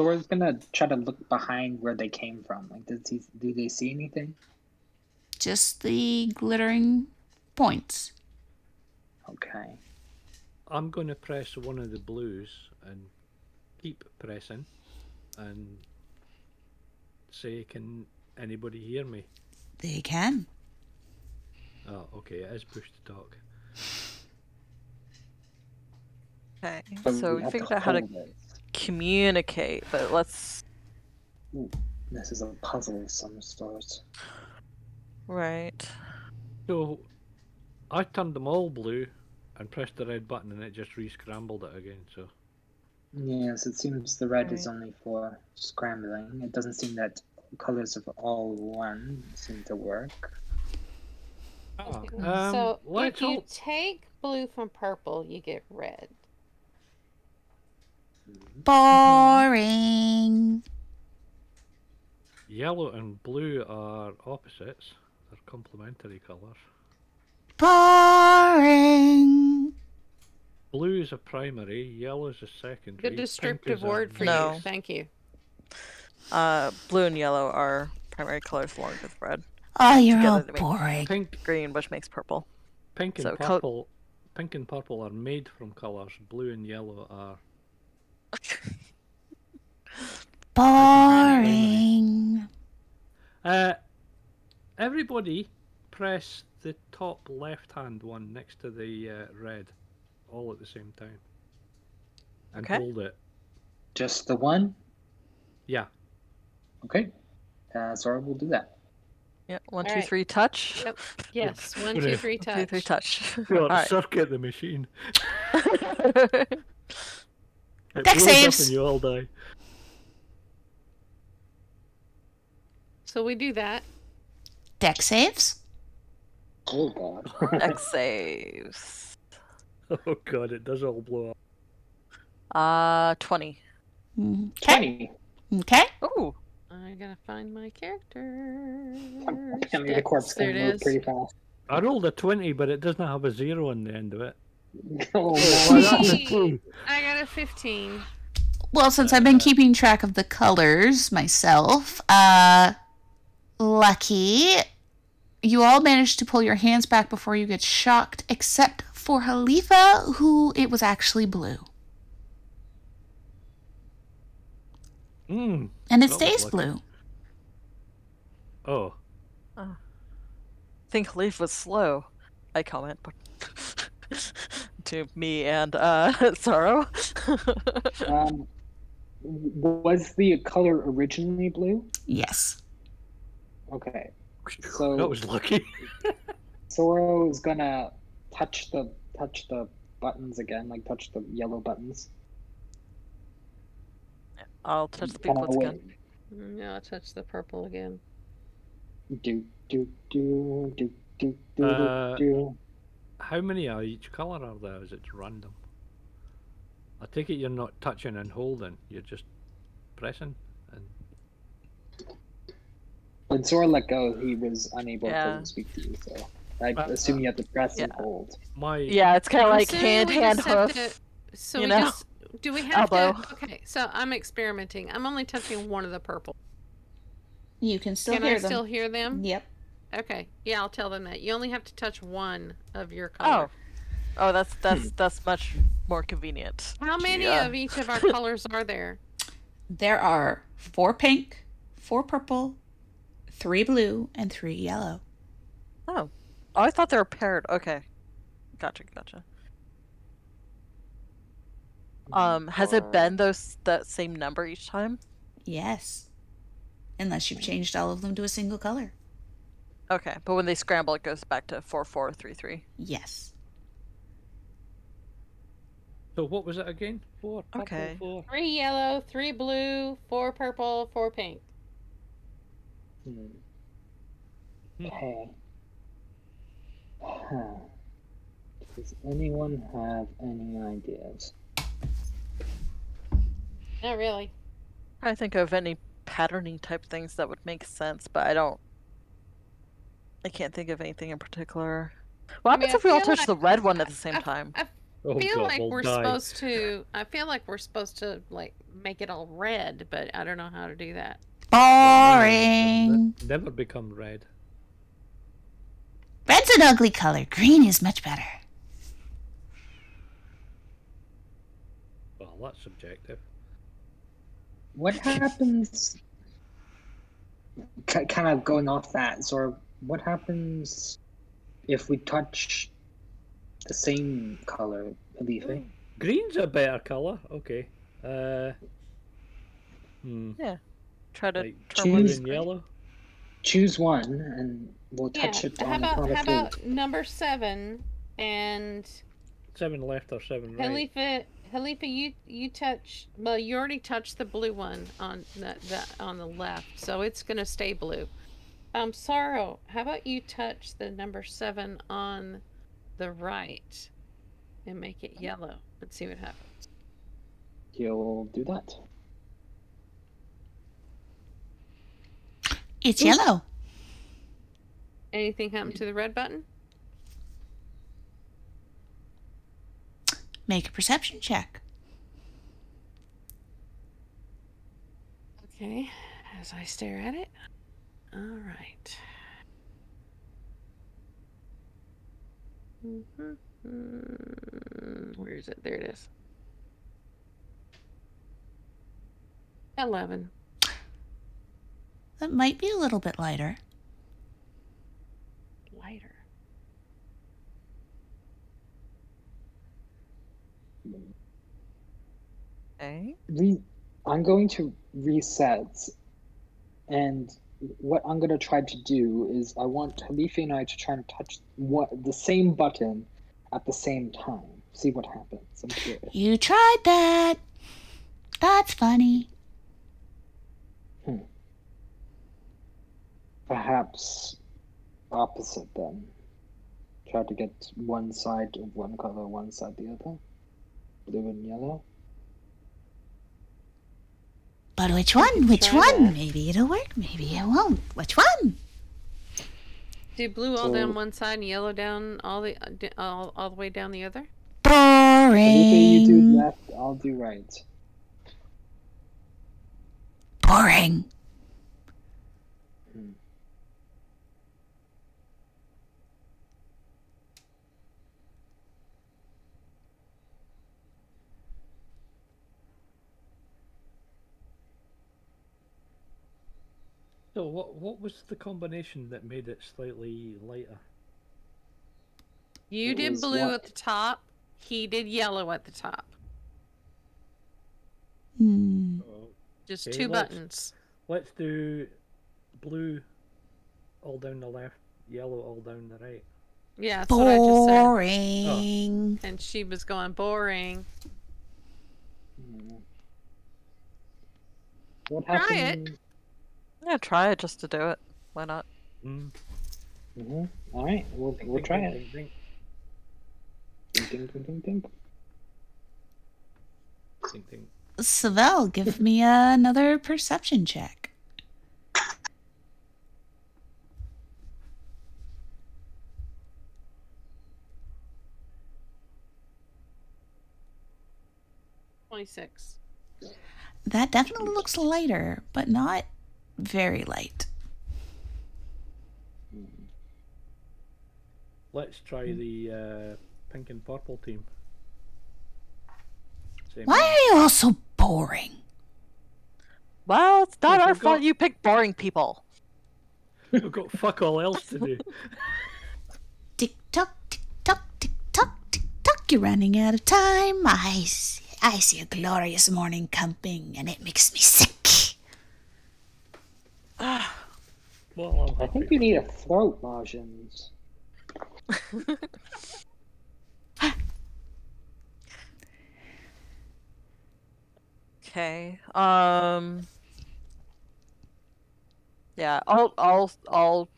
Sorrow's gonna try to look behind where they came from. Like, does he, do they see anything? Just the glittering points. Okay. I'm going to press one of the blues and keep pressing and say, can anybody hear me? They can. Oh, okay, it is push to talk. Okay, But so we we have figured out how to it. Communicate, but let's. This is a puzzle of some sort. Right. So, I turned them all blue and pressed the red button and it just re-scrambled it again, so... Yes, it seems the red is only for scrambling. It doesn't seem that colors of all one seem to work. Ah, so um, if you all... take blue from purple, you get red. Boring. Yellow and blue are opposites. They're complementary colours. Boring. Blue is a primary, yellow is a secondary. Good pink descriptive word for No. you. Thank you. Uh, blue and yellow are primary colors along with red. Oh, you're Together all they boring. Pink, Green, which makes purple. pink and So col- purple. Pink and purple are made from colours. Blue and yellow are. Boring. Uh, everybody, press the top left-hand one next to the uh, red, all at the same time, and Okay. hold it. Just the one? Yeah. Okay. Uh, Sorrow will do that. Yeah, one, two, Alright. three, touch. Yep. Yes. One, two, Brilliant. three, One, two, three, touch. touch. Well, Alright. circuit the machine. It Deck saves. and you all die. So we do that. Deck saves. Oh god. X saves. Oh god, it does all blow up. Uh, 20. Okay. 20. Okay. Ooh. I gotta find my character. I mean, the corpse there can it move is. pretty fast. I rolled a 20, but it doesn't have a zero on the end of it. oh, Well, no. that's a Hey. two. I got a 15. Well, since I've been keeping track of the colors myself, uh, lucky, you all managed to pull your hands back before you get shocked, except for Halifa, who it was actually blue. Mm. And it stays blue. Oh. I think Leaf was slow. I comment, but to me and uh Sorrow. Um, was the color originally blue? Yes. Okay. that was lucky. Sorrow is gonna touch the touch the buttons again, like touch the yellow buttons. I'll touch the pink ones again. Mm, Now I'll touch the purple again. Do do do do do do Uh, do. How many are each colour are there? Is it random? I take it you're not touching and holding, you're just pressing and When Sorrow let go, he was unable Yeah. to speak to you, so I Uh, assume you have to press and hold. my Yeah, it's kind of like assuming hand, we hand, hoof. to- so you we know? just do we have Elbow. to? Okay, so I'm experimenting. I'm only touching one of the purple. You can still Can hear I them. still hear them? Yep. Okay, yeah, I'll tell them that. You only have to touch one of your Oh. color. Oh, that's that's that's much more convenient. How many Yeah. of each of our colors are there? There are four pink, four purple, three blue, and three yellow. Oh, I thought they were paired. Okay, gotcha, gotcha. Um, has it been those that same number each time? Yes. Unless you've changed all of them to a single color. Okay, but when they scramble, it goes back to four four three three. Yes. So what was it again? Four. Purple, Okay. Four. Three yellow, three blue, four purple, four pink. Hmm. Hmm. Okay. Huh. Does anyone have any ideas? Not really. I think of any patterning type things that would make sense, but I don't. I can't think of anything in particular. What I mean, happens I if we all feel touch the red one at the same I- time? I Oh feel god, like we'll we're die. supposed to. I feel like we're supposed to like make it all red, but I don't know how to do that. Boring. Never become red. Red's an ugly color. Green is much better. Well, that's subjective. What happens? Kind of going off that, Sorrow, what happens if we touch the same color, Alife? Green's a better colour. Okay. Uh. Hmm. Try to Like one choose- and yellow. Choose one, and we'll Yeah. touch it How on about the how three. about number seven and Seven left or seven right. Halifa? Halifa, you you touch. Well, you already touched the blue one on the, the on the left, so it's gonna stay blue. Um, Sorrow, how about you touch the number seven on the right and make it yellow? Let's see what happens. He'll do that. It's yellow. Anything happen to the red button? Make a perception check. Okay, as I stare at it. All right. Mhm. Where is it? There it is. 11. That might be a little bit lighter. Lighter. Okay. Re- I'm going to reset, and what I'm going to try to do is I want Halifa and I to try and touch what the same button at the same time. See what happens. I'm curious. You tried that. That's funny. Hmm. Perhaps opposite then. Try to get one side of one color, one side the other. Blue and yellow. But which one? Which one? that. Maybe it'll work, maybe it won't. Which one? Do blue all So- down one side and yellow down all the uh, all, all the way down the other? Halifa, you do Boring. left, I'll do right. Boring. So what what was the combination that made it slightly lighter? You It did blue what? at the top. He did yellow at the top. Hmm. Just Okay, two let's- buttons. Let's do blue all down the left, yellow all down the right. Yeah, that's what I just said. Boring. And she was going boring. Hmm. What Try it. Happened? Yeah, try it just to do it. Why not? Mm. hmm All right, we'll Ding, we'll ding, try ding, it. ding, ding. Ding ding ding ding ding. Ding, ding. Savell, give me another perception check. Twenty-six. That definitely looks lighter, but not very light. Let's try the uh, pink and purple team. Same Why are you all so boring? Well, it's not our we've fault got- you pick boring people. We've got fuck all else to do. Tick tock, tick tock, tick tock, tick tock. You're running out of time. I see, I see a glorious morning coming, and it makes me sick. Well, I'm I think you need a throat lozenges. Okay. Um. Yeah, I'll, I'll, I'll.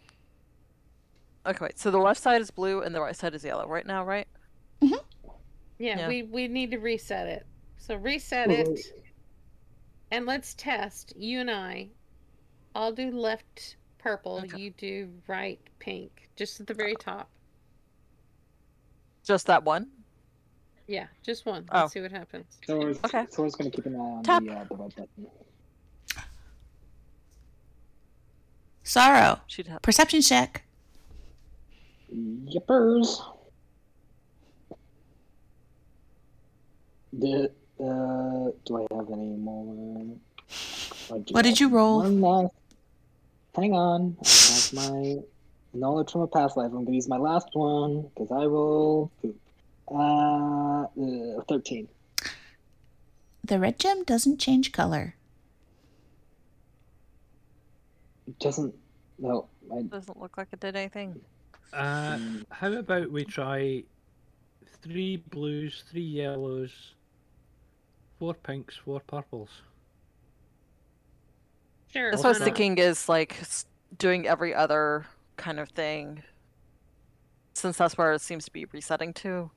Okay, wait. So the left side is blue and the right side is yellow right now, right? Yeah, Yeah. we we need to reset it. So reset Well, it, and let's test. You and I. I'll do left purple. Okay. You do right pink. Just at the very top. Just that one. Yeah, just one. Oh. Let's see what happens. Thor's, Okay. Thor's gonna keep an eye on Tap. the uh, the red button. Sorrow, have. perception check. Yippers. The, uh, do I have any more? I What did you roll? One last. Hang on. I have my knowledge from a past life. I'm gonna use my last one because I rolled poop. Uh, uh, thirteen. the red gem doesn't change color. It doesn't. No, I, Doesn't look like it did anything. Uh, Mm. how about we try three blues, three yellows, four pinks, four purples? Sure. That's why what I was thinking is like doing every other kind of thing. Since that's where it seems to be resetting to.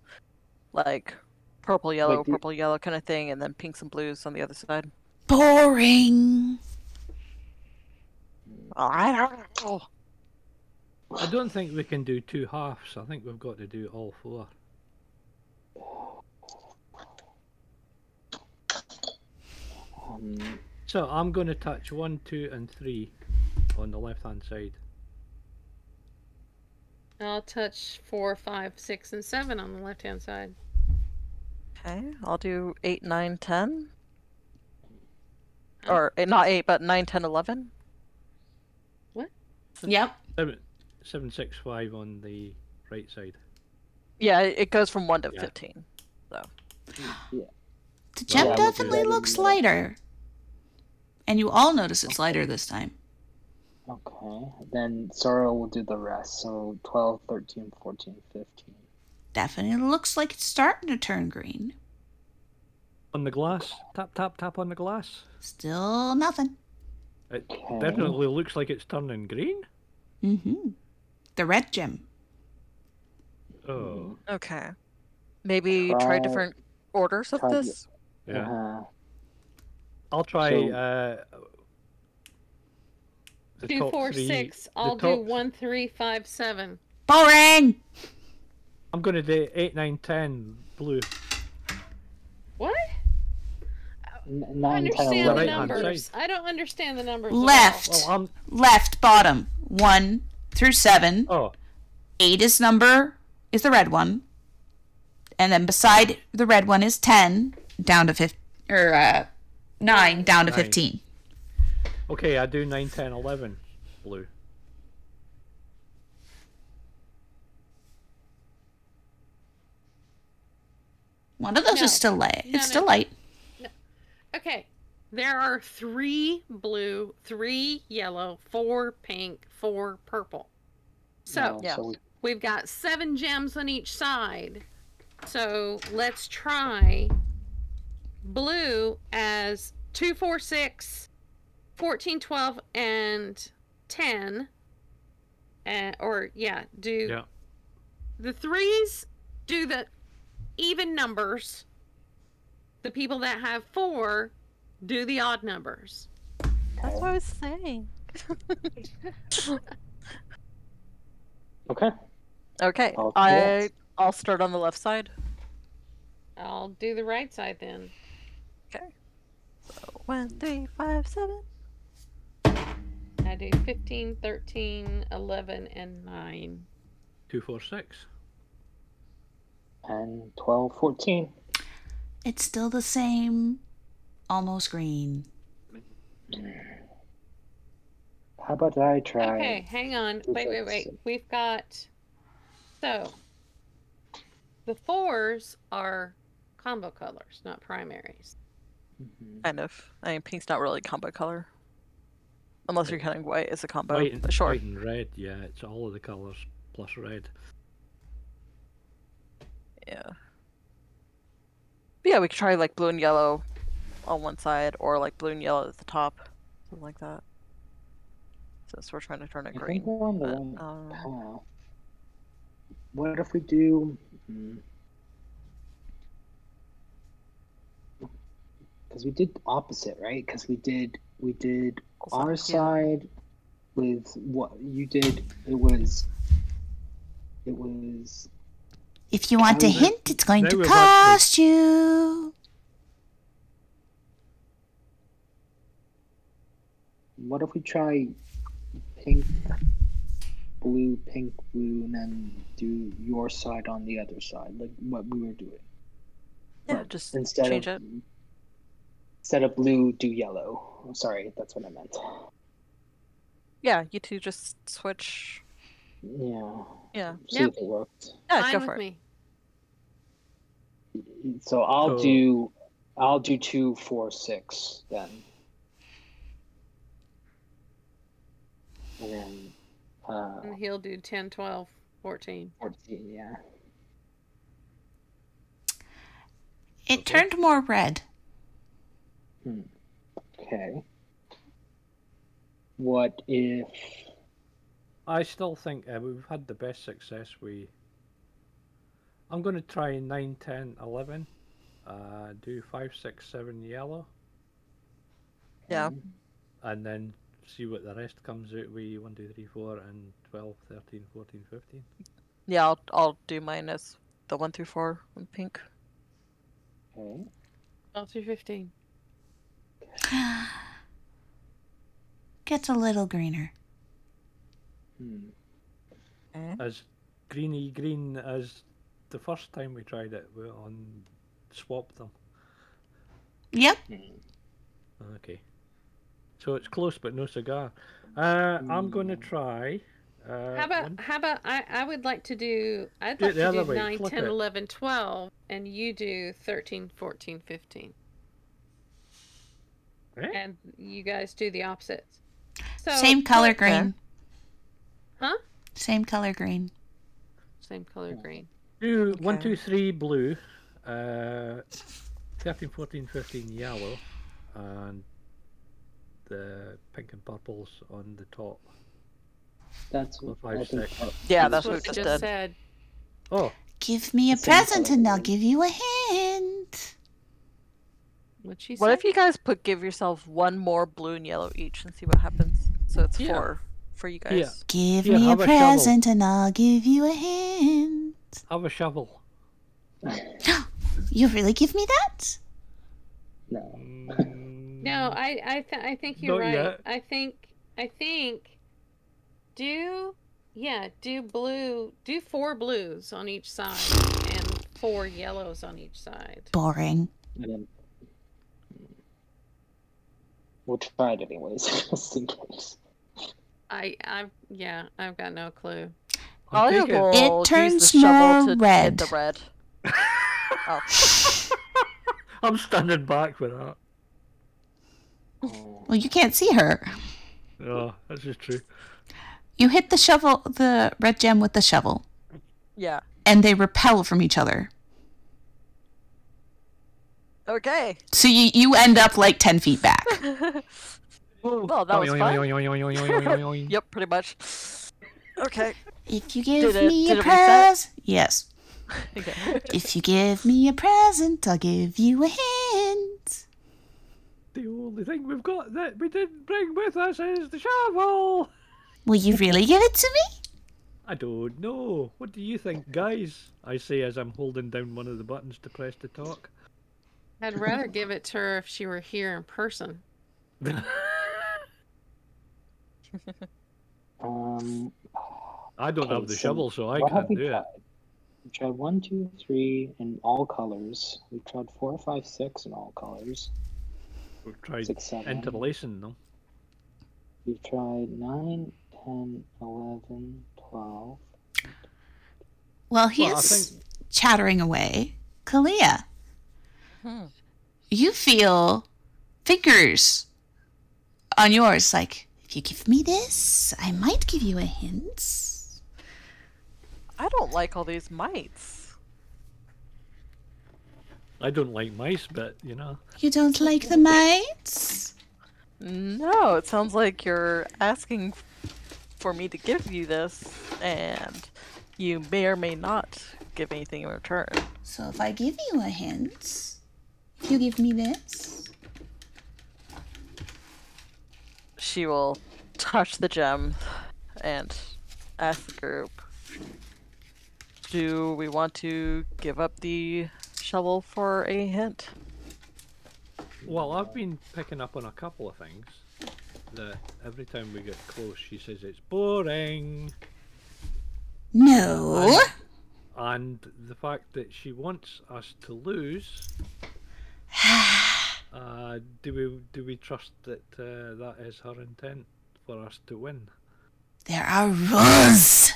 Like purple, yellow, the- purple, yellow kind of thing, and then pinks and blues on the other side. Boring. I don't know. I don't think we can do two halves. I think we've got to do all four. um, So I'm going to touch one, two, and three on the left hand side. I'll touch four, five, six, and seven on the left hand side. Okay, I'll do 8, 9, 10. Or eh, not 8, but 9, 10, 11. Yep. Seven, seven, six, five on the right side. Yeah, it it goes from 1 to Yeah. 15. The Well, gem I definitely looks in the- lighter. And you all notice it's lighter this time. okay. Then Sorrow will do the rest. So 12, 13, 14, 15. Definitely looks like it's starting to turn green. On the glass. Tap, tap, tap on the glass. Still nothing. It Okay. definitely looks like it's turning green. Mm-hmm. The red gem. Oh, Okay. Maybe try Try- different orders of try the- this? yeah. Uh, I'll try So- uh, the Two, top four, three. six. the I'll top- do one, three, five, seven. Boring. I'm going to do 8, 9, 10 blue. What? n- I 9, 10, understand the right-hand numbers. side. I don't understand the numbers. Left. Well, I'm. Left bottom. One through seven. Eight is number is the red one. And then beside the red one is ten down to fifteen or uh, nine down to Nine. fifteen. okay. I do 9, 10, 11 blue. One of those No. is still light. No, It's no. still light. Okay. There are three blue, three yellow, four pink, four purple. So No, Yeah. we've got seven gems on each side. So let's try blue as 2, 4, 6, 14, 12, and 10. Uh, or, yeah, do Yeah. the threes, do the even numbers. The people that have four do the odd numbers. That's what I was saying. Okay. Okay, I'll I. I'll start on the left side. I'll do the right side then. So one, three, five, seven. I do 15, 13, 11, and 9. 2, 4, 6. And 12, 14. It's still the same, almost green. How about I try? Okay, hang on. Two, Wait, wait, wait. six. We've got. So. The fours are combo colors, not primaries. Mhm. Kind of. I mean, pink's not really a combo color. Unless you're counting white as a combo. white, and, but sure. white and red. Yeah, it's all of the colours plus red. Yeah. But yeah, we could try like blue and yellow on one side, or like blue and yellow at the top, something like that. Since we're trying to turn it I green. think we're on the but, wrong um. What if we do? Because we did opposite, right? Because we did we did Also, our yeah. side with what you did. It was it was If you want a hint, it's going to we've cost you. what if we try pink, blue, pink, blue, and then do your side on the other side, like what we were doing. yeah, But just instead change of it. Instead of blue, do yellow. I'm sorry, that's what I meant. Yeah, you two just switch. Yeah. Yeah. See Yep. if it worked. Yeah, Fine go with for it. me. So I'll So- do I'll do two, four, six then. And then uh, And he'll do 10, 12, 14. 14, yeah. It Okay. turned more red. Okay. What if I still think uh, we've had the best success. We. I'm going to try 9, 10, 11. Uh, do 5, 6, 7 yellow. Yeah. And then see what the rest comes out with 1, 2, 3, 4, and 12, 13, 14, 15. Yeah, I'll I'll do mine as the one through four in pink. okay. 12 through 15. Gets a little greener. Hmm. As greeny green as the first time we tried it, we on swapped them. Yep. Okay. So it's close but no cigar. Uh, I'm going to try. Uh, How about one- how about I, I would like to do I'd Do like to do way, 9, flip 10, it. 11, 12 and you do 13, 14, 15. And you guys do the opposites. So Same color put- green. Huh? Same color green. Same color green. Do one, Okay. two, three blue, uh, 13, 14, 15 yellow, and the pink and purples on the top. That's Four, what I five, think. six. Yeah, That's that's what we what just did. just said. Oh, Give me a Same present color and I'll give you a hint. What she What said? if you guys put give yourself one more blue and yellow each and see what happens? So it's Yeah. four for you guys. Yeah. Give Here, me a have a shovel. present and I'll give you a hint. have a shovel. You really give me that? No. Mm. No, I I th- I think you're Not right. yet. I think I think do yeah, do blue, do four blues on each side and four yellows on each side. Boring. And then we'll try it anyways, just in case. I I've yeah, I've got no clue. I'm Talia taking- will use turns the shovel more to hit red. the red. oh. I'm standing back with that. Oh, Well, you can't see her. Oh, that's just true. You hit the shovel, the red gem with the shovel, Yeah. and they repel from each other. Okay. So you, you end up like 10 feet back. well, that was fun. Yep, pretty much. Okay. If you give Did it- me did a present. Yes. okay. If you give me a present, I'll give you a hint. The only thing we've got that we didn't bring with us is the shovel. Will you really give it to me? I don't know. What do you think, guys? I say as I'm holding down one of the buttons to press to talk. I'd rather give it to her if she were here in person. Um, I don't have the so shovel, so I can't do tried? it. We tried one, two, three in all colors. We tried four, five, six in all colors. We've tried Six, seven. interlacing them. We've tried nine, ten, eleven, twelve. Well, he's Well, think chattering away. Kalia, Hmm. you feel fingers on yours. Like, if you give me this, I might give you a hint. I don't like all these mites. I don't like mice, but you know. You don't like the mites? No, it sounds like you're asking for me to give you this, and you may or may not give anything in return. So if I give you a hint, you give me this. She will touch the gem and ask the group Do we want to give up the shovel for a hint? Well, I've been picking up on a couple of things. That every time we get close, she says it's boring, No. and the fact that she wants us to lose. Uh, do we do we trust that uh, that is her intent for us to win? There are rules.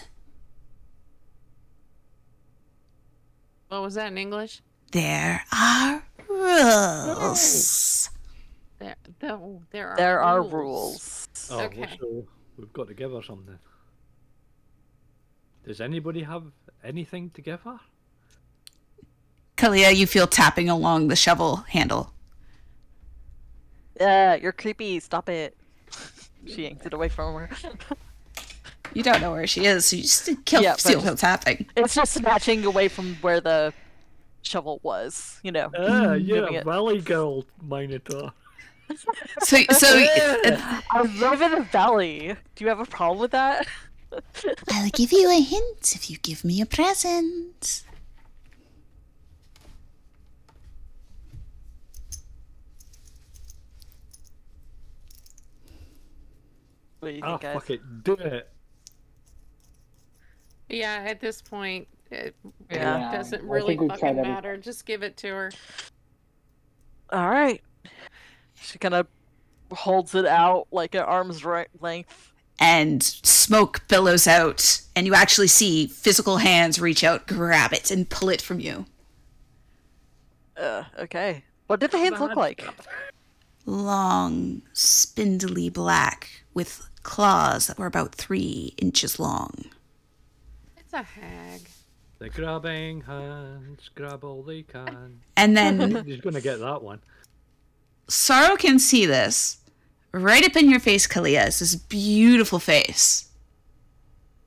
What was that in English? There are rules. rules. There, there, there are There are rules. rules. Oh, well, Okay. so we've got to give her something. Does anybody have anything to give her? Kalia, you feel tapping along the shovel handle. Yeah, you're creepy. Stop it. She yanked it away from her. You don't know where she is, so you just kill, Yeah, but- still feel tapping. it's just snatching away from where the shovel was. You know. Ah, you're Moving a it. valley girl, Minotaur. So, so uh, I live in a valley. Do you have a problem with that? I'll give you a hint if you give me a present. What do you Ah, think, guys? fuck it, do it. Yeah, at this point, it, it Yeah. doesn't really fucking tried every- matter. Just give it to her. All right. She kind of holds it out like at arm's ri- length. And smoke billows out, and you actually see physical hands reach out, grab it, and pull it from you. Uh, okay. What did the hands look like? Long, spindly black, with claws that were about three inches long. It's a hag. The grabbing hands grab all they can. And then He's gonna get that one. Sorrow can see this. Right up in your face, Kalia, is this beautiful face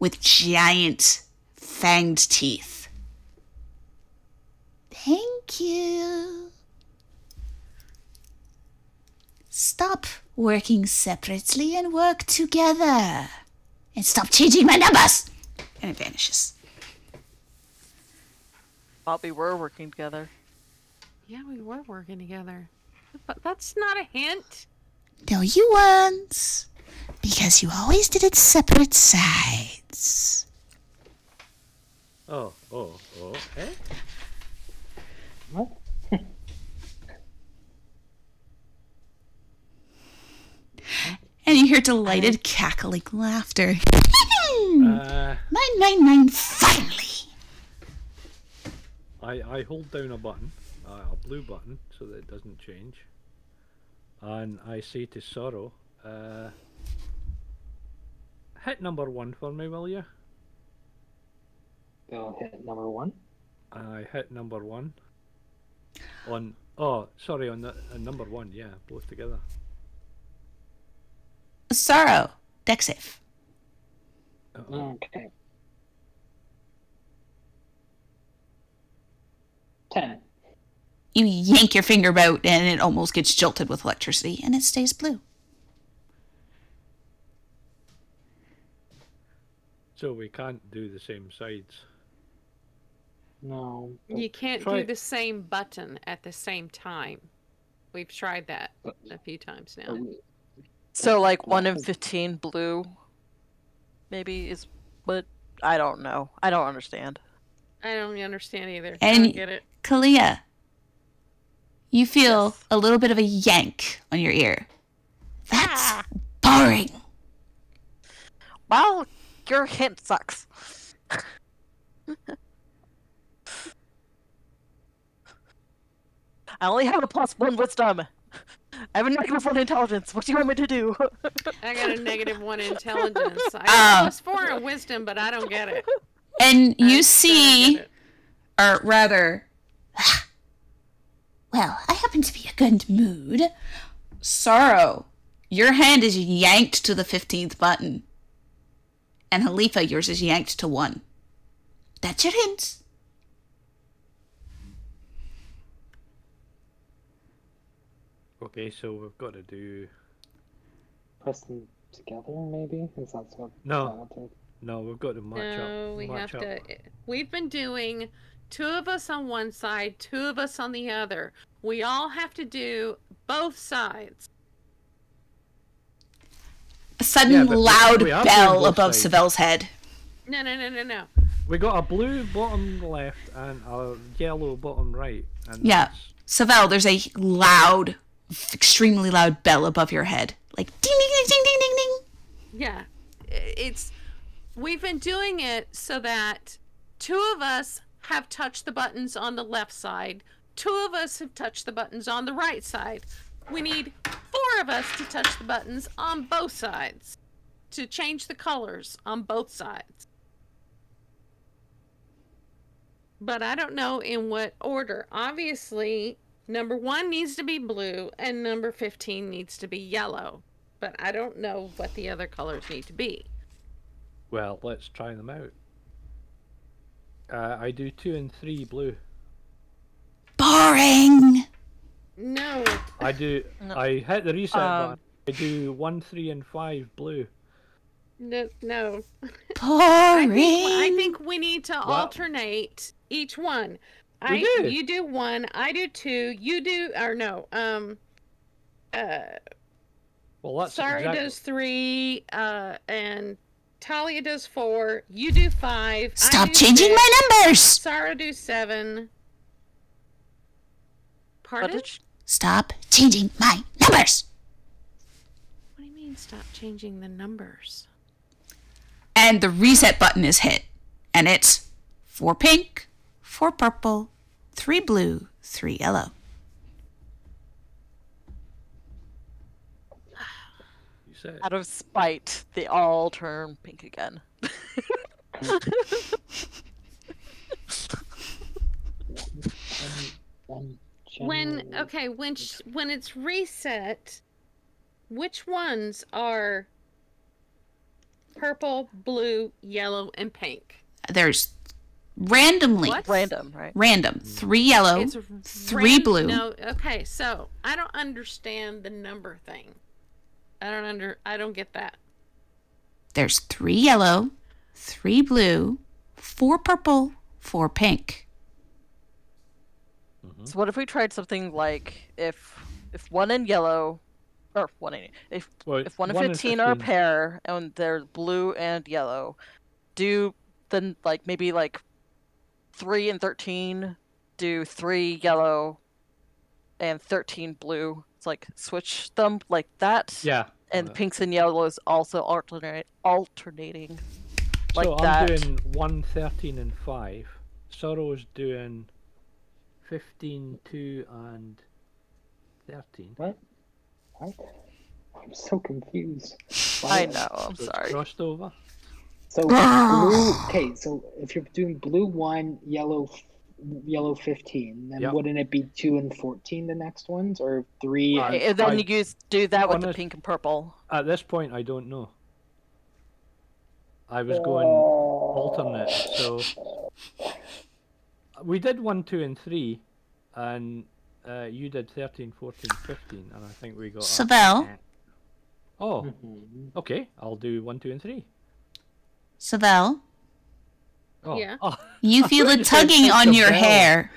with giant fanged teeth. Thank you. Stop working separately and work together. And stop changing my numbers. And it vanishes. Thought we were working together. Yeah, we were working together. But that's not a hint. No, you weren't. Because you always did it separate sides. Oh, oh, oh, eh? What? And you hear delighted cackling laughter. Uh, Nine, nine, nine, finally! I, I hold down a button, uh, a blue button, so that it doesn't change. And I say to Sorrow, uh, hit number one for me, will you? Go hit number one. I hit number one. On, oh, sorry, on the on number one, yeah, both together. Sorrow, deck safe. Okay. Ten. You yank your finger out and it almost gets jolted with electricity and it stays blue. So we can't do the same sides. No. You can't Try- do the same button at the same time. We've tried that a few times now. So like one in fifteen blue, maybe is what I don't know. I don't understand. I don't understand either. I And- don't get it. Kalia, you feel Yes. a little bit of a yank on your ear. That's ah. boring. Well, your hint sucks. I only have a plus one wisdom. I have a negative one intelligence. What do you want me to do? I got a negative one intelligence. I ah. got Oh. plus four in wisdom, but I don't get it. And you just don't see, or rather, well, I happen to be in a good mood. Sorrow, your hand is yanked to the 15th button. And Halifa, yours is yanked to 1. That's your hint. Okay, so we've got to do. Press them together, maybe? Is that what? No. is that what No, we've got to match No, up. we match have up. to. We've been doing two of us on one side, two of us on the other. We all have to do both sides. A sudden Yeah, loud bell above sides. Savell's head. No, no, no, no, no. We got a blue bottom left and a yellow bottom right. And Yeah. that's- Savel, there's a loud, extremely loud bell above your head. Like ding ding ding ding ding ding. Yeah, it's. We've been doing it so that two of us have touched the buttons on the left side, two of us have touched the buttons on the right side. We need four of us to touch the buttons on both sides to change the colors on both sides. But I don't know in what order. Obviously, number one needs to be blue and number 15 needs to be yellow. But I don't know what the other colors need to be. Well, let's try them out. Uh, I do two and three blue. Boring. No, I do. No. I hit the reset Um, button. I do one, three, and five blue. no, no. Boring. I think, I think we need to Well- alternate each one. I do. you do one, I do two, you do or no, um uh Well, that's Sarah exactly- does three, uh and Talia does four, you do five. Stop do changing six, my numbers. Sarah do seven. What Pardon? did Stop changing my numbers. What do you mean stop changing the numbers? And the reset button is hit. And it's four pink, four purple, three blue, three yellow. You said. Out of spite, they all turn pink again. When okay, when sh- when it's reset, which ones are purple, blue, yellow, and pink? There's randomly What? Random, right? random hmm. three yellow, It's three ran- blue. No, okay, so I don't understand the number thing. I don't under. I don't get that. there's three yellow, three blue, four purple, four pink. Mm-hmm. So what if we tried something like if if one in yellow, or one in if Well, if one and one and fifteen are a pair and they're blue and yellow, do then like maybe like three and thirteen do three yellow and thirteen blue. It's like switch them like that. Yeah. And pinks and yellows also alternate alternating like so I'm that. doing one, 13, and five. Sorrow's doing 15, 2, and 13. What? What? I'm so confused. I Why- know. I'm So it's sorry. Crossed over. So blue. Okay, so if you're doing blue one, yellow, yellow fifteen, then Yep. wouldn't it be two and fourteen the next ones, or three? Uh, and And then I- you use do that with the honest- pink and purple. At this point, I don't know. I was going Oh. alternate, so we did one, two, and three, and uh, you did 13, 14, 15, and I think we got. a- Savell, Oh, Mhm. okay. I'll do one, two, and three. Savell, Oh, Yeah. oh, you feel a tugging on your hair.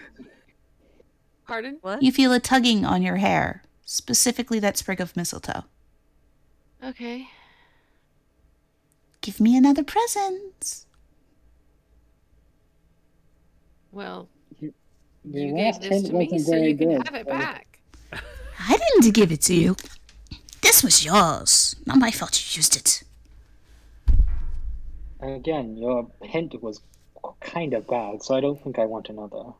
Pardon? What? You feel a tugging on your hair, specifically that sprig of mistletoe. Okay. Give me another present. Well, Your you last gave this hint to me, wasn't so you can good, have it so- back. I didn't give it to you. This was yours. Not my fault you used it. Again, your hint was kind of bad, so I don't think I want another.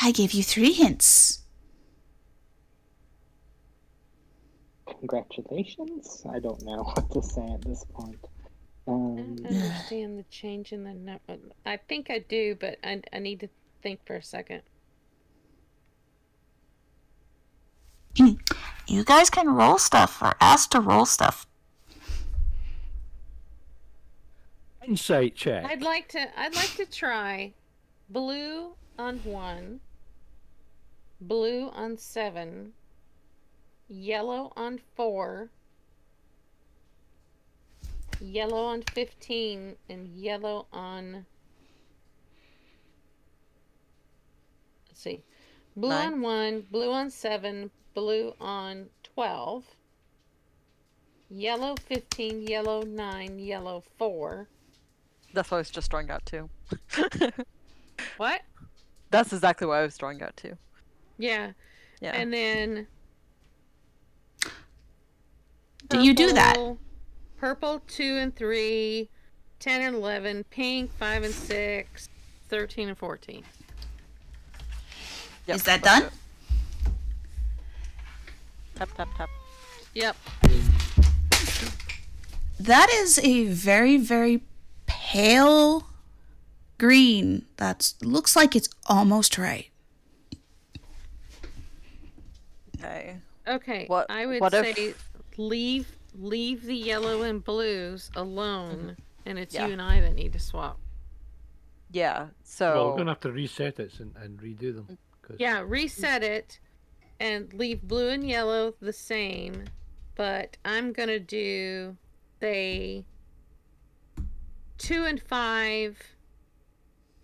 I gave you three hints. Congratulations. I don't know what to say at this point. I Um, don't understand the change in the number. I think I do, but I, I need to think for a second. You guys can roll stuff or ask to roll stuff. Insight check. I'd like to. I'd like to try blue on one, blue on seven, yellow on four, yellow on fifteen, and yellow on. Let's see, blue Nine. on one, blue on seven, blue on twelve. Yellow 15, yellow 9, yellow 4. That's what I was just drawing out too. What? That's exactly what I was drawing out too. Yeah. Yeah. And then Do you do that? purple- Purple 2 and 3, 10 and 11, pink 5 and 6, 13 and 14. Yep, Is that done? it. Tap tap tap. Yep. That is a very, very pale green. That looks like it's almost right. Okay. Okay. What- I would what if- say leave leave the yellow and blues alone, and it's Yeah. you and I that need to swap. Yeah. So Well, we're gonna have to reset it and, and redo them. 'cause- Yeah, reset it and leave blue and yellow the same, but I'm gonna do say two and five,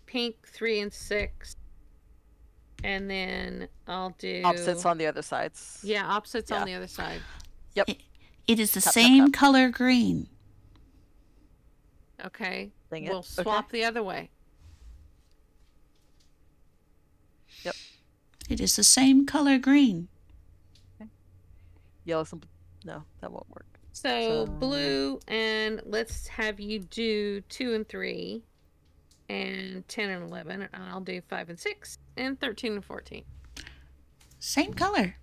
pink three and six, and then I'll do opposites on the other sides. Yeah, opposites Yeah. on the other side. Yep. It is the Tap, tap, same tap. color green. Okay, Dang we'll Okay. swap the other way. Yep. It is the same color green. Yellow some. No, that won't work. So So- blue, and let's have you do two and three, and ten and eleven, and I'll do five and six, and thirteen and fourteen. Same color.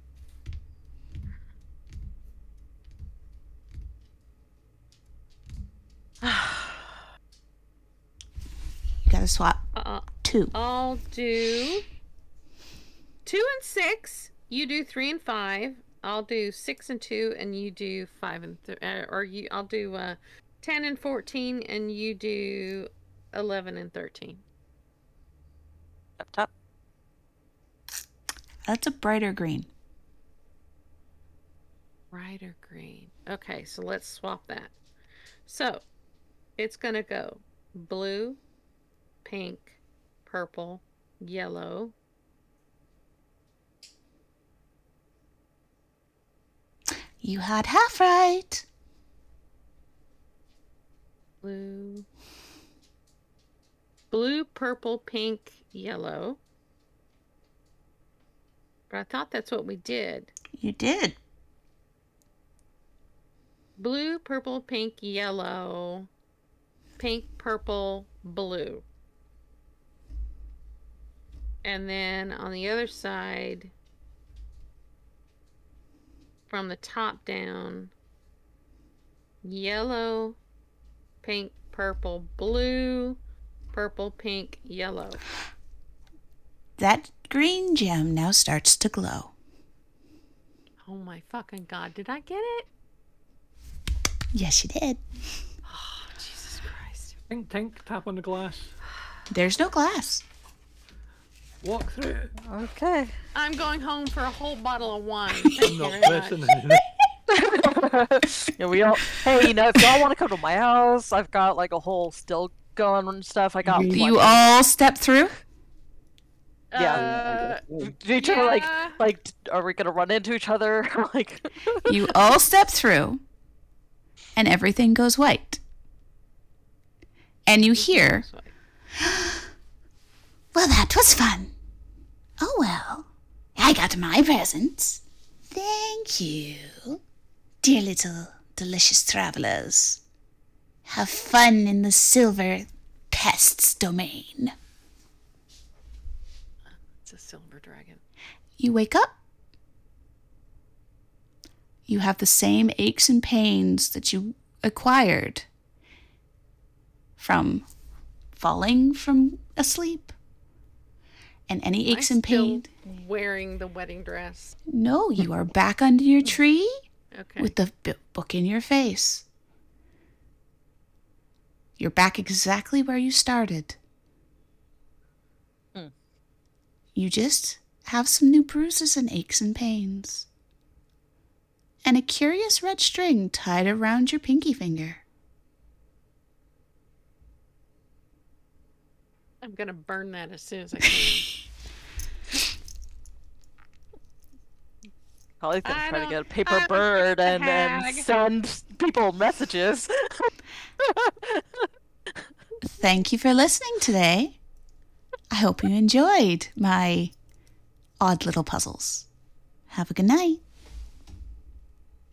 You gotta swap Uh, two. I'll do two and six. You do three and five. I'll do six and two, and you do five and th- uh, or you. I'll do uh, ten and fourteen, and you do eleven and thirteen. Tap tap. That's a brighter green. Brighter green. Okay, so let's swap that. So it's gonna go blue, pink, purple, yellow. You had half right. blue, blue, purple, pink, yellow. But I thought that's what we did. You did. Blue, purple, pink, yellow, pink, purple, blue. And then on the other side, from the top down, yellow, pink, purple, blue, purple, pink, yellow. That green gem now starts to glow. Oh my fucking god, did I get it? Yes, you did. Oh, Jesus Christ. Tink, tink, tap on the glass. There's no glass. Walk through. Okay. I'm going home for a whole bottle of wine. Thank I'm you not very much. listening. yeah, we all. Hey, you know, if y'all want to come to my house, I've got like a whole still going and stuff. I got. Do you all step through? Yeah. Uh, Do each other like like? Are we gonna run into each other? like. You all step through, and everything goes white. And you hear, Well, that was fun. Oh, well. I got my presents. Thank you. Dear little delicious travelers. Have fun in the silver pest's domain. It's a silver dragon. You wake up. You have the same aches and pains that you acquired from falling from asleep. And any aches I'm and still pains. Wearing the wedding dress. No, you are back under your tree Okay. with the b- book in your face. You're back exactly where you started. Hmm. You just have some new bruises and aches and pains. And a curious red string tied around your pinky finger. I'm gonna burn that as soon as I can. Holly's gonna I try to get a paper I bird and, and send people messages. Thank you for listening today. I hope you enjoyed my odd little puzzles. Have a good night.